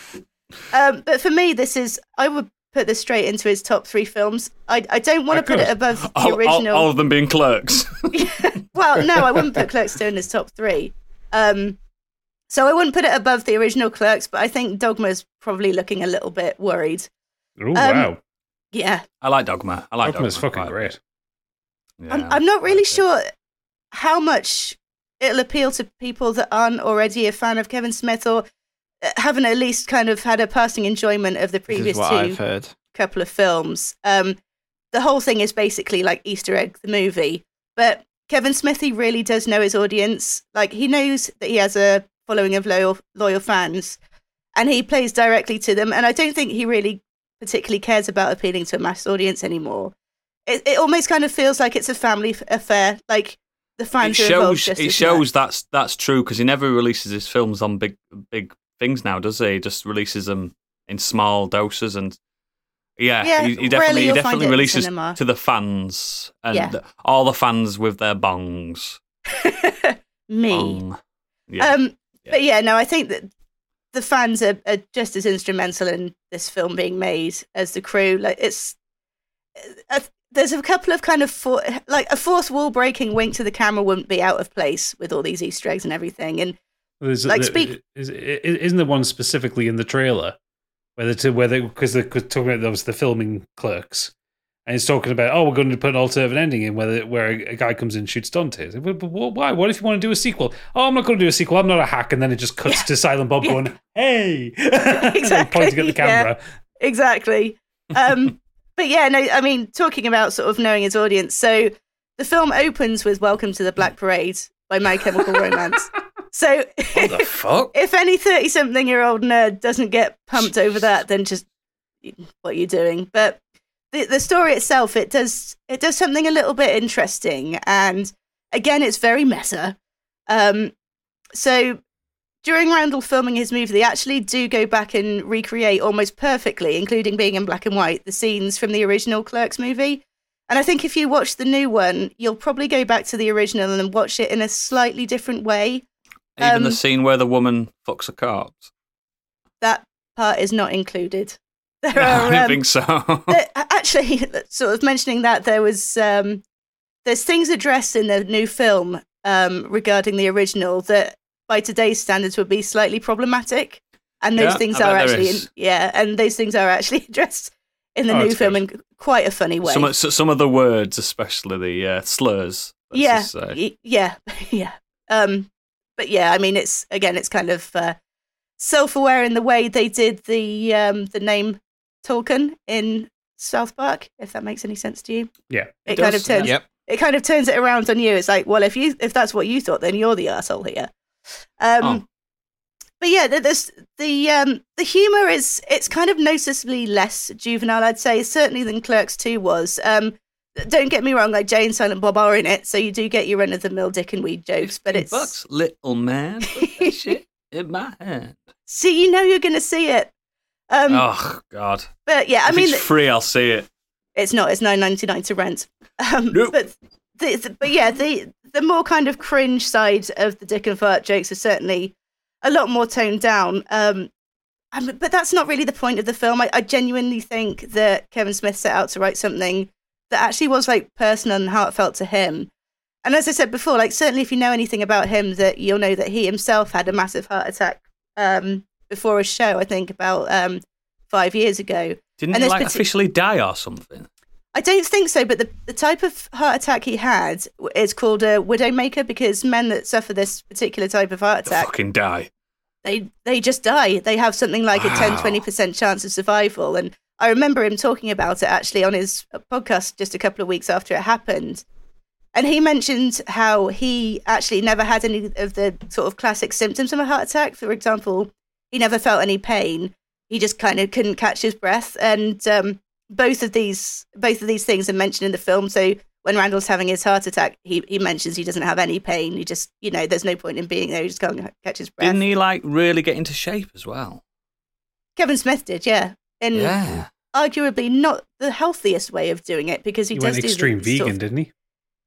Um, but for me, this is I would put this straight into his top three films. I I don't want to put it course. above the All, all, original. all of them being Clerks. well, no, I wouldn't put Clerks 2 in his top three. Um, so I wouldn't put it above the original Clerks, but I think Dogma's probably looking a little bit worried. Oh wow, Yeah, I like Dogma. I like Dogma's Dogma. fucking great. Yeah, I'm, I'm not really like sure how much it'll appeal to people that aren't already a fan of Kevin Smith or uh, haven't at least kind of had a passing enjoyment of the previous two I've heard. couple of films. Um, the whole thing is basically like Easter egg the movie, but Kevin Smith he really does know his audience. Like he knows that he has a following of loyal loyal fans, and he plays directly to them. And I don't think he really particularly cares about appealing to a mass audience anymore. It it almost kind of feels like it's a family affair. Like the It fans are involved shows. It shows much. that's that's true because he never releases his films on big big things now, does he? He just releases them in small doses and. Yeah, Yeah, he, he definitely he definitely releases to the fans and Yeah. the- all the fans with their bongs. Me. Bong. Yeah. Um, Yeah. But yeah, no, I think that the fans are, are just as instrumental in this film being made as the crew. Like it's, uh, there's a couple of kind of for, like a fourth wall breaking wink to the camera wouldn't be out of place with all these Easter eggs and everything. And There's, Like, there- speak- is, is, isn't there one specifically in the trailer whether to whether because they're talking about those the filming clerks and it's talking about oh we're going to put an alternative ending in whether where a, a guy comes in and shoots Dante. Like, But, but why? What if you want to do a sequel? Oh, I'm not going to do a sequel. I'm not a hack. And then it just cuts Yeah. to Silent Bob Yeah. going hey, Exactly, pointing at the yeah. camera. exactly. Um, but yeah, no, I mean, talking about sort of knowing his audience. So the film opens with "Welcome to the Black Parade" by My Chemical Romance. So what the fuck? if any 30 something year old nerd doesn't get pumped over that then just what are you're doing but the the story itself it does it does something a little bit interesting and again it's very meta um so during Randall filming his movie they actually do go back and recreate almost perfectly including being in black and white the scenes from the original Clerks movie and I think if you watch the new one you'll probably go back to the original and watch it in a slightly different way Even the um, scene where the woman fucks a corpse. that part is not included. There I are don't um, think so. there- actually sort of mentioning that there was um, there's things addressed in the new film um, regarding the original that by today's standards would be slightly problematic, and those Yeah, things I are actually in, yeah, and those things are actually addressed in the Oh, new film good. in quite a funny way. some of, some of the words, especially the uh, slurs. yeah, y- yeah, yeah. Um, but yeah, I mean, it's again, it's kind of uh, self-aware in the way they did the um, the name Tolkien in South Park. If that makes any sense to you, Yeah. it, It kind of turns Yep. it kind of turns it around on you. It's like, well, if you if that's what you thought, then you're the asshole here. Um, Oh. but yeah, the, this, the um, the humor is it's kind of noticeably less juvenile, I'd say, certainly than Clerks Two was. Um, don't get me wrong, like Jay and Silent Bob are in it, so you do get your run of the mill Dick and Weed jokes, but it's bucks, little man. Put that shit in my hand. so you know you're going to see it. Um, oh God! But yeah, I if mean, it's free, I'll see it. it's not. It's nine ninety nine to rent. Um, Nope. But the, but yeah, the the more kind of cringe side of the Dick and Fart jokes are certainly a lot more toned down. Um, I mean, but that's not really the point of the film. I, I genuinely think that Kevin Smith set out to write something that actually was like personal and heartfelt to him. And as I said before, like certainly if you know anything about him, that you'll know that he himself had a massive heart attack um, before a show. I think about um, five years ago. Didn't And he like partic- officially die or something? I don't think so, but the, the type of heart attack he had is called a widowmaker because men that suffer this particular type of heart attack, Fucking die. they they just die. They have something like a 10 20% chance of survival. And I remember him talking about it actually on his podcast just a couple of weeks after it happened. And he mentioned how he actually never had any of the sort of classic symptoms of a heart attack. For example, he never felt any pain. He just kind of couldn't catch his breath. And um, both of these both of these things are mentioned in the film. So when Randall's having his heart attack, he, he mentions he doesn't have any pain. He just, you know, there's no point in being there. He just can't catch his breath. Didn't he like really get into shape as well? Kevin Smith did, yeah. In Yeah. arguably not the healthiest way of doing it because he, He does went do extreme vegan, of- didn't he?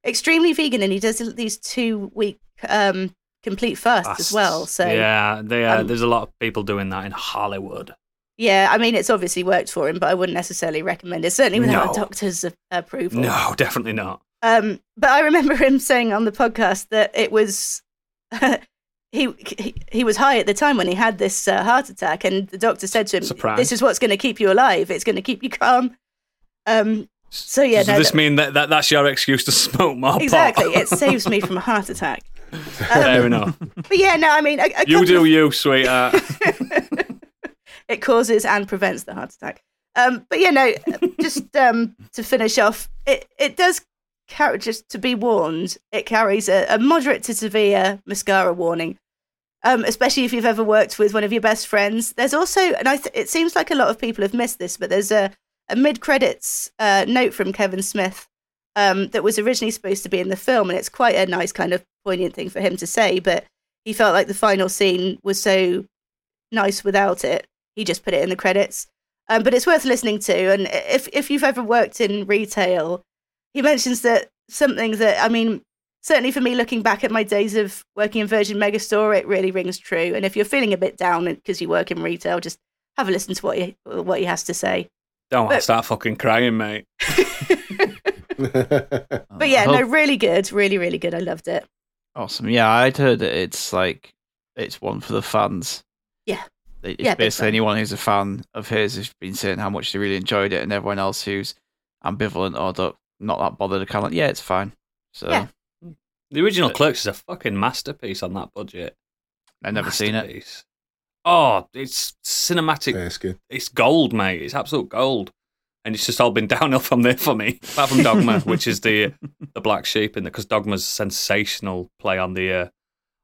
extremely vegan, and he does these two week um, complete fasts as well. So yeah, they, uh, um, there's a lot of people doing that in Hollywood. yeah, I mean, it's obviously worked for him, but I wouldn't necessarily recommend it. Certainly without No. a doctor's approval. No, definitely not. Um, but I remember him saying on the podcast that it was he, he he was high at the time when he had this uh, heart attack, and the doctor said to him, Surprise. "This is what's going to keep you alive. It's going to keep you calm." Um, so yeah, Does no, this that- mean that, that that's your excuse to smoke more exactly, it saves me from a heart attack. Fair enough. But yeah, no, I mean, a, a You do of- you, sweetheart. it causes and prevents the heart attack. Um, but yeah, no, just um, to finish off, it, it does carry, just to be warned, it carries a, a moderate to severe mascara warning, um, especially if you've ever worked with one of your best friends. There's also, and I th- it seems like a lot of people have missed this, but there's a, a mid credits uh, note from Kevin Smith um, that was originally supposed to be in the film, and it's quite a nice kind of poignant thing for him to say, but he felt like the final scene was so nice without it. He just put it in the credits. Um, but it's worth listening to. And if if you've ever worked in retail, he mentions that something that I mean, certainly for me, looking back at my days of working in Virgin Megastore, it really rings true. And if you're feeling a bit down because you work in retail, just have a listen to what he what he has to say. Don't But- start fucking crying, mate. But yeah, I no, really good, really really good. I loved it. Awesome. Yeah, I'd heard that it's like it's one for the fans. Yeah. It- It's Yeah, basically fan. anyone who's a fan of his has been saying how much they really enjoyed it, and everyone else who's ambivalent or don't, that bothered are kind of like, yeah, it's fine. So Yeah. The original But- Clerks is a fucking masterpiece on that budget. I've never seen it. Oh, it's cinematic. yeah, it's good. It's gold, mate. It's absolute gold. And it's just all been downhill from there for me. Apart from Dogma, which is the the black sheep in there, because Dogma's a sensational play on the uh,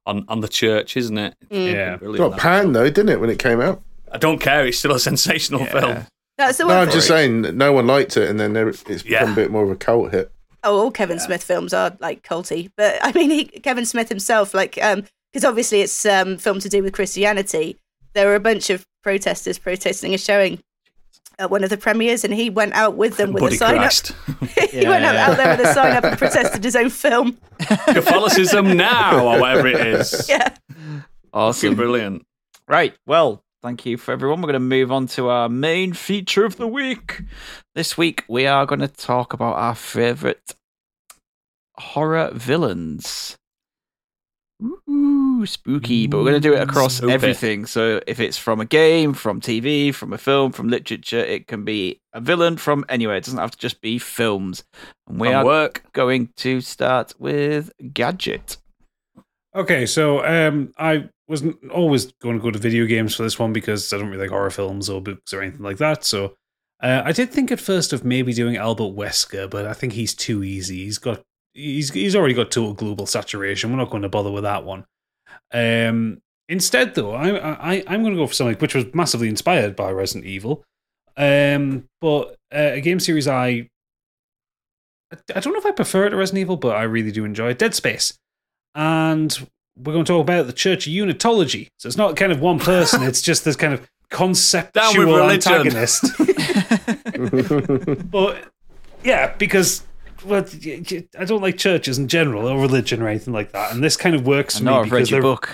on on the church, isn't it? Mm. Yeah. Brilliant, Got that. panned though, didn't it, when it came out? I don't care. It's still a sensational Yeah. film. That's the No. I'm just it. saying no one liked it, and then there, it's Yeah. become a bit more of a cult hit. Oh, all Kevin Smith films are like culty, but I mean, he, Kevin Smith himself, like, because obviously it's um, film to do with Christianity. There were a bunch of protesters protesting a showing at one of the premieres, and he went out with them with Buddy a sign Christ. up. he went out, Yeah. out there with a sign up and protested his own film. Catholicism now, or whatever it is. Yeah, Awesome. brilliant. Right. Well, thank you for everyone. We're going to move on to our main feature of the week. This week, we are going to talk about our favorite horror villains. Ooh, spooky. But we're going to do it across everything. So if it's from a game, from TV, from a film, from literature, it can be a villain from anywhere. It doesn't have to just be films. And we are work. going to start with Gadget. Okay, so um, I wasn't always going to go to video games for this one because I don't really like horror films or books or anything like that. So uh, I did think at first of maybe doing Albert Wesker, but I think he's too easy. He's got he's he's already got total global saturation. We're not going to bother with that one. Um, Instead, though, I, I I'm going to go for something which was massively inspired by Resident Evil, um, but uh, a game series I I don't know if I prefer it to Resident Evil, but I really do enjoy it. Dead Space, and we're going to talk about the Church of Unitology. So it's not kind of one person; it's just this kind of conceptual antagonist. but yeah, because well, I don't like churches in general or religion or anything like that, and this kind of works I for know me I've read your book.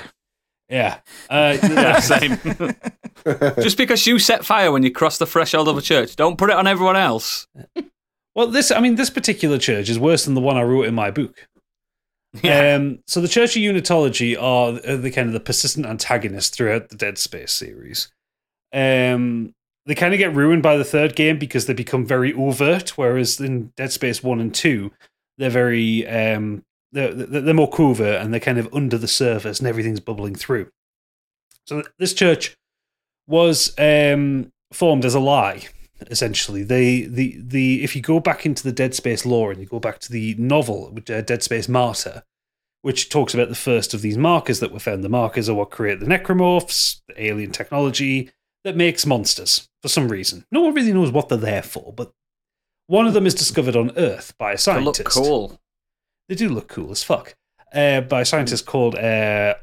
yeah. Uh, Yeah, yeah. same. Just because you set fire when you cross the threshold of a church, don't put it on everyone else. Well, this I mean, this particular church is worse than the one I wrote in my book. Yeah. Um, so the Church of Unitology are the the kind of the persistent antagonists throughout the Dead Space series. Um, they kind of get ruined by the third game because they become very overt, whereas in Dead Space one and two, they're very um, they're, they're more covert and they're kind of under the surface and everything's bubbling through. So this church was um, formed as a lie essentially they the the if you go back into the dead space lore and you go back to the novel uh, dead space martyr which talks about the first of these markers that were found the markers are what create the necromorphs the alien technology that makes monsters for some reason no one really knows what they're there for but one of them is discovered on earth by a scientist. They look cool. they do look cool as fuck uh, by a scientist called uh,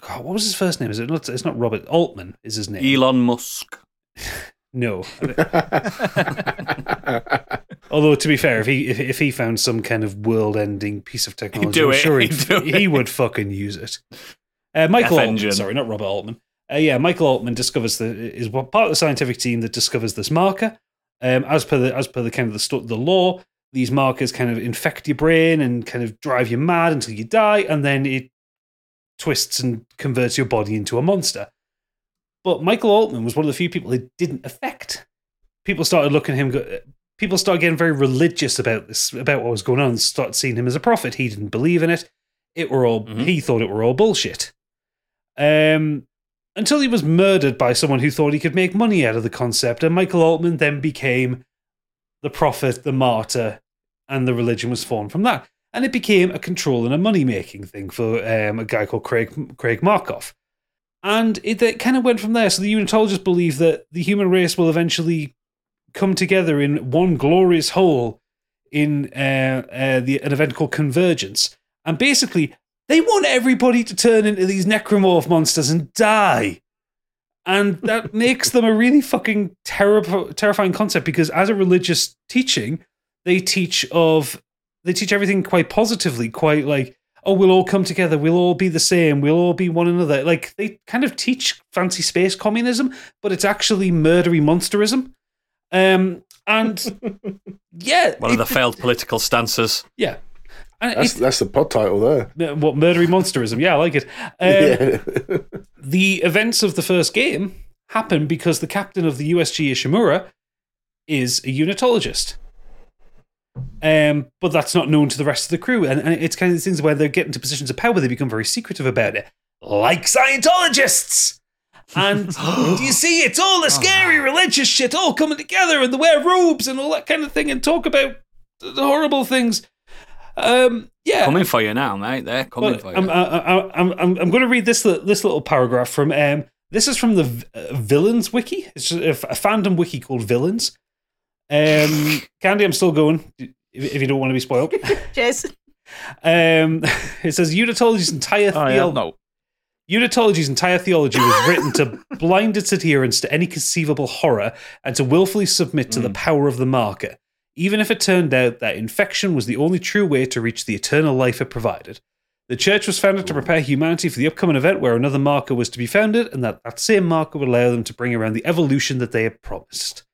God, what was his first name is it not it's not robert altman is his name Elon Musk. no Although to be fair, if he if, if he found some kind of world-ending piece of technology, I'm sure he'd he'd, he would fucking use it. Uh, Michael Altman, sorry, not Robert Altman. Uh, yeah, Michael Altman discovers the is part of the scientific team that discovers this marker. Um, as per the as per the kind of the the law, these markers kind of infect your brain and kind of drive you mad until you die, and then it twists and converts your body into a monster. But Michael Altman was one of the few people it didn't affect. People started looking at him. Go, people started getting very religious about this, about what was going on, and started seeing him as a prophet. He didn't believe in it. It were all Mhm. he thought it were all bullshit. Um, until he was murdered by someone who thought he could make money out of the concept, and Michael Altman then became the prophet, the martyr, and the religion was formed from that. And it became a control and a money making thing for um, a guy called Craig Craig Markov. And it, it kind of went from there. So the Unitologists believe that the human race will eventually come together in one glorious whole in uh, uh, the, an event called Convergence. And basically, they want everybody to turn into these necromorph monsters and die. And that makes them a really fucking terri- terrifying concept because, as a religious teaching, they teach of they teach everything quite positively, quite like, oh, we'll all come together, we'll all be the same, we'll all be one another. Like they kind of teach fancy space communism, but it's actually murdery monsterism. Um, and yeah, One of the failed political stances. yeah. And That's that's the pod title there. what murdery monsterism? Yeah, I like it. Um, yeah. the events of the first game happen because the captain of the USG Ishimura is a unitologist. Um, but that's not known to the rest of the crew, and, and it's kind of these things where they get into positions of power, they become very secretive about it, like Scientologists. And do you see, it's all the scary religious shit all coming together, and they wear robes and all that kind of thing, and talk about the horrible things. Um, yeah, Coming for you now, mate. They're coming well, for you. I'm, I, I, I'm, I'm, I'm going to read this this little paragraph from. Um, this is from the v- uh, Villains wiki. It's just a, f- a fandom wiki called Villains. Um, Candy, I'm still going. If, if you don't want to be spoiled, Cheers. um, it says Unitology's entire Oh, yeah, theology. no. Unitology's entire theology was written to blind its adherents to any conceivable horror and to willfully submit to the power of the marker, even if it turned out that infection was the only true way to reach the eternal life it provided. The church was founded to prepare humanity for the upcoming event where another marker was to be founded, and that that same marker would allow them to bring around the evolution that they had promised.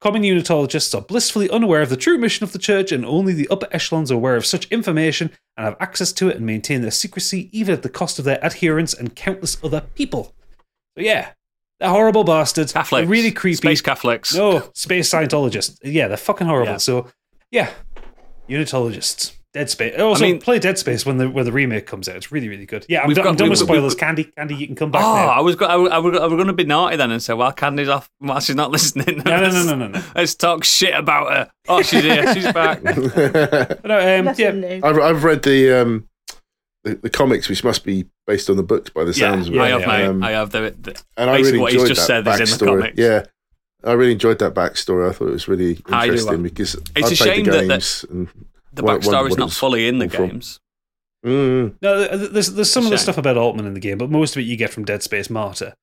Common Unitologists are blissfully unaware of the true mission of the church, and only the upper echelons are aware of such information and have access to it and maintain their secrecy, even at the cost of their adherents and countless other people. So, yeah, horrible bastards. Catholics. Really creepy. Space Catholics. No, space Scientologists. Yeah, they're fucking horrible. Yeah. So, yeah, Unitologists. Dead Space. Also, I mean- play Dead Space when the when the remake comes out. It's really really good. Yeah, I'm, We've done, got- I'm done with we've got- spoilers. Candy, Candy, you can come back Oh, now. I was, go- I was, I I was going to be naughty then and say, "Well, Candy's off. Well, she's not listening." No, no, no, no, no, no. Let's talk shit about her. Oh, she's here. She's back. No, um, yeah. I've I've read the um the, the comics, which must be based on the books by the Yeah, sounds of it. I have, yeah. mate. Um, I have the, the and I really what he's enjoyed just that said is in the backstory. comics. Yeah, I really enjoyed that backstory. I thought it was really interesting because it's I a played shame the that the- and, the Wonder- wonder backstory is not fully in the games. mm, No, there's there's some of the stuff about Altman in the game, but most of it you get from Dead Space Martyr,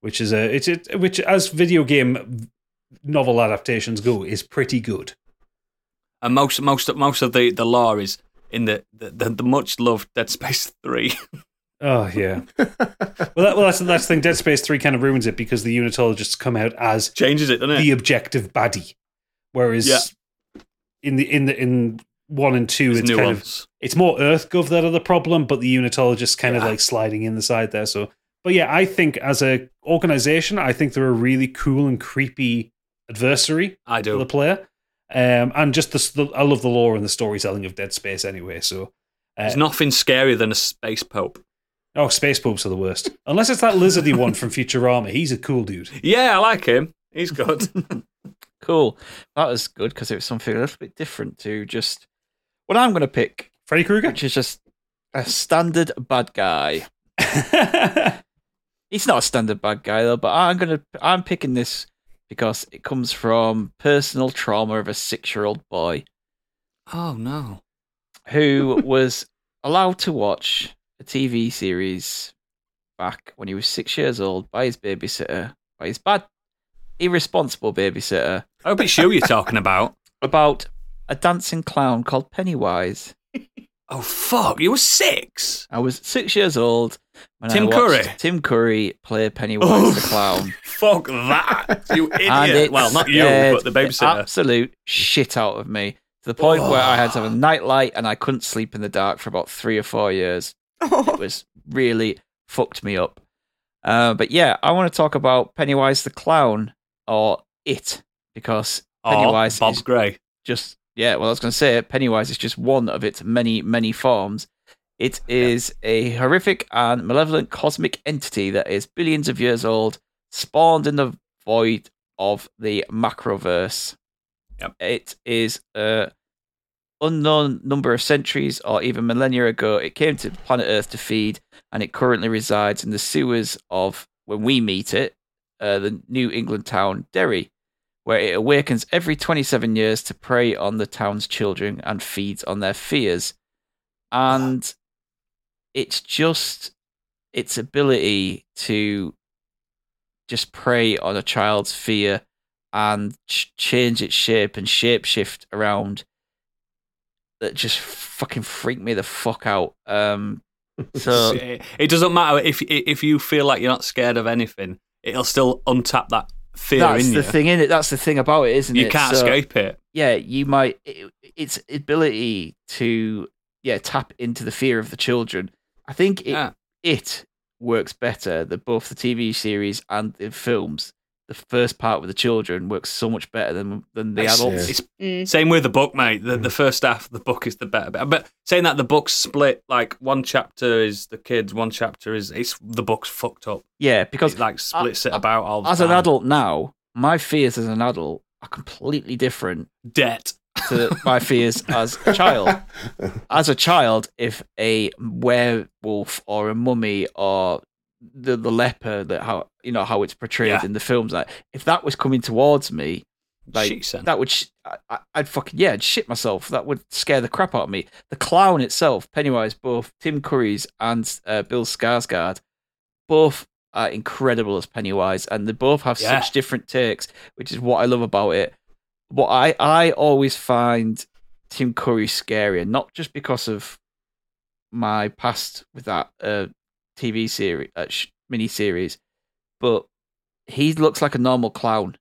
which is a it's it, which as video game novel adaptations go is pretty good. And most most most of the the lore is in the the, the, the much loved Dead Space Three. Oh yeah. well, that, well that's that's the thing. Dead Space Three kind of ruins it because the Unitologists come out as Changes it, doesn't it? the objective baddie, whereas Yeah. in the in the in one and two There's it's kind of it's more Earthgov that are the problem, but the Unitologists kind of like sliding in the side there. So, but yeah, I think as a organization, I think they're a really cool and creepy adversary I for the player. Um, and just the, the I love the lore and the storytelling of Dead Space anyway. So, uh, There's nothing scarier than a space pope. oh, space popes are the worst. Unless it's that lizardy one from Futurama, he's a cool dude. Yeah, I like him. He's good. Cool. That was good because it was something a little bit different to just what I'm going to pick, Freddy Krueger. which is just a standard bad guy. He's not a standard bad guy though, but I'm gonna I'm picking this because it comes from personal trauma of a six year old boy oh no. who was allowed to watch a TV series back when he was six years old by his babysitter, by his bad, irresponsible babysitter, I hope it's you you're talking about. about a dancing clown called Pennywise. Oh fuck! You were six. I was six years old when Tim I Curry? Tim Curry play Pennywise Oh, the clown. Fuck that, you idiot! Well, not you, but the babysitter. Absolute shit out of me to the point where I had to have a nightlight and I couldn't sleep in the dark for about three or four years. It was really fucked me up. Uh, but yeah, I want to talk about Pennywise the clown or it because Oh, Pennywise Bob is Gray. just yeah. Well, I was going to say Pennywise is just one of its many many forms. It is a horrific and malevolent cosmic entity that is billions of years old, spawned in the void of the macroverse. Yep. It is a unknown number of centuries or even millennia ago. It came to planet Earth to feed, and it currently resides in the sewers of when we meet it, uh, the New England town Derry where it awakens every 27 years to prey on the town's children and feeds on their fears. And it's just its ability to just prey on a child's fear and ch- change its shape and shapeshift around that just fucking freak me the fuck out. Um, so it, it doesn't matter if if you feel like you're not scared of anything. It'll still untap that fear that's in the you. thing in it. That's the thing about it, isn't it? you can't So- escape it. yeah, you might it, its ability to yeah tap into the fear of the children. I think it Yeah. it works better than both the TV series and the films. The first part with the children works so much better than than the It's- adults. It's Mm. same with the book, mate. The, Mm. the first half of the book is the better bit. But saying that the book's split, like one chapter is the kids, one chapter is it's the book's fucked up. Yeah, because It like splits it uh, about all the as an adult now, my fears as an adult are completely different debt. to my fears as a child. As a child, if a werewolf or a mummy or the the leper that how you know how it's portrayed Yeah. in the films, like if that was coming towards me, like that would sh- I, I'd fucking yeah, I'd shit myself. That would scare the crap out of me. The clown itself, Pennywise, both Tim Curry's and uh, Bill Skarsgård, both are incredible as Pennywise, and they both have Yeah. such different takes, which is what I love about it. What I I always find Tim Curry scarier, not just because of my past with that uh, TV series, uh, sh- mini series, but he looks like a normal clown.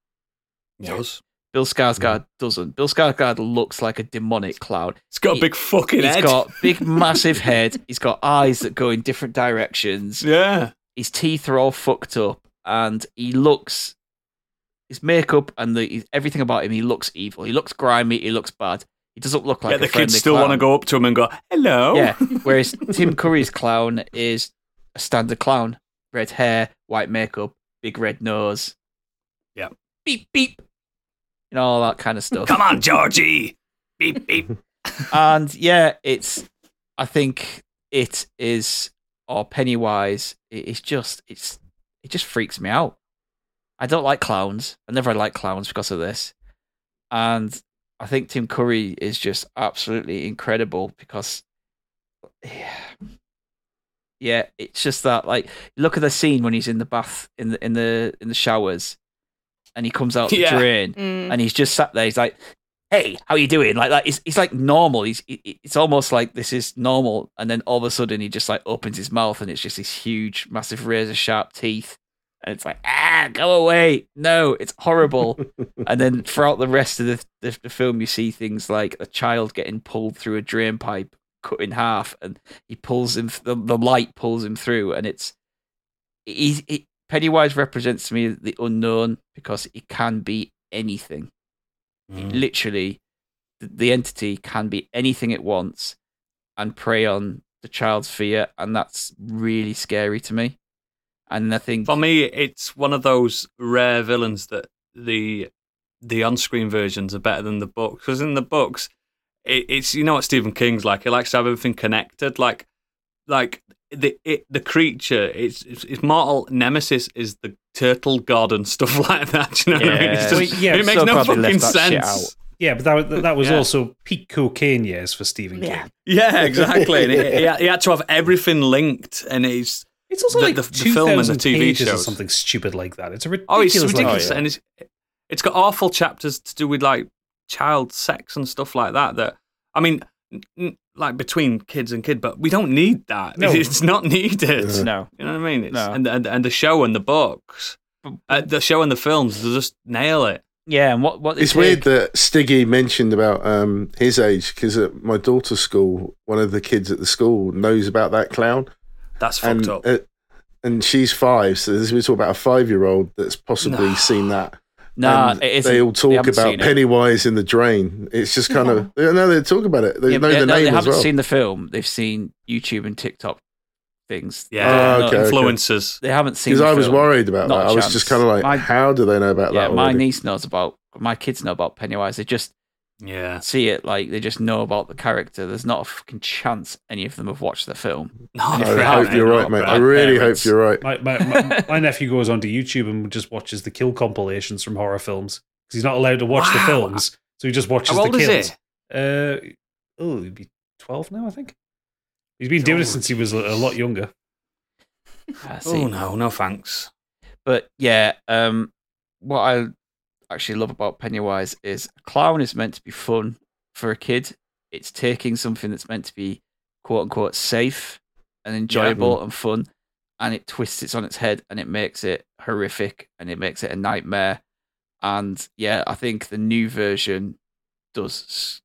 Does. Bill Skarsgård doesn't. Bill Skarsgård looks like a demonic clown. It's got a big fucking He's head. got big, massive head. He's got eyes that go in different directions. yeah. His teeth are all fucked up, and he looks. His makeup and the everything about him, he looks evil. He looks grimy. He looks bad. He doesn't look like yeah, a the kids still clown. want to go up to him and go, hello. Yeah. Whereas Tim Curry's clown is a standard clown: red hair, white makeup, big red nose. Yeah. Beep beep. And all that kind of stuff. Come on, Georgie. Beep, beep. and yeah, it's. I think it is or Pennywise, it- it's just it's it just freaks me out. I don't like clowns. I never like clowns because of this, and I think Tim Curry is just absolutely incredible because, yeah, yeah, it's just that like look at the scene when he's in the bath in the in the in the showers, and he comes out the Yeah. drain Mm. and he's just sat there. He's like, "Hey, how are you doing?" Like, like he's, he's like normal. He's he- it's almost like this is normal, and then all of a sudden he just like opens his mouth, and it's just these huge, massive razor sharp teeth, and it's like, ah, go away! No, it's horrible. and then throughout the rest of the, the the film, you see things like a child getting pulled through a drain pipe, cut in half, and he pulls him. The, the light pulls him through, and it's he's he, Pennywise represents to me the unknown because it can be anything Mm. literally the, the entity can be anything it wants and prey on the child's fear and that's really scary to me and i think For me, it's one of those rare villains that the the on-screen versions are better than the books. Because in the books, it, it's you know what Stephen King's like. He likes to have everything connected. Like like the it, the creature, its its its mortal nemesis is the turtle god and stuff like that. You know what I mean? It's just, Well, yeah, it makes so no fucking left that shit sense. Yeah, but that was- that was Yeah. also peak cocaine years for Stephen King. Yeah, exactly. and he, he had- he had to have everything linked, and it's It's also The- like the- the film and the TV pages or something stupid like that. It's a ridiculous. Oh, ridiculous. it's ridiculous, like- and it's it's got awful chapters to do with like child sex and stuff like that. That I mean, n- n- like between kids and kid, but we don't need that. No. It's not needed. Yeah. no You know what I mean? It's, No. and, and and the show and the books, uh, the show and the films, they just nail it. yeah and what what It's take- weird that Stiggy mentioned about um, his age because at my daughter's school, one of the kids at the school knows about that clown, That's fucked and up. uh, and she's five, so this- we're talking about a five-year-old that's possibly No. seen that. Nah And it isn't. they all talk haven't about. Pennywise in the drain. It's just kind of no, they talk about it. They Yeah, know yeah, the no, name They haven't well. seen the film they've seen youtube and tiktok things yeah, Oh, okay, okay. influencers. they haven't seen Because I was film. worried about Not that. I was just kind of like, My- how do they know about yeah that? my niece knows about my kids know about pennywise they just Yeah, see it like they just know about the character there's not a fucking chance any of them have watched the film no, I hope you're right, mate. I really parents. hope you're right. My, my, my, my nephew goes onto YouTube and just watches the kill compilations from horror films because he's not allowed to watch the films, so he just watches How old the is kills. Uh, oh, he'd be twelve now, I think. He's been doing it since he was a, a lot younger. Oh no, no thanks. But yeah, um, what I actually love about Pennywise is a clown is meant to be fun for a kid. It's taking something that's meant to be quote unquote safe and enjoyable and fun, and it twists it on its head and it makes it horrific and it makes it a nightmare. And yeah, I think the new version does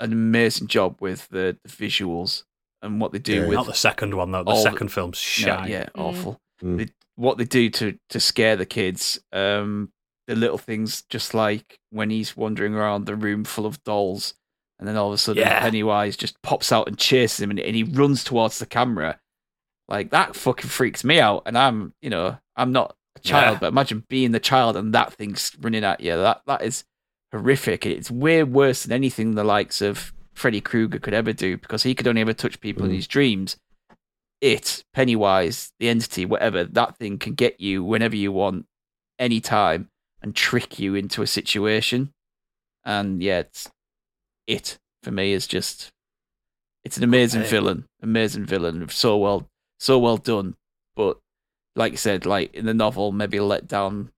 an amazing job with the, the visuals and what they do Yeah. with Not the second one though. The all the- second film's no, yeah, Mm. awful. Mm. They, what they do to to scare the kids, um, the little things, just like when he's wandering around the room full of dolls, and then all of a sudden Yeah. Pennywise just pops out and chases him, and, and he runs towards the camera. Like that fucking freaks me out, and I'm, you know, I'm not a child, Yeah. but imagine being the child and that thing's running at you. That that is horrific. It's way worse than anything the likes of Freddy Krueger could ever do because he could only ever touch people in Mm. his dreams. It, Pennywise, the entity, whatever, that thing can get you whenever you want, anytime, and trick you into a situation. And yeah, it's, it for me is just it's an amazing Okay. villain, amazing villain, so well, so well done. But like you said, like in the novel, maybe let down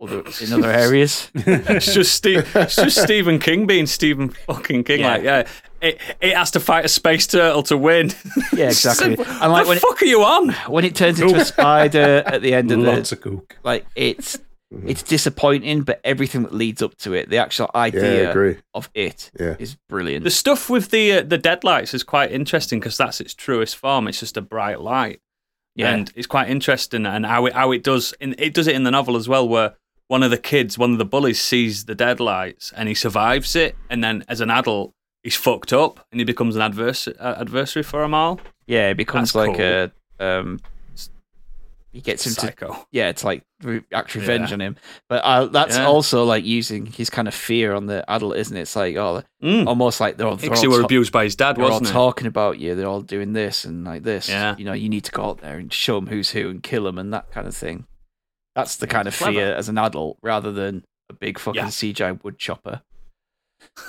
other in other areas. it's just Steve, it's just Stephen King being Stephen fucking King. Yeah. Like, yeah, it, it has to fight a space turtle to win. Yeah, exactly. What And like the when it, fuck are you on? when it turns into a spider at the end of the Lots of coke. like it's Mhm. it's disappointing, but everything that leads up to it, the actual idea agree. of it Yeah. is brilliant. The stuff with the uh, the deadlights is quite interesting because that's its truest form. It's just a bright light, yeah, and it's quite interesting. And how it how it does in, it does it in the novel as well, where one of the kids, one of the bullies, sees the deadlights and he survives it, and then as an adult, he's fucked up and he becomes an advers- uh, adversary for them all. yeah, it becomes That's like a um he gets him to yeah, to like act revenge Yeah. on him. But uh, that's Yeah. also like using his kind of fear on the adult, isn't it? It's like oh, Mm. almost like they're all, they're all they were ta- abused by his dad, they're all wasn't it? talking about you. They're all doing this and like this. Yeah. You know, you need to go out there and show them who's who and kill them and that kind of thing. That's the kind of Clever. fear as an adult rather than a big fucking Yeah. CGI wood chopper.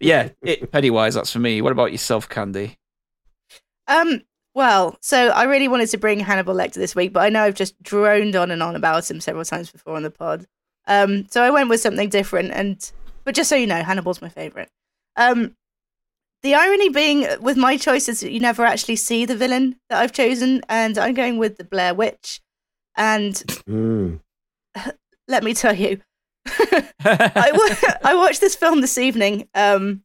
yeah, it, Pennywise, that's for me. What about yourself, Candy? Um. Well, so I really wanted to bring Hannibal Lecter this week, but I know I've just droned on and on about him several times before on the pod. Um. So I went with something different, and but just so you know, Hannibal's my favorite. Um. The irony being with my choice is that you never actually see the villain that I've chosen, and I'm going with the Blair Witch. And Mm. let me tell you, I, watched this film this evening um,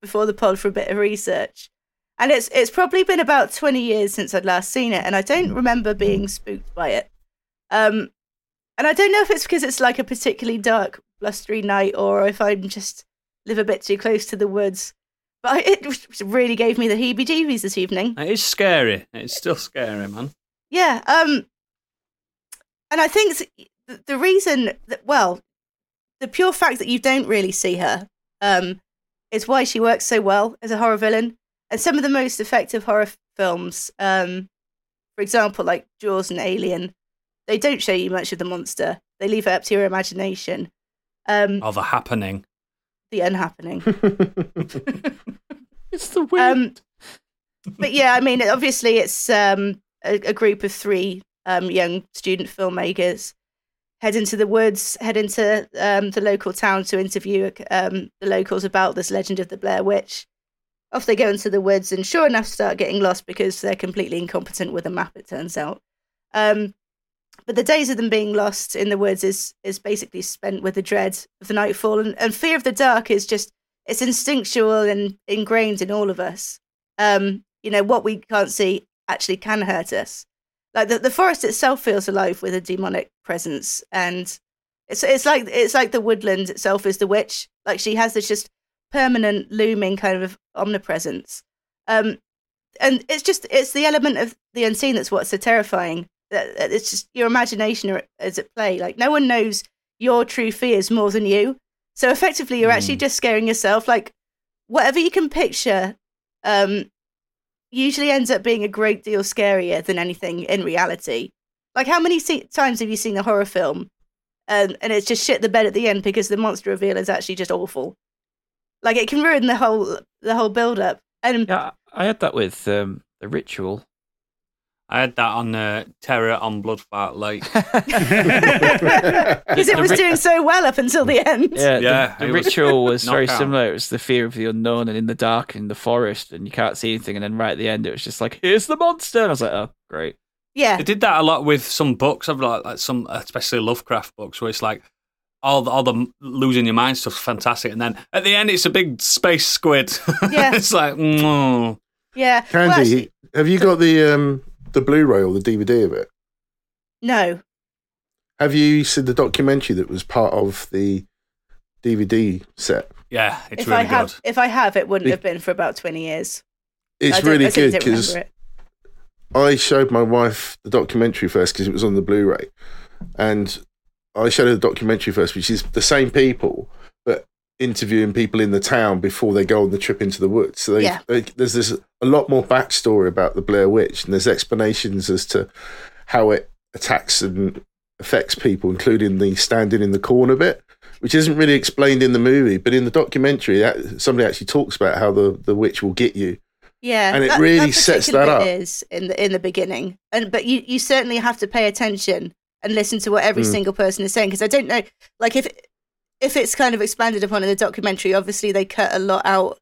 before the pod for a bit of research, and it's it's probably been about twenty years since I'd last seen it, and I don't remember being spooked by it. Um, and I don't know if it's because it's like a particularly dark, blustery night, or if I'm just live a bit too close to the woods. But it really gave me the heebie-jeebies this evening. It is scary. It's still scary, man. Yeah. Um, and I think the reason that, well, the pure fact that you don't really see her um, is why she works so well as a horror villain. And some of the most effective horror films, um, for example, like Jaws and Alien, they don't show you much of the monster. They leave it up to your imagination. Um, Oh, the happening. the unhappening. it's the wind. Um, but yeah, I mean, obviously, it's um, a, a group of three um, young student filmmakers head into the woods, head into um, the local town to interview um, the locals about this legend of the Blair Witch. Off they go into the woods, and sure enough, start getting lost because they're completely incompetent with a map. It turns out. Um, but the days of them being lost in the woods is is basically spent with the dread of the nightfall, and, and fear of the dark is just it's instinctual and ingrained in all of us. Um, you know, what we can't see actually can hurt us. Like the, the forest itself feels alive with a demonic presence, and it's it's like it's like the woodland itself is the witch. Like she has this just permanent, looming kind of omnipresence. Um, and it's just it's the element of the unseen that's what's so terrifying. It's just your imagination is at play. Like no one knows your true fears more than you. So effectively, you're actually just scaring yourself. Like whatever you can picture, um, usually ends up being a great deal scarier than anything in reality. Like how many se- times have you seen a horror film, and and it's just shit the bed at the end because the monster reveal is actually just awful. Like it can ruin the whole the whole build up. And Yeah, I had that with um, the ritual. I had that on uh, Terror on Bloodfart Lake. because it was doing so well up until the end. Yeah, the- Yeah, the, it was ritual was very knockout. similar. It was the fear of the unknown and in the dark in the forest, and you can't see anything. And then right at the end, it was just like, "Here's the monster." And I was like, "Oh, great." Yeah, They did that a lot with some books. I've like, like some, especially Lovecraft books, where it's like all the, all the losing your mind stuff's fantastic, and then at the end it's a big space squid. Yeah. it's like, mm. yeah. Well, Candy, actually, have you got the um, the Blu-ray or the DVD of it? no. Have you seen the documentary that was part of the DVD set? yeah, it's if really I have, good. if I have, it wouldn't Be- have been for about twenty years. It's really I good because it. I showed my wife the documentary first because it was on the Blu-ray, and I showed her the documentary first, which is the same people but interviewing people in the town before they go on the trip into the woods. So they, Yeah. they, there's this a lot more backstory about the Blair Witch, and there's explanations as to how it attacks and affects people, including the standing in the corner bit. Which isn't really explained in the movie, but in the documentary, that- somebody actually talks about how the, the witch will get you. Yeah, And it really sets particular that up. Is in the in the beginning, and but you you certainly have to pay attention and listen to what every Mm. single person is saying because I don't know, like if if it's kind of expanded upon in the documentary, obviously they cut a lot out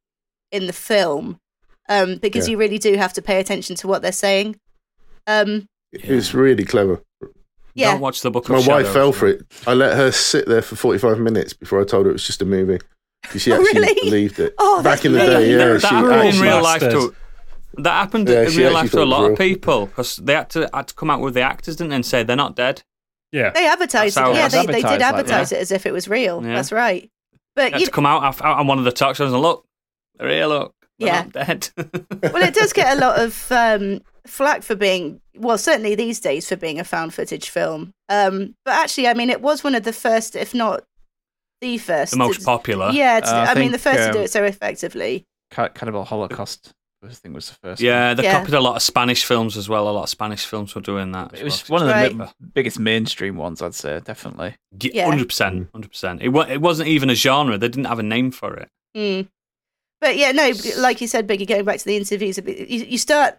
in the film, um, because Yeah. you really do have to pay attention to what they're saying. Um, It was really clever. yeah, Don't watch the Book My of wife Shadows. fell for it. I let her sit there for 45 minutes before I told her it was just a movie. 'Cause She Oh, actually really? believed it. Oh, Back that's in the really- day, yeah. that, She happened in actually, real life to that happened Yeah, in real life to a lot of people because they had to had to come out with the actors didn't they, and say they're not dead. Yeah. they advertised it. Yeah, they, they did advertised like advertise it as if it was real. Yeah. That's right. But you, to come out af- on one of the talk shows and look, they're here. Look, they're Yeah. not dead. well, it does get a lot of um, flack for being well, certainly these days for being a found footage film. Um, but actually, I mean, it was one of the first, if not the first, The most to- popular. Yeah, to, Uh, I I, mean, the think, first to do um, it so effectively. Ca- Cannibal Holocaust, I think, was the first. Yeah, they Yeah. copied a lot of Spanish films as well. A lot of Spanish films were doing that. it was well. one of the Right. mi- biggest mainstream ones, I'd say, definitely. Yeah. Hundred percent, hundred percent. It wa- it wasn't even a genre. They didn't have a name for it. Mm. But yeah, no, like you said, Biggie, going back to the interviews, you, you start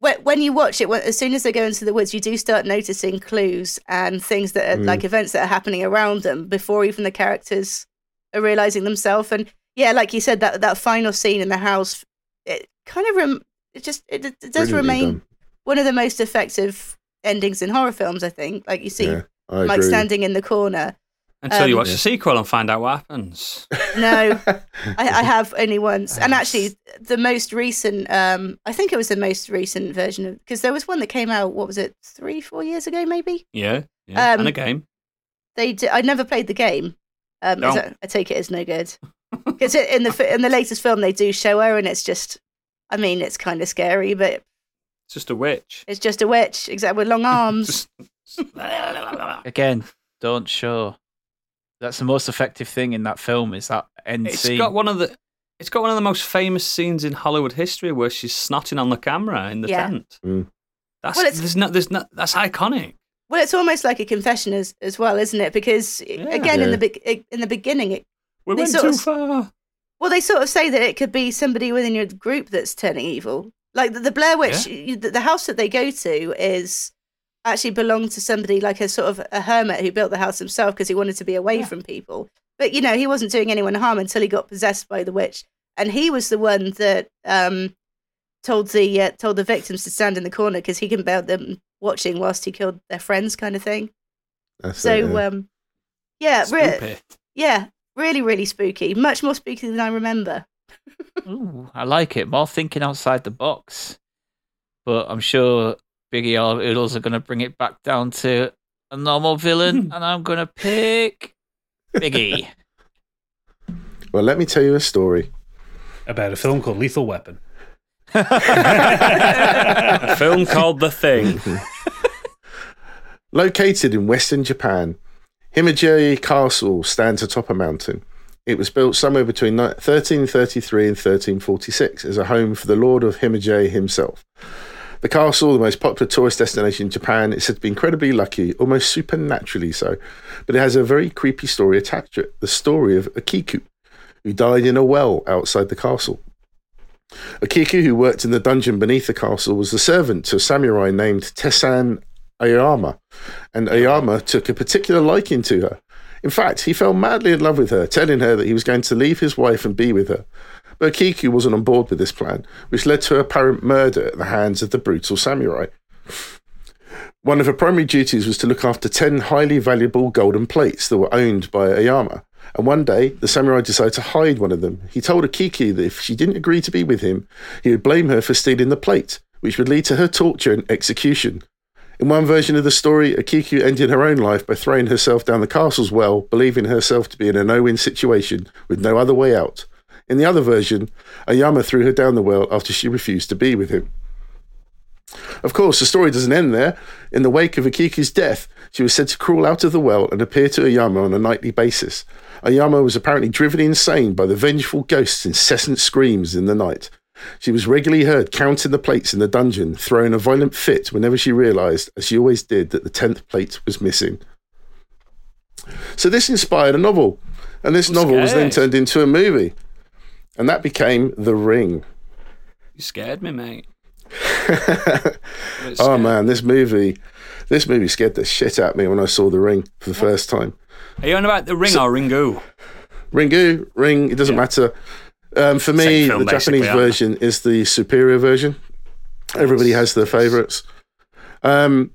when, when you watch it. As soon as they go into the woods, you do start noticing clues and things that are Mm. like events that are happening around them before even the characters are realizing themselves. And yeah, like you said, that that final scene in the house, it kind of rem- it just it, it does Brilliantly remain done. one of the most effective endings in horror films. I think, like you see Yeah, Mike agree. standing in the corner. Until you Um, watch the sequel and find out what happens. No, I, I have only once, and actually, the most recent. Um, I think it was the most recent version of because there was one that came out. What was it? Three, four years ago, maybe. Yeah, yeah. Um, and a game. They. D- I never played the game. Um, is No. it- I take it as no good because in the in the latest film they do show her, and it's just. I mean, it's kind of scary, but It's just a witch. it's just a witch, exactly with long arms. Again, don't show. That's the most effective thing in that film is that end It's scene. got one of the. It's got one of the most famous scenes in Hollywood history where she's snotting on the camera in the Yeah. tent. Mm. That's Well, it's- there's no there's no that's iconic. Well, it's almost like a confession as as well, isn't it? Because again, in the be- in the beginning, it We They went too of- far. Well, they sort of say that it could be somebody within your group that's turning evil. Like the, the Blair Witch, you, the, the house that they go to is actually belonged to somebody like a sort of a hermit who built the house himself because he wanted to be away from people. But you know, he wasn't doing anyone harm until he got possessed by the witch, and he was the one that um, told the uh, told the victims to stand in the corner because he couldn't bear them watching whilst he killed their friends, kind of thing. That's So, it, yeah. um, yeah, re- yeah, really, really spooky. Much more spooky than I remember. Ooh, I like it. More thinking outside the box. But I'm sure Biggie R. Oodles are going to bring it back down to a normal villain, and I'm going to pick Biggie. well, let me tell you a story. About a film called Lethal Weapon. a film called The Thing. Located in western Japan, Himeji Castle stands atop a mountain. It was built somewhere between 1333 and 1346 as a home for the Lord of Himeji himself. The castle, the most popular tourist destination in Japan, is said to be incredibly lucky, almost supernaturally so. But it has a very creepy story attached to it the story of Akiku, who died in a well outside the castle. Akiku, who worked in the dungeon beneath the castle, was the servant to a samurai named Tessan Ayama, and Ayama took a particular liking to her. In fact, he fell madly in love with her, telling her that he was going to leave his wife and be with her. But Kiku wasn't on board with this plan, which led to her apparent murder at the hands of the brutal samurai. One of her primary duties was to look after 10 highly valuable golden plates that were owned by Ayama. And one day, the samurai decided to hide one of them. He told Akiki that if she didn't agree to be with him, he would blame her for stealing the plate, which would lead to her torture and execution. In one version of the story, Akiku ended her own life by throwing herself down the castle's well, believing herself to be in a no win situation with no other way out. In the other version, Ayama threw her down the well after she refused to be with him. Of course, the story doesn't end there. In the wake of Akiku's death, she was said to crawl out of the well and appear to Ayama on a nightly basis. Ayama was apparently driven insane by the vengeful ghost's incessant screams in the night. She was regularly heard counting the plates in the dungeon, throwing a violent fit whenever she realised, as she always did, that the tenth plate was missing. So this inspired a novel, and this I'm novel was then turned into a movie, and that became The Ring. You scared me, mate. Oh man, this movie, this movie scared the shit out of me when I saw The Ring for the first time. Are you on about the ring or Ringu? Ringu, Ring, it doesn't matter. Um, for me, film, the Japanese basically, aren't they? version is the superior version. Everybody has their favourites. Um,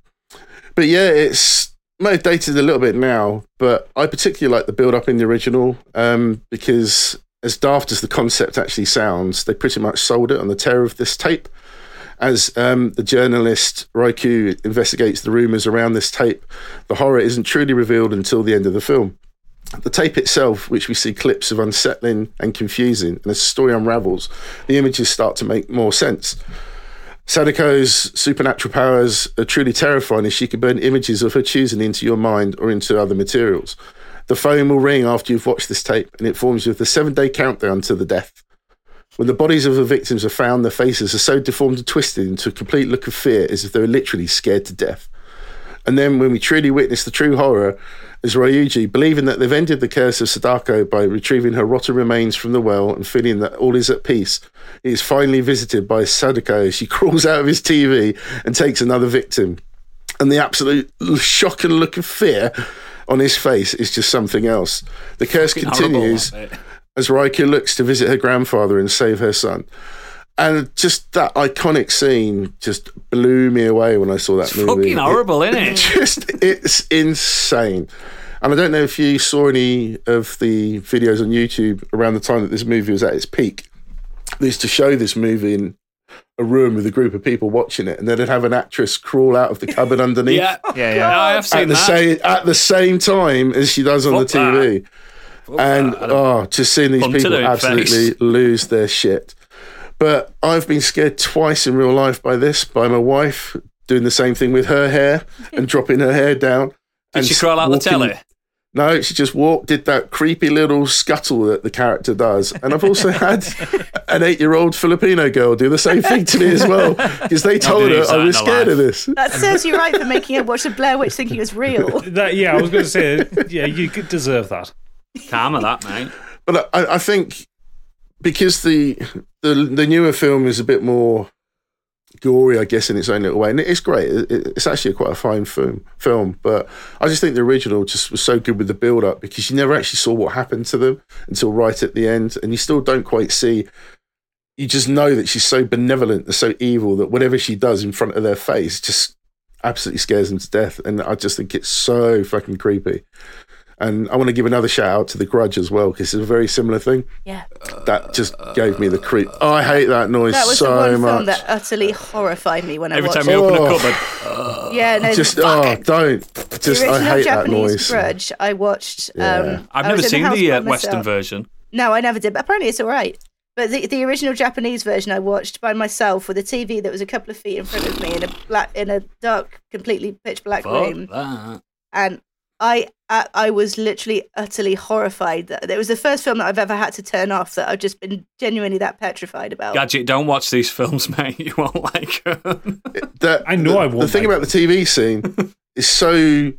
but yeah, it's may have dated a little bit now, but I particularly like the build up in the original um, because, as daft as the concept actually sounds, they pretty much sold it on the terror of this tape. As um, the journalist Reiko investigates the rumours around this tape, the horror isn't truly revealed until the end of the film. The tape itself, which we see clips of unsettling and confusing, and as the story unravels, the images start to make more sense. Sadako's supernatural powers are truly terrifying as she can burn images of her choosing into your mind or into other materials. The phone will ring after you've watched this tape and it forms you of the seven day countdown to the death. When the bodies of the victims are found, their faces are so deformed and twisted into a complete look of fear as if they were literally scared to death. And then when we truly witness the true horror, as Ryuji, believing that they've ended the curse of Sadako by retrieving her rotten remains from the well and feeling that all is at peace, he is finally visited by Sadako as she crawls out of his TV and takes another victim. And the absolute shock and look of fear on his face is just something else. The curse horrible, continues that as Reiko looks to visit her grandfather and save her son. And just that iconic scene just blew me away when I saw that It's movie. fucking horrible, isn't it? just it's insane. And I don't know if you saw any of the videos on YouTube around the time that this movie was at its peak. They used to show this movie in a room with a group of people watching it, and then they'd have an actress crawl out of the cupboard underneath Yeah, Yeah, yeah. yeah. I have seen at the that. same at the same time as she does on Fuck the TV. Fuck And oh, just seeing these Punch people absolutely face. lose their shit. But I've been scared twice in real life by this, by my wife doing the same thing with her hair and dropping her hair down. Did and she crawl out the walking- telly? No, she just walked, did that creepy little scuttle that the character does. And I've also had an eight year old Filipino girl do the same thing to me as well. Because they told her believes I was scared her of this. That serves you right for making her watch the Blair Witch thinking it was real. That, yeah, I was going to say, yeah, you could deserve that. Karma, that mate. But I, I think because the, the the newer film is a bit more gory, I guess, in its own little way, and it's great. It, it- it's actually quite a fine film. Film, but I just think the original just was so good with the build up because you never actually saw what happened to them until right at the end, and you still don't quite see. You just know that she's so benevolent and so evil that whatever she does in front of their face just absolutely scares them to death, and I just think it's so fucking creepy. And I want to give another shout out to The Grudge as well because it's a very similar thing Yeah. that just gave me the creep. Oh, I hate that noise That was so the one much. film that utterly horrified me when I Every watched time it. you open a Oh. cupboard, Yeah, no, just the, oh, don't. the Just I original hate that Japanese noise. Grudge. I watched. Yeah. Um, I've I never seen house the uh, Western version. No, I never did. But apparently, it's all right. But the, the original Japanese version I watched by myself with a TV that was a couple of feet in front of me in a black in a dark, completely pitch black Fuck room, that. and I, I I was literally utterly horrified. That it was the first film that I've ever had to turn off. That I've just been genuinely that petrified about. Gadget, don't watch these films, mate. You won't like them. That- I know the, I won't The thing like about the TV scene is so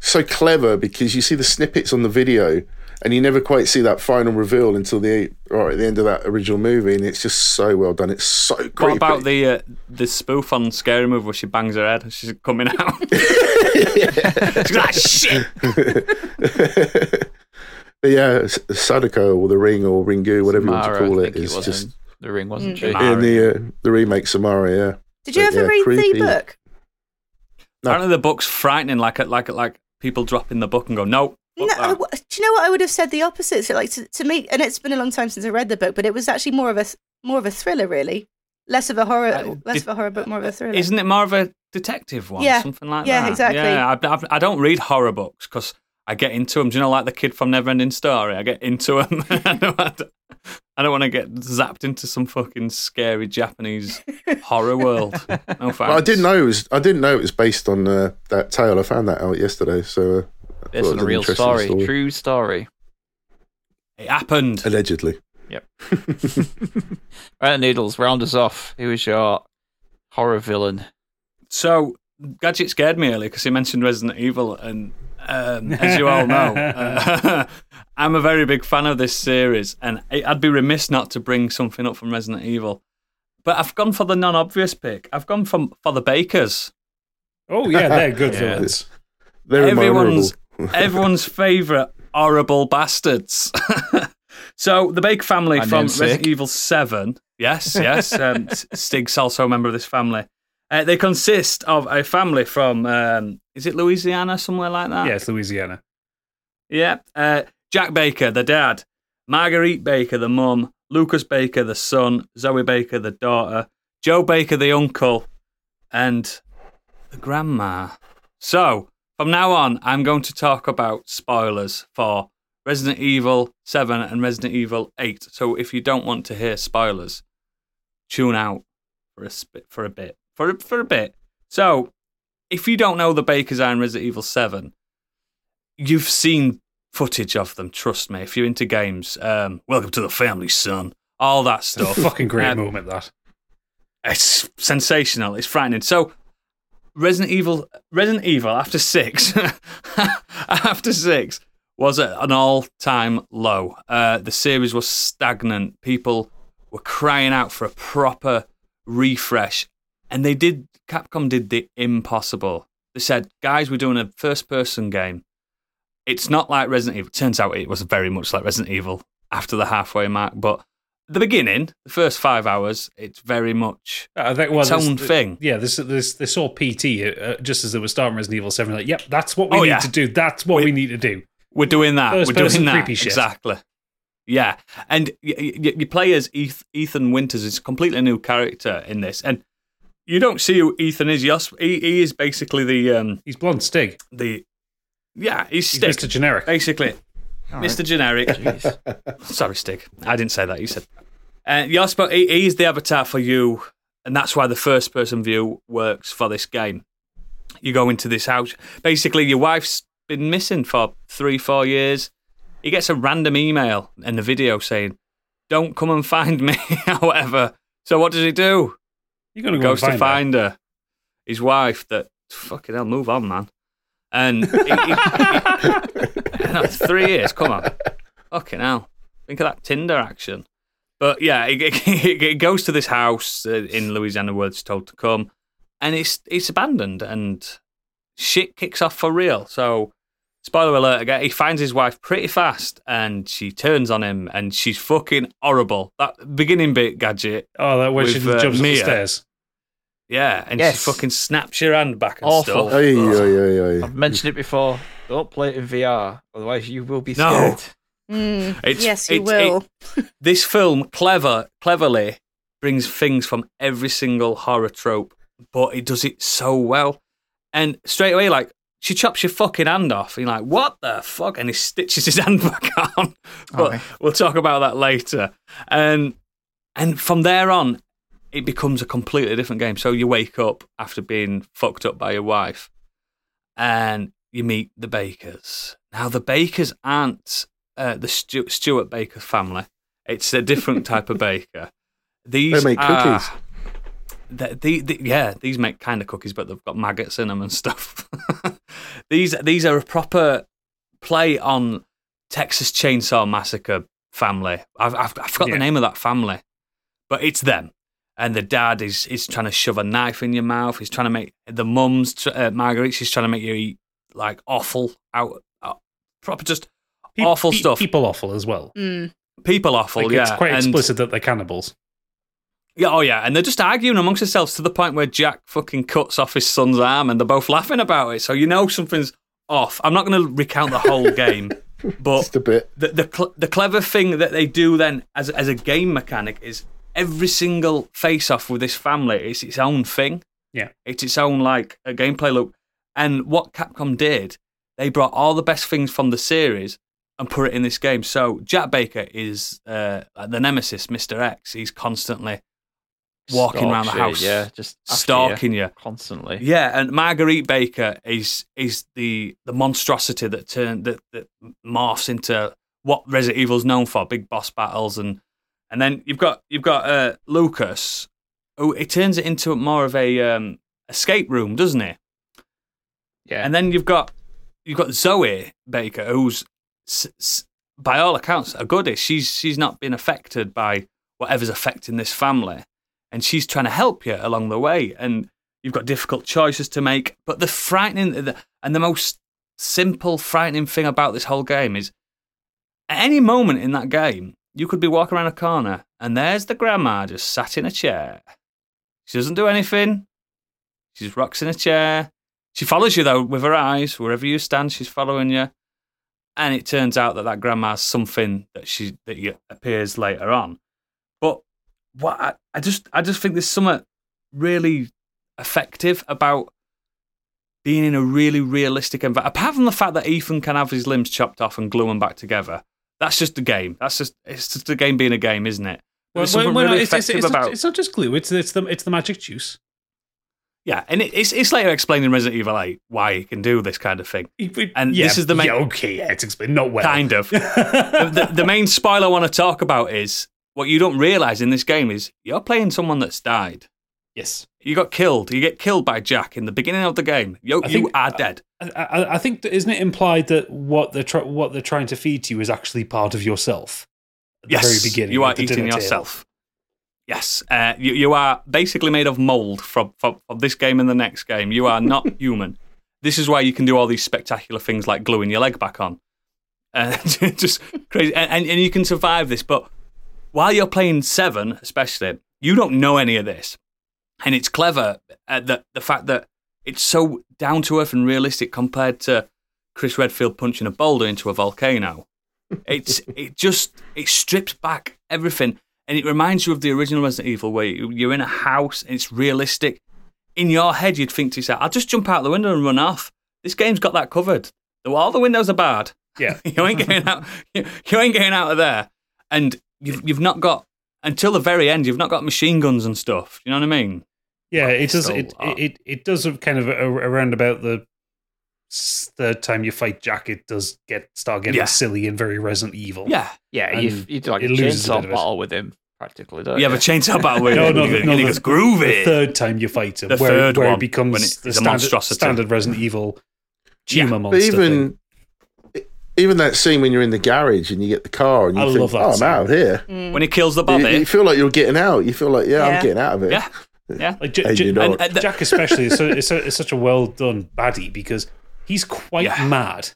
so clever because you see the snippets on the video and you never quite see that final reveal until the right at the end of that original movie, and it's just so well done. It's so creepy. What about the uh, the spoof on Scary Movie where she bangs her head? She's coming out. She's like, shit. Yeah, Sadako or the Ring or Ringu, whatever you want to call I it, think is was just in the ring, wasn't Mm. she? Samara. in the uh, the remake Samara. Yeah, Did you But, ever yeah, read creepy. the book? No. Apparently the book's frightening. Like like like people dropping the book and go, nope. No, fuck I do you know what I would have said the opposite? So like to, to me, and it's been a long time since I read the book, but it was actually more of a more of a thriller, really, less of a horror, Uh, less did- of a horror, but more of a thriller. Isn't it more of a detective one? Yeah. Something like that. Yeah, that. exactly. Yeah, I, I, I don't read horror books because I get into them. Do you know, like the kid from Neverending Story? I get into them. I don't, want to- I don't want to get zapped into some fucking scary Japanese horror world. No thanks. Well, I didn't know it was. I didn't know it was based on uh, that tale. I found that out yesterday. So uh, I It's a real interesting story, true story. It happened. Allegedly. Yep. right, Noodles, round us off. Who is your horror villain? So, Gadget scared me earlier because he mentioned Resident Evil, and um, as you all know, uh, I'm a very big fan of this series, and I- I'd be remiss not to bring something up from Resident Evil. But I've gone for the non-obvious pick. I've gone from for the Bakers, Oh, yeah, they're good Yeah. villains. They're everyone's memorable. Everyone's favorite horrible bastards. so the Baker family from. Resident Evil Seven. Yes, yes. Um, Stig's also a member of this family. Uh, they consist of a family from um, is it Louisiana, somewhere like that? Yes, Louisiana. Yeah. Uh, Jack Baker, the dad. Marguerite Baker, the mum. Lucas Baker, the son. Zoe Baker, the daughter. Joe Baker, the uncle. And the grandma. So, from now on, I'm going to talk about spoilers for Resident Evil 7 and Resident Evil 8. So, if you don't want to hear spoilers, tune out for a sp- for a bit for a, for a bit. So, if you don't know the Bakers are in Resident Evil Seven, you've seen footage of them. Trust me. If you're into games, um, welcome to the family, son. All that stuff. fucking great Um, moment, that. it's sensational. It's frightening. So, Resident Evil, Resident Evil after six, after six was at an all-time low. Uh, the series was stagnant. People were crying out for a proper refresh, and they did. Capcom did the impossible. They said, "Guys, we're doing a first-person game. It's not like Resident Evil." Turns out it was very much like Resident Evil after the halfway mark, but the beginning, the first five hours, it's very much I think well, its own thing. Yeah, this this they saw PT uh, just as they were starting Resident Evil Seven. Like, yep, that's what we Oh, need yeah. to do. That's what we, We- need to do. We're doing that. First We're doing that. Exactly. Yeah, and y- y- you play as Eth- Ethan Winters is a completely new character in this, and you don't see who Ethan is. Yes, he, he is basically the um He's blonde Stig. the yeah he's He's Stig Mr. Generic. basically All right. Mr. Generic. Jeez. Sorry, Stig. I didn't say that. You said. Uh, you're he, he's the avatar for you, and that's why the first person view works for this game. You go into this house. Basically, your wife's been missing for three, four years. He gets a random email in the video saying, "Don't come and find me," or whatever. So what does he do? You're gonna He go goes and to find, find her. His wife. That fucking hell. Move on, man. And he- he- he- three years. Come on. Fucking hell. Think of that Tinder action. But yeah, it, it, it goes to this house uh, in Louisiana where it's told to come, and it's it's abandoned, and shit kicks off for real. So, spoiler alert again, he finds his wife pretty fast, and she turns on him, and she's fucking horrible. That beginning bit, gadget, Oh, that when she uh, jumps the stairs. Yeah, and Yes. she fucking snaps your hand back and Awful. stuff. Oi, Ugh. oi, oi, oi. I've mentioned it before. Don't play it in VR, otherwise you will be No. scared. Mm, It's- yes, you it's- will. this film clever cleverly brings things from every single horror trope but it does it so well and straight away like she chops your fucking hand off and you're like what the fuck and he stitches his hand back on but Okay. we'll talk about that later and and from there on it becomes a completely different game so you wake up after being fucked up by your wife and you meet the bakers now the bakers aren't uh, the Stu- Stuart Baker family. It's a different type of baker. These They make are- cookies. the, the, the- yeah, these make kind of cookies, but they've got maggots in them and stuff. these these are a proper play on Texas Chainsaw Massacre family. I've, I've I forgot Yeah. the name of that family, but it's them. And the dad is is trying to shove a knife in your mouth. He's trying to make the mum's tr- uh, Marguerite. She's trying to make you eat like awful out, uh, proper just Pe- awful pe- stuff. People awful as well. Mm. people awful. Like, yeah, It's quite And- explicit that they're cannibals. Yeah, oh yeah, and they're just arguing amongst themselves to the point where Jack fucking cuts off his son's arm, and they're both laughing about it. So you know something's off. I'm not going to recount the whole game, but Just a bit. the the, cl- the clever thing that they do then as as a game mechanic is every single face off with this family is its own thing. Yeah. it's its own like a gameplay loop. And what Capcom did, they brought all the best things from the series and put it in this game. So Jack Baker is uh, the nemesis, Mister X. He's constantly walking Stalk around the shit, house, yeah, just stalking you. constantly. Yeah, and Marguerite Baker is is the the monstrosity that turned that, that morphs into what Resident Evil's known for, big boss battles and and then you've got you've got uh, Lucas, who it turns it into more of a um, escape room, doesn't it? Yeah, And then you've got you've got Zoe Baker, who's s- s- by all accounts a goodie. She's she's not been affected by whatever's affecting this family, and she's trying to help you along the way. And you've got difficult choices to make. But the frightening the, and the most simple frightening thing about this whole game is, at any moment in that game, you could be walking around a corner, and there's the grandma just sat in a chair. She doesn't do anything. She just rocks in a chair. She follows you though with her eyes wherever you stand. She's following you, and it turns out that that grandma's something that she that you, appears later on. But what I, I just I just think there's something really effective about being in a really realistic environment. Apart from the fact that Ethan can have his limbs chopped off and glue them back together, that's just a game. That's just it's just a game being a game, isn't it? Was something no, really it's, it's, it's not, about. it's not just glue. It's it's the it's the magic juice. Yeah, and it, it's it's like explaining Resident Evil 8 why you can do this kind of thing. And yeah, this is the main- Yeah, okay, yeah, it's explained not well. Kind of. the, the, the main spoiler I want to talk about is what you don't realize in this game is you're playing someone that's died. Yes, You got killed. You get killed by Jack in the beginning of the game. You, I you think- are dead. I, I, I think that, isn't it implied that what they're try, what they're trying to feed to you is actually part of yourself. At the yes, very beginning, you are the eating dinner table. yourself. Yes, uh, you, you are basically made of mold from, from, from this game and the next game. You are not human. This is why you can do all these spectacular things like gluing your leg back on. Uh, just crazy. And, and, and you can survive this. But while you're playing Seven, especially, you don't know any of this. And it's clever uh, that the fact that it's so down to earth and realistic compared to Chris Redfield punching a boulder into a volcano. It's it just it strips back everything, and it reminds you of the original Resident Evil, where you- you're in a house and it's realistic. In your head, you'd think to yourself, "I'll just jump out the window and run off." This game's got that covered. All the windows are bad, Yeah, you ain't getting out. You, you ain't getting out of there, and you've you've not got until the very end. You've not got machine guns and stuff. You know what I mean? yeah. It does. It, uh, it it it does kind of a- around about the third time you fight Jack. It does get start getting Yeah. silly and very Resident Evil. Yeah. Yeah, you, And you do like a it loses a chainsaw bit of it. battle with him, practically, don't You have a chainsaw battle with No, him, no, no, he no, goes the, groovy. the third time you fight him, The where, third where one, it becomes when the it- it's a standard, monstrosity. standard Resident Evil Yeah, tumor but monster. But thing. Even even that scene when you're in the garage and you get the car and you I think, love that "Oh, I'm out of here." Mm. when he kills the You, you feel like you're getting out. You feel like, yeah, Yeah. I'm getting out of it. yeah, yeah. Like J- J- you and- what? and the- Jack especially is, so, is, so, is such a well done baddie because he's quite Yeah. mad.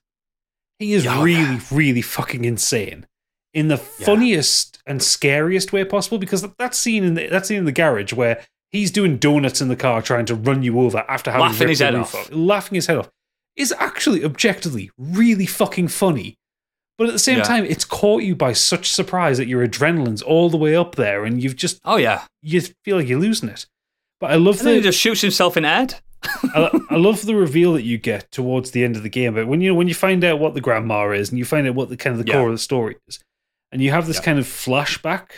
He is really, yeah. really fucking insane in the funniest and scariest way possible. Because that- that scene in the, that scene in the garage where he's doing donuts in the car trying to run you over after having Laughing his the head roof off. laughing his head off, is actually objectively really fucking funny. But at the same Yeah. time, it's caught you by such surprise that your adrenaline's all the way up there, and you've just Oh yeah. you feel like you're losing it. But I love And then he the just shoots himself in head. I, I love the reveal that you get towards the end of the game. But when you when you find out what the grandma is, and you find out what the kind of the Yeah. core of the story is, and you have this Yeah. kind of flashback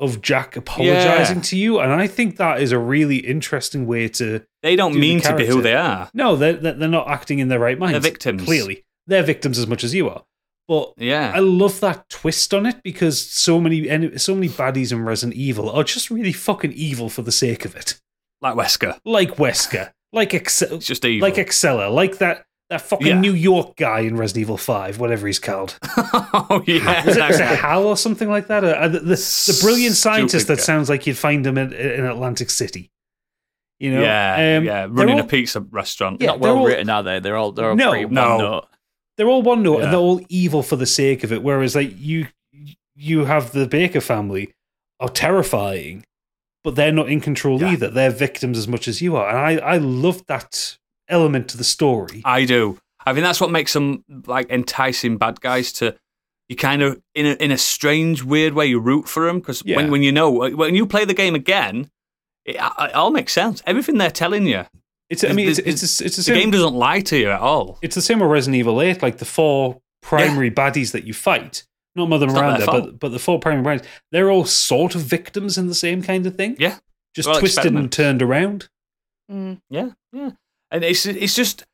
of Jack apologizing Yeah. to you, and I think that is a really interesting way to. They don't Do the mean to be who they are. No, they're they're not acting in their right minds. They're victims. Clearly, they're victims as much as you are. But Yeah. I love that twist on it because so many so many baddies in Resident Evil are just really fucking evil for the sake of it. like Wesker. Like Wesker, like Excel, It's just evil. like Excella, like that that fucking Yeah. New York guy in Resident Evil Five, whatever he's called. oh yeah. Is it, it. Hal or something like that? Uh, uh, the, the, the brilliant scientist Stupid that guy. sounds like you'd find him in, in Atlantic City. You know, yeah, Um, yeah. Running all- a pizza restaurant. Yeah, Not well all- written, are they? They're all they're all No, pretty no. one note. they're all one note Yeah. and they're all evil for the sake of it. Whereas, like you, you have the Baker family are terrifying, but they're not in control Yeah. either. They're victims as much as you are, and I I love that element to the story. I do. I think that's what makes them like enticing bad guys to. You kind of in a, in a strange, weird way, you root for them because Yeah. when when you know when you play the game again, it, it all makes sense. Everything they're telling you, It's I mean it's the- it's it's, it's the the same. game doesn't lie to you at all. it's the same with Resident Evil 8, like the four primary baddies that you fight. Not Mother It's Miranda, their but but the four primary baddies, they're all sort of victims in the same kind of thing. Yeah. Just Well, twisted and turned around. Mm. Yeah, yeah. And it's it's just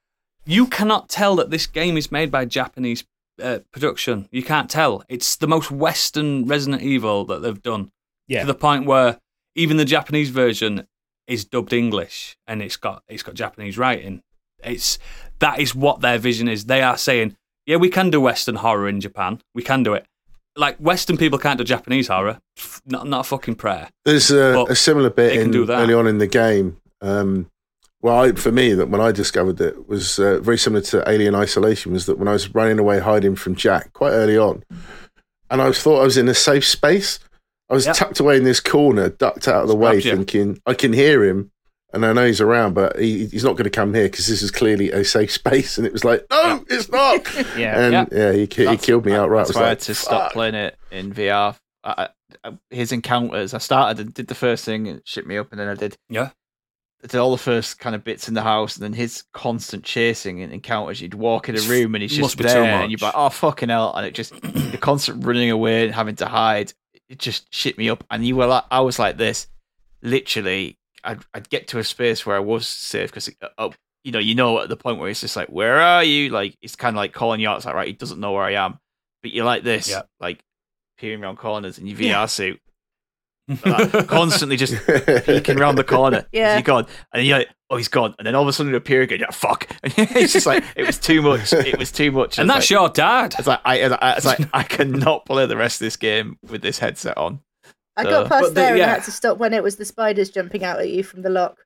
you cannot tell that this game is made by Japanese uh, production. You can't tell. It's the most Western Resident Evil that they've done. Yeah. To the point where even the Japanese version is dubbed English and it's got it's got Japanese writing. It's that is what their vision is. They are saying, yeah, we can do Western horror in Japan. We can do it. Like Western people can't do Japanese horror. Not not a fucking prayer. There's a, a similar bit in, do that. early on in the game. Um, well, I, for me, that when I discovered it was uh, very similar to Alien Isolation. Was that when I was running away hiding from Jack quite early on, and I was, thought I was in a safe space. I was Yep. tucked away in this corner, ducked out of the Just way, you. thinking I can hear him, and I know he's around, but he, he's not going to come here because this is clearly a safe space. And it was like, no, it's not. Yeah, and Yeah. yeah, he, he killed me outright. That's I why I had like, to stop playing it in VR. I, I, his encounters, I started and did the first thing and it shit me up, and then I did Yeah. Did all the first kind of bits in the house, and then his constant chasing and encounters. You'd walk in a room and he's just there, and much. like, "Oh fucking hell!" And it just the constant running away and having to hide. it just shit me up. And you were like, I was like this, literally. I'd, I'd get to a space where I was safe because, uh, you know, you know, at the point where it's just like, where are you? Like, it's kind of like calling you out. It's like, right, he doesn't know where I am. But you're like this, Yeah. like peering around corners in your VR suit, like, constantly just peeking around the corner. Yeah. Is he gone? And you're like, oh, he's gone. And then all of a sudden, you appear again. You're like, fuck. And it's just like, it was too much. It was too much. and It's that's like, your dad. It's like, I, I, it's like, I cannot play the rest of this game with this headset on. I So- got past But the- there and I had to stop when it was the spiders jumping out at you from the lock.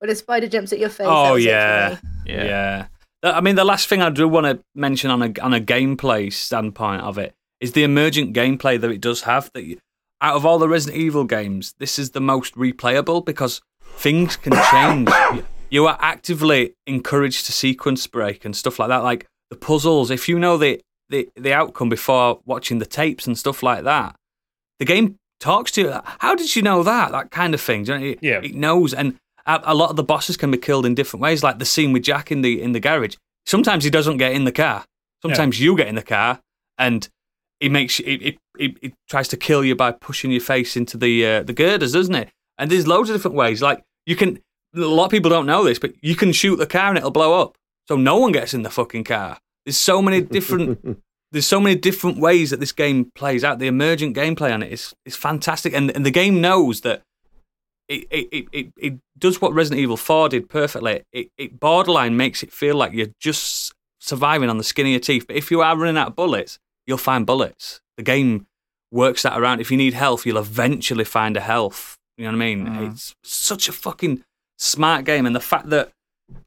When a spider jumps at your face. Oh was it for yeah. Yeah. yeah. I mean, the last thing I do want to mention on a on a gameplay standpoint of it is the emergent gameplay that it does have. That you, out of all the Resident Evil games, this is the most replayable because things can change. You- are actively encouraged to sequence break and stuff like that. Like the puzzles, if you know the the, the outcome before watching the tapes and stuff like that, the game talks to you. How did you know that? That kind of thing. You know, it, Yeah. it knows, and a, a lot of the bosses can be killed in different ways. Like the scene with Jack in the in the garage. Sometimes he doesn't get in the car. Sometimes you get in the car, and it makes it, it, it, it tries to kill you by pushing your face into the uh, the girders, doesn't it? And there's loads of different ways. Like you can. A lot of people don't know this, but you can shoot the car and it'll blow up. So no one gets in the fucking car. There's so many different there's so many different ways that this game plays out. The emergent gameplay on it is is fantastic, and and the game knows that it it, it, it, does what Resident Evil Four did perfectly. It it borderline makes it feel like you're just surviving on the skin of your teeth. But if you are running out of bullets, you'll find bullets. The game works that around. If you need health, you'll eventually find a health. You know what I mean? Mhm. It's such a fucking smart game, and the fact that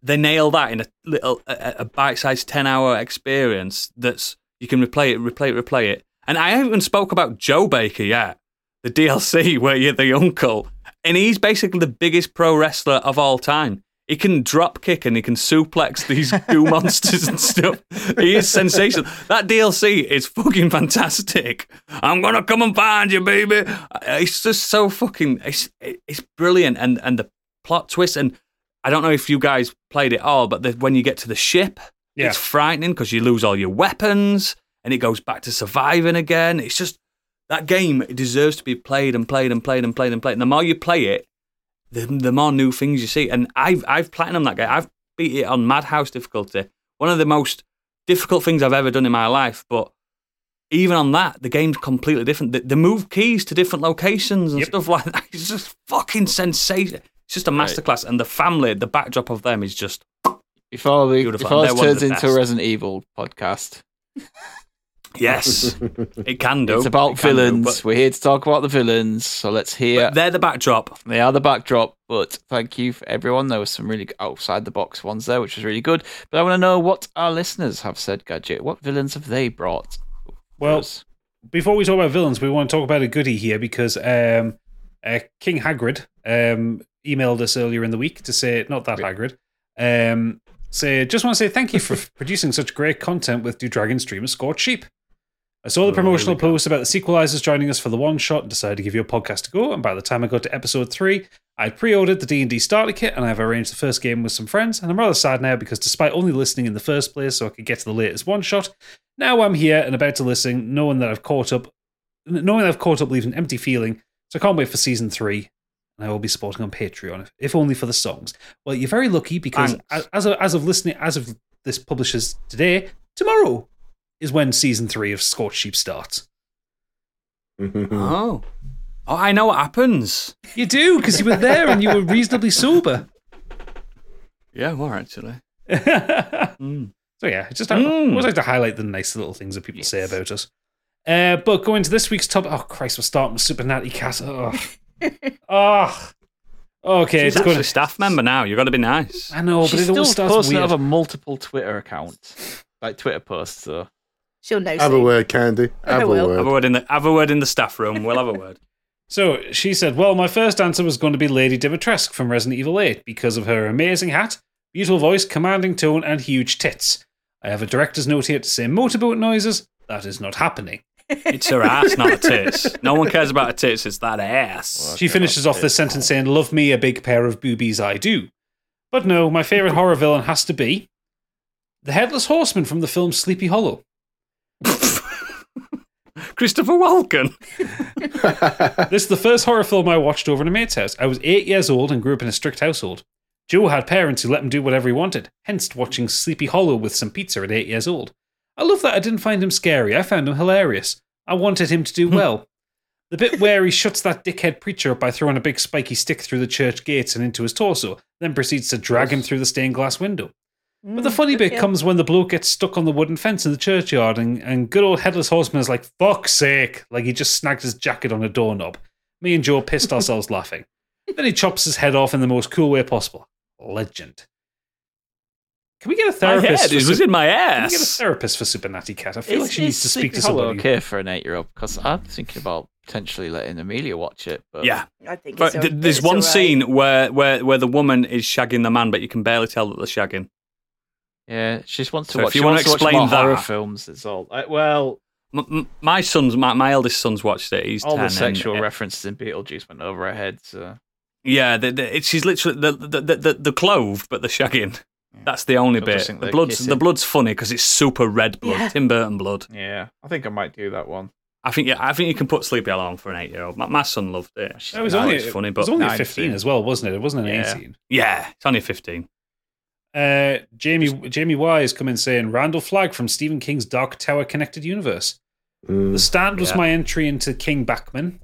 they nail that in a little a, a bite-sized ten-hour experience that's you can replay it, replay it, replay it. And I haven't even spoke about Joe Baker yet, the DLC where you're the uncle, and he's basically the biggest pro wrestler of all time. He can drop kick and he can suplex these goo monsters and stuff. He is sensational. That DLC is fucking fantastic. I'm gonna come and find you, baby. Uh, it's just so fucking. It's it's brilliant, and and the plot twist. And I don't know if you guys played it all, but the, when you get to the ship, Yeah. it's frightening because you lose all your weapons, and it goes back to surviving again. It's just that game. It deserves to be played and played and played and played and played. And the more you play it, the, the more new things you see. And I've I've platinum that game. I've beat it on Madhouse difficulty. One of the most difficult things I've ever done in my life. But even on that, the game's completely different. They, they move keys to different locations and Yep. stuff like that. It's just fucking sensation. It's just a Right. masterclass, and the family, the backdrop of them is just Before, we, Beautiful. before They're this turns into a. Resident Evil podcast, yes, it can do. it's about It can do, villains. but- We're here to talk about the villains. So let's hear. but they're the backdrop. They are the backdrop, but thank you for everyone. There were some really outside the box ones there, which was really good. But I want to know what our listeners have said, Gadget. What villains have they brought? Well, us? before we talk about villains, we want to talk about a goodie here because um, uh, King Hagrid um, emailed us earlier in the week to say, not that Hagrid, um, say, just want to say thank you for producing such great content with Do Dragon streamer Scorched Sheep. I saw the Oh, promotional go. post about the sequelizers joining us for the one shot and decided to give you a podcast to go. And by the time I got to episode three, I'd pre-ordered the D&D starter kit and I've arranged the first game with some friends. And I'm rather sad now because despite only listening in the first place so I could get to the latest one shot, now I'm here and about to listen, knowing that I've caught up, knowing that I've caught up leaves an empty feeling. So I can't wait for season three, and I will be supporting on Patreon, if, only for the songs. Well, you're very lucky because Thanks. as, as of, as of listening, as of this publishes today, tomorrow is when season three of Scorched Sheep starts. Oh, oh, I know what happens. You do because you were there and you were reasonably sober. Yeah, more actually. so Mm. yeah, it's just I Mm. always like to highlight the nice little things that people say about us. Uh, but going to this week's top. Oh Christ, we're starting with Super Natty Cat. Oh, oh. okay. She's It's going to a staff member now. You've got to be nice. I know, She's but it still always starts posting weird. over multiple Twitter accounts, like Twitter posts. So She'll know Have a word, Candy. Have a will. Have a word. word in the have a word in the staff room. We'll have a word. So she said, Well, my first answer was going to be Lady Dimitrescu from Resident Evil 8 because of her amazing hat, beautiful voice, commanding tone, and huge tits. I have a director's note here to say motorboat noises. That is not happening. It's her ass, not her tits. No one cares about her tits. It's that ass. She finishes off this sentence saying, Love me a big pair of boobies, I do. But no, my favourite horror villain has to be the Headless Horseman from the film Sleepy Hollow. Christopher Walken. This is the first horror film I watched over in a mate's house. I was eight years old and grew up in a strict household. Joe had parents who let him do whatever he wanted, hence watching Sleepy Hollow with some pizza at eight years old. I love that I didn't find him scary, I found him hilarious. I wanted him to do hmm. well. the bit where he shuts that dickhead preacher up by throwing a big spiky stick through the church gates and into his torso, then proceeds to drag him through the stained glass window. But the mm, funny bit comes when the bloke gets stuck on the wooden fence in the churchyard and, and good old headless horseman is like, fuck's sake, like he just snagged his jacket on a doorknob. Me and Joe pissed ourselves laughing. Then he chops his head off in the most cool way possible. Legend. Can we get a My therapist? head for it was Su- in my ass. Can we get a therapist for Super Natty Cat? I feel like she needs to speak to Sleepy Hollow somebody. okay for an eight-year-old? Because I'm thinking about potentially letting Amelia watch it. But Yeah, I think but it's th- there's it's one all right. scene where, where where the woman is shagging the man, but you can barely tell that they're shagging. Yeah, she just wants to So if you wanna wants to explain more horror that- films. It's all. I, well, M- m- my son's, my, my eldest son's watched it. He's all 10 the sexual and, uh, references in Beetlejuice went over her head. So Yeah, the, the, it, she's literally the the, the, the the clothed, but the shagging. That's the only She'll bit. The they're blood's the blood's funny because it's super red blood, Yeah. Tim Burton blood. yeah, I think I might do that one. I think yeah, I think you can put Sleepy Hollow on for an eight year old. My, my son loved it. It was No, only, it's funny, it but was only a 19. 15 as well, wasn't it? It wasn't an Yeah. 18. yeah, it's only fifteen. Uh, Jamie Jamie Y is coming saying Randall Flagg from Stephen King's Dark Tower Connected Universe. Mm. The Stand was Yeah. my entry into King Bachman,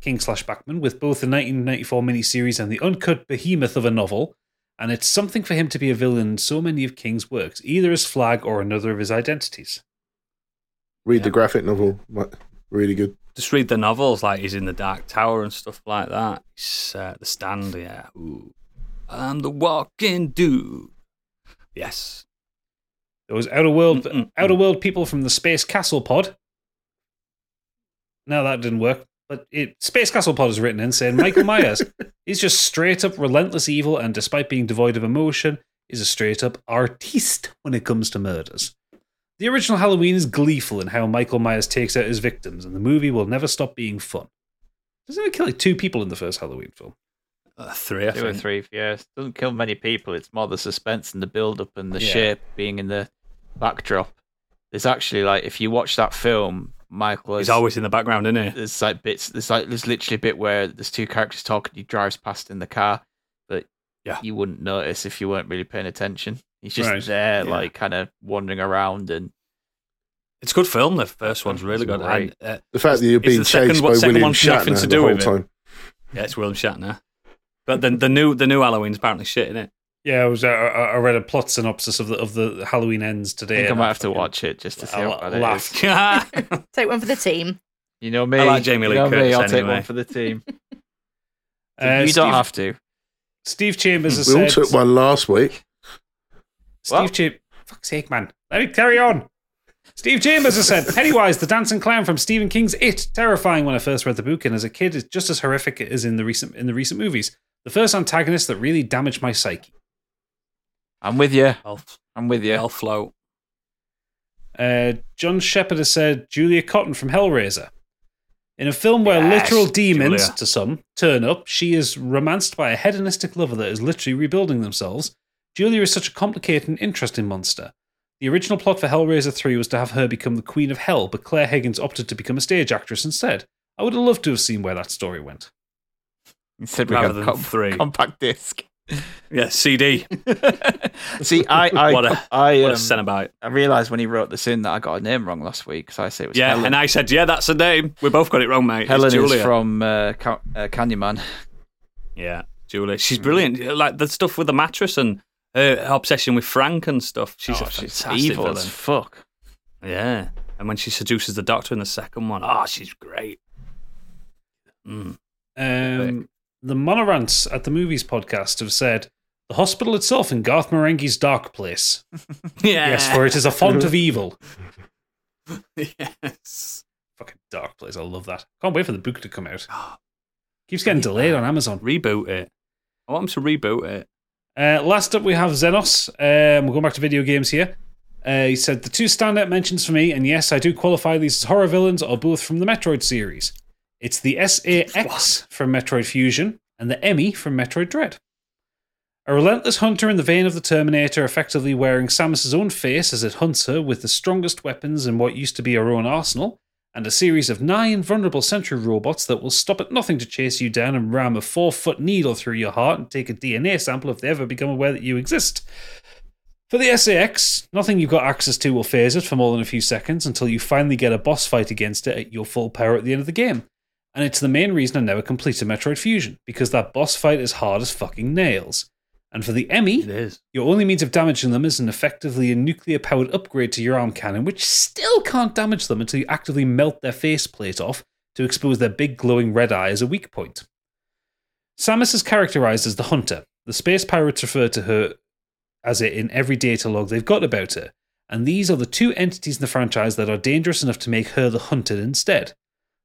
King slash Bachman, with both the 1994 miniseries and the uncut behemoth of a novel. And it's something for him to be a villain in so many of King's works, either as Flagg or another of his identities. Read the graphic novel. Really good. Just read the novels, like he's in the Dark Tower and stuff like that. It's, uh, the Stand, yeah. Ooh. I'm the walking dude. Yes. Those outer world Mm-mm-mm. outer world people from the Space Castle Pod. No, that didn't work. But it, Space Castle Pod is written in saying Michael Myers is just straight up relentless evil, and despite being devoid of emotion, is a straight up artiste when it comes to murders. The original Halloween is gleeful in how Michael Myers takes out his victims, and the movie will never stop being fun. Doesn't it kill like two people in the first Halloween film? Uh, three, I Two or three, yeah. It doesn't kill many people. It's more the suspense and the build up and the Yeah. shape being in the backdrop. There's actually like if you watch that film, Michael is He's always in the background, isn't he? there's like bits there's like there's literally a bit where there's two characters talking, he drives past in the car, but Yeah. you wouldn't notice if you weren't really paying attention. He's just Right. there, Yeah. like kind of wandering around and It's a good film. The first one's really good. great. And, uh, The fact that you're being the second chased one- by second William one's nothing Shatner to the whole with it. time. yeah, it's William Shatner. But the the new the new Halloween's apparently shit, isn't it? Yeah, I was. I, I I read a plot synopsis of the of the Halloween ends I today. think I and might have to watch it just to see I'll how bad it laugh. is. Take one for the team. You know me. I like Jamie you Lee know me, Curtis I'll take one for the team. Uh, you Steve, don't have to. Steve Chambers has We all took one last week. Steve What? Chambers. Fuck's sake, man. Let me carry on. Steve Chambers has said Pennywise, the dancing clown from Stephen King's It, terrifying when I first read the book, and as a kid, it's just as horrific as in the recent in the recent movies. The first antagonist that really damaged my psyche. I'm with you. will I'm with you. I'll float. Uh, John Shepard has said Julia Cotton from Hellraiser. In a film where Yes, literal demons, Julia. to some, turn up, she is romanced by a hedonistic lover that is literally rebuilding themselves. Julia is such a complicated and interesting monster. The original plot for Hellraiser 3 was to have her become the Queen of Hell, but Claire Higgins opted to become a stage actress instead. I would have loved to have seen where that story went. Instead we Rather got than com- three. compact disc. Yeah, CD. See, I I What a- I, What a um, Cenobite. I realised when he wrote this in that I got a name wrong last week because I say it was Yeah, Helen. and I said, yeah, that's the name. We both got it wrong, mate. Helen it's Julia. is from uh, Ca- uh, Candyman. Yeah, Julia. She's brilliant. Like the stuff with the mattress and her obsession with Frank and stuff. She's Oh, a she's fantastic evil villain. as fuck. Yeah, and when she seduces the doctor in the second one, oh, she's great. Mm. Um, the Monorants at the Movies podcast have said the hospital itself in Garth Marenghi's Dark Place. Yeah. Yes, for it is a font of evil. yes. Fucking Dark Place. I love that. Can't wait for the book to come out. Keeps getting delayed on Amazon. Reboot it. I want them to reboot it. Uh, last up, we have Xenos. Um, we're going back to video games here. Uh, he said the two standout mentions for me, and yes, I do qualify these as horror villains, are both from the Metroid series. It's the SA-X from Metroid Fusion and the Emmy from Metroid Dread. A relentless hunter in the vein of the Terminator, effectively wearing Samus's own face as it hunts her with the strongest weapons in what used to be her own arsenal, and a series of nine vulnerable sentry robots that will stop at nothing to chase you down and ram a four foot needle through your heart and take a DNA sample if they ever become aware that you exist. For the SA-X, nothing you've got access to will phase it for more than a few seconds until you finally get a boss fight against it at your full power at the end of the game. And it's the main reason I never completed Metroid Fusion, because that boss fight is hard as fucking nails. And for the Emmy, your only means of damaging them is an effectively a nuclear powered upgrade to your arm cannon, which still can't damage them until you actively melt their faceplate off to expose their big glowing red eye as a weak point. Samus is characterized as the hunter. The space pirates refer to her as it in every data log they've got about her, and these are the two entities in the franchise that are dangerous enough to make her the hunted instead.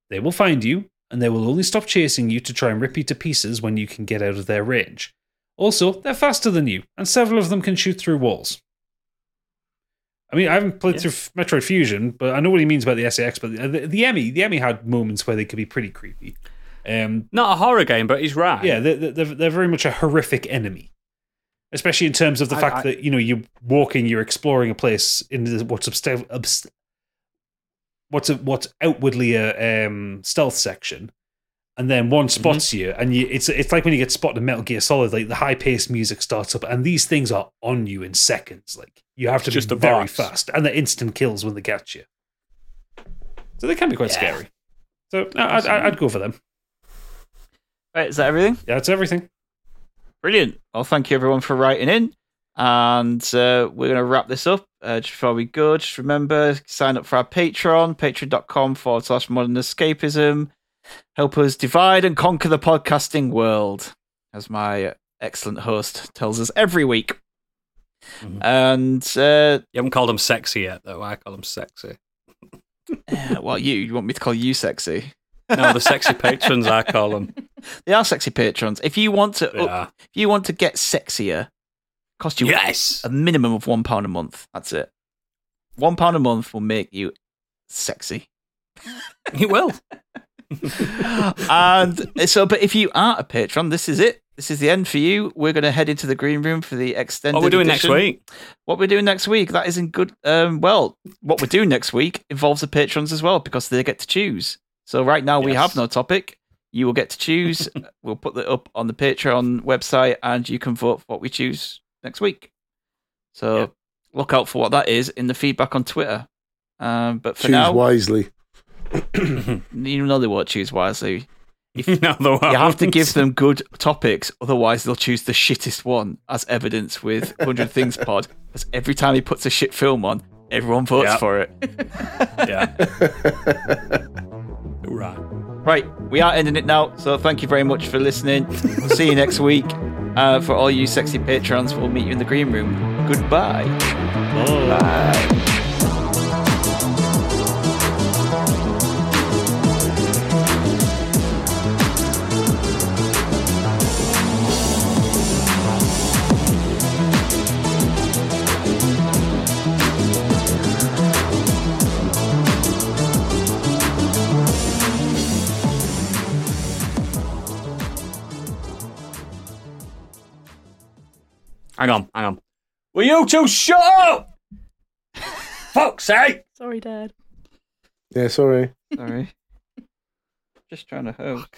They will find you, and they will only stop chasing you to try and rip you to pieces when you can get out of their range. Also, they're faster than you, and several of them can shoot through walls. I mean, I haven't played through F- Metroid Fusion, but I know what he means about the SA-X. But the, the, the Emmy, the Emmy had moments where they could be pretty creepy. Um, Not a horror game, but he's right. yeah, they're, they're, they're very much a horrific enemy, especially in terms of the I- fact I- that you know you're walking, you're exploring a place in what's what's a, what's outwardly a um, stealth section, and then one Mm-hmm. spots you, and you it's it's like when you get spotted in Metal Gear Solid, like the high paced music starts up, and these things are on you in seconds. Like you have to Just be very fast, and they're instant kills when they catch you. So they can be quite Yeah. scary. So no, I'd, I'd I'd go for them. Right, is that everything? Yeah, that's everything. Brilliant. Well, thank you everyone for writing in. And uh, we're going to wrap this up. Uh, just before we go, just remember sign up for our Patreon, patreon.com forward slash modern escapism. Help us divide and conquer the podcasting world, as my excellent host tells us every week. Mhm. And, uh, You haven't called him sexy yet, though. I call him sexy. uh, well, you, you want me to call you sexy? No, the sexy patrons, I call them. They are sexy patrons. If you want to, up- if you want to get sexier, cost you Yes. a minimum of one pound a month. That's it. One pound a month will make you sexy. He will. and so, but if you aren't a patron, this is it. This is the end for you. We're going to head into the green room for the extended. What we're doing next week? What we're doing next week? That isn't good. Um, well, what we're doing next week involves the patrons as well because they get to choose. So right now we have no topic. You will get to choose. we'll put that up on the Patreon website, and you can vote for what we choose next week. So Yep. look out for what that is in the feedback on Twitter. Um, but for Choose now, wisely. you know they won't choose wisely. no, the You have to give them good topics, otherwise they'll choose the shittest one, as evidence with 100 Things Pod. Because every time he puts a shit film on, everyone votes Yeah. for it. Yeah. right. Right, we are ending it now, so thank you very much for listening. We'll see you next week. Uh, for all you sexy patrons, we'll meet you in the green room. Goodbye. Bye. Hang on, hang on. Will you two shut up? Fuck's sake! Sorry, Dad. Yeah, sorry. Sorry. Just trying to hope.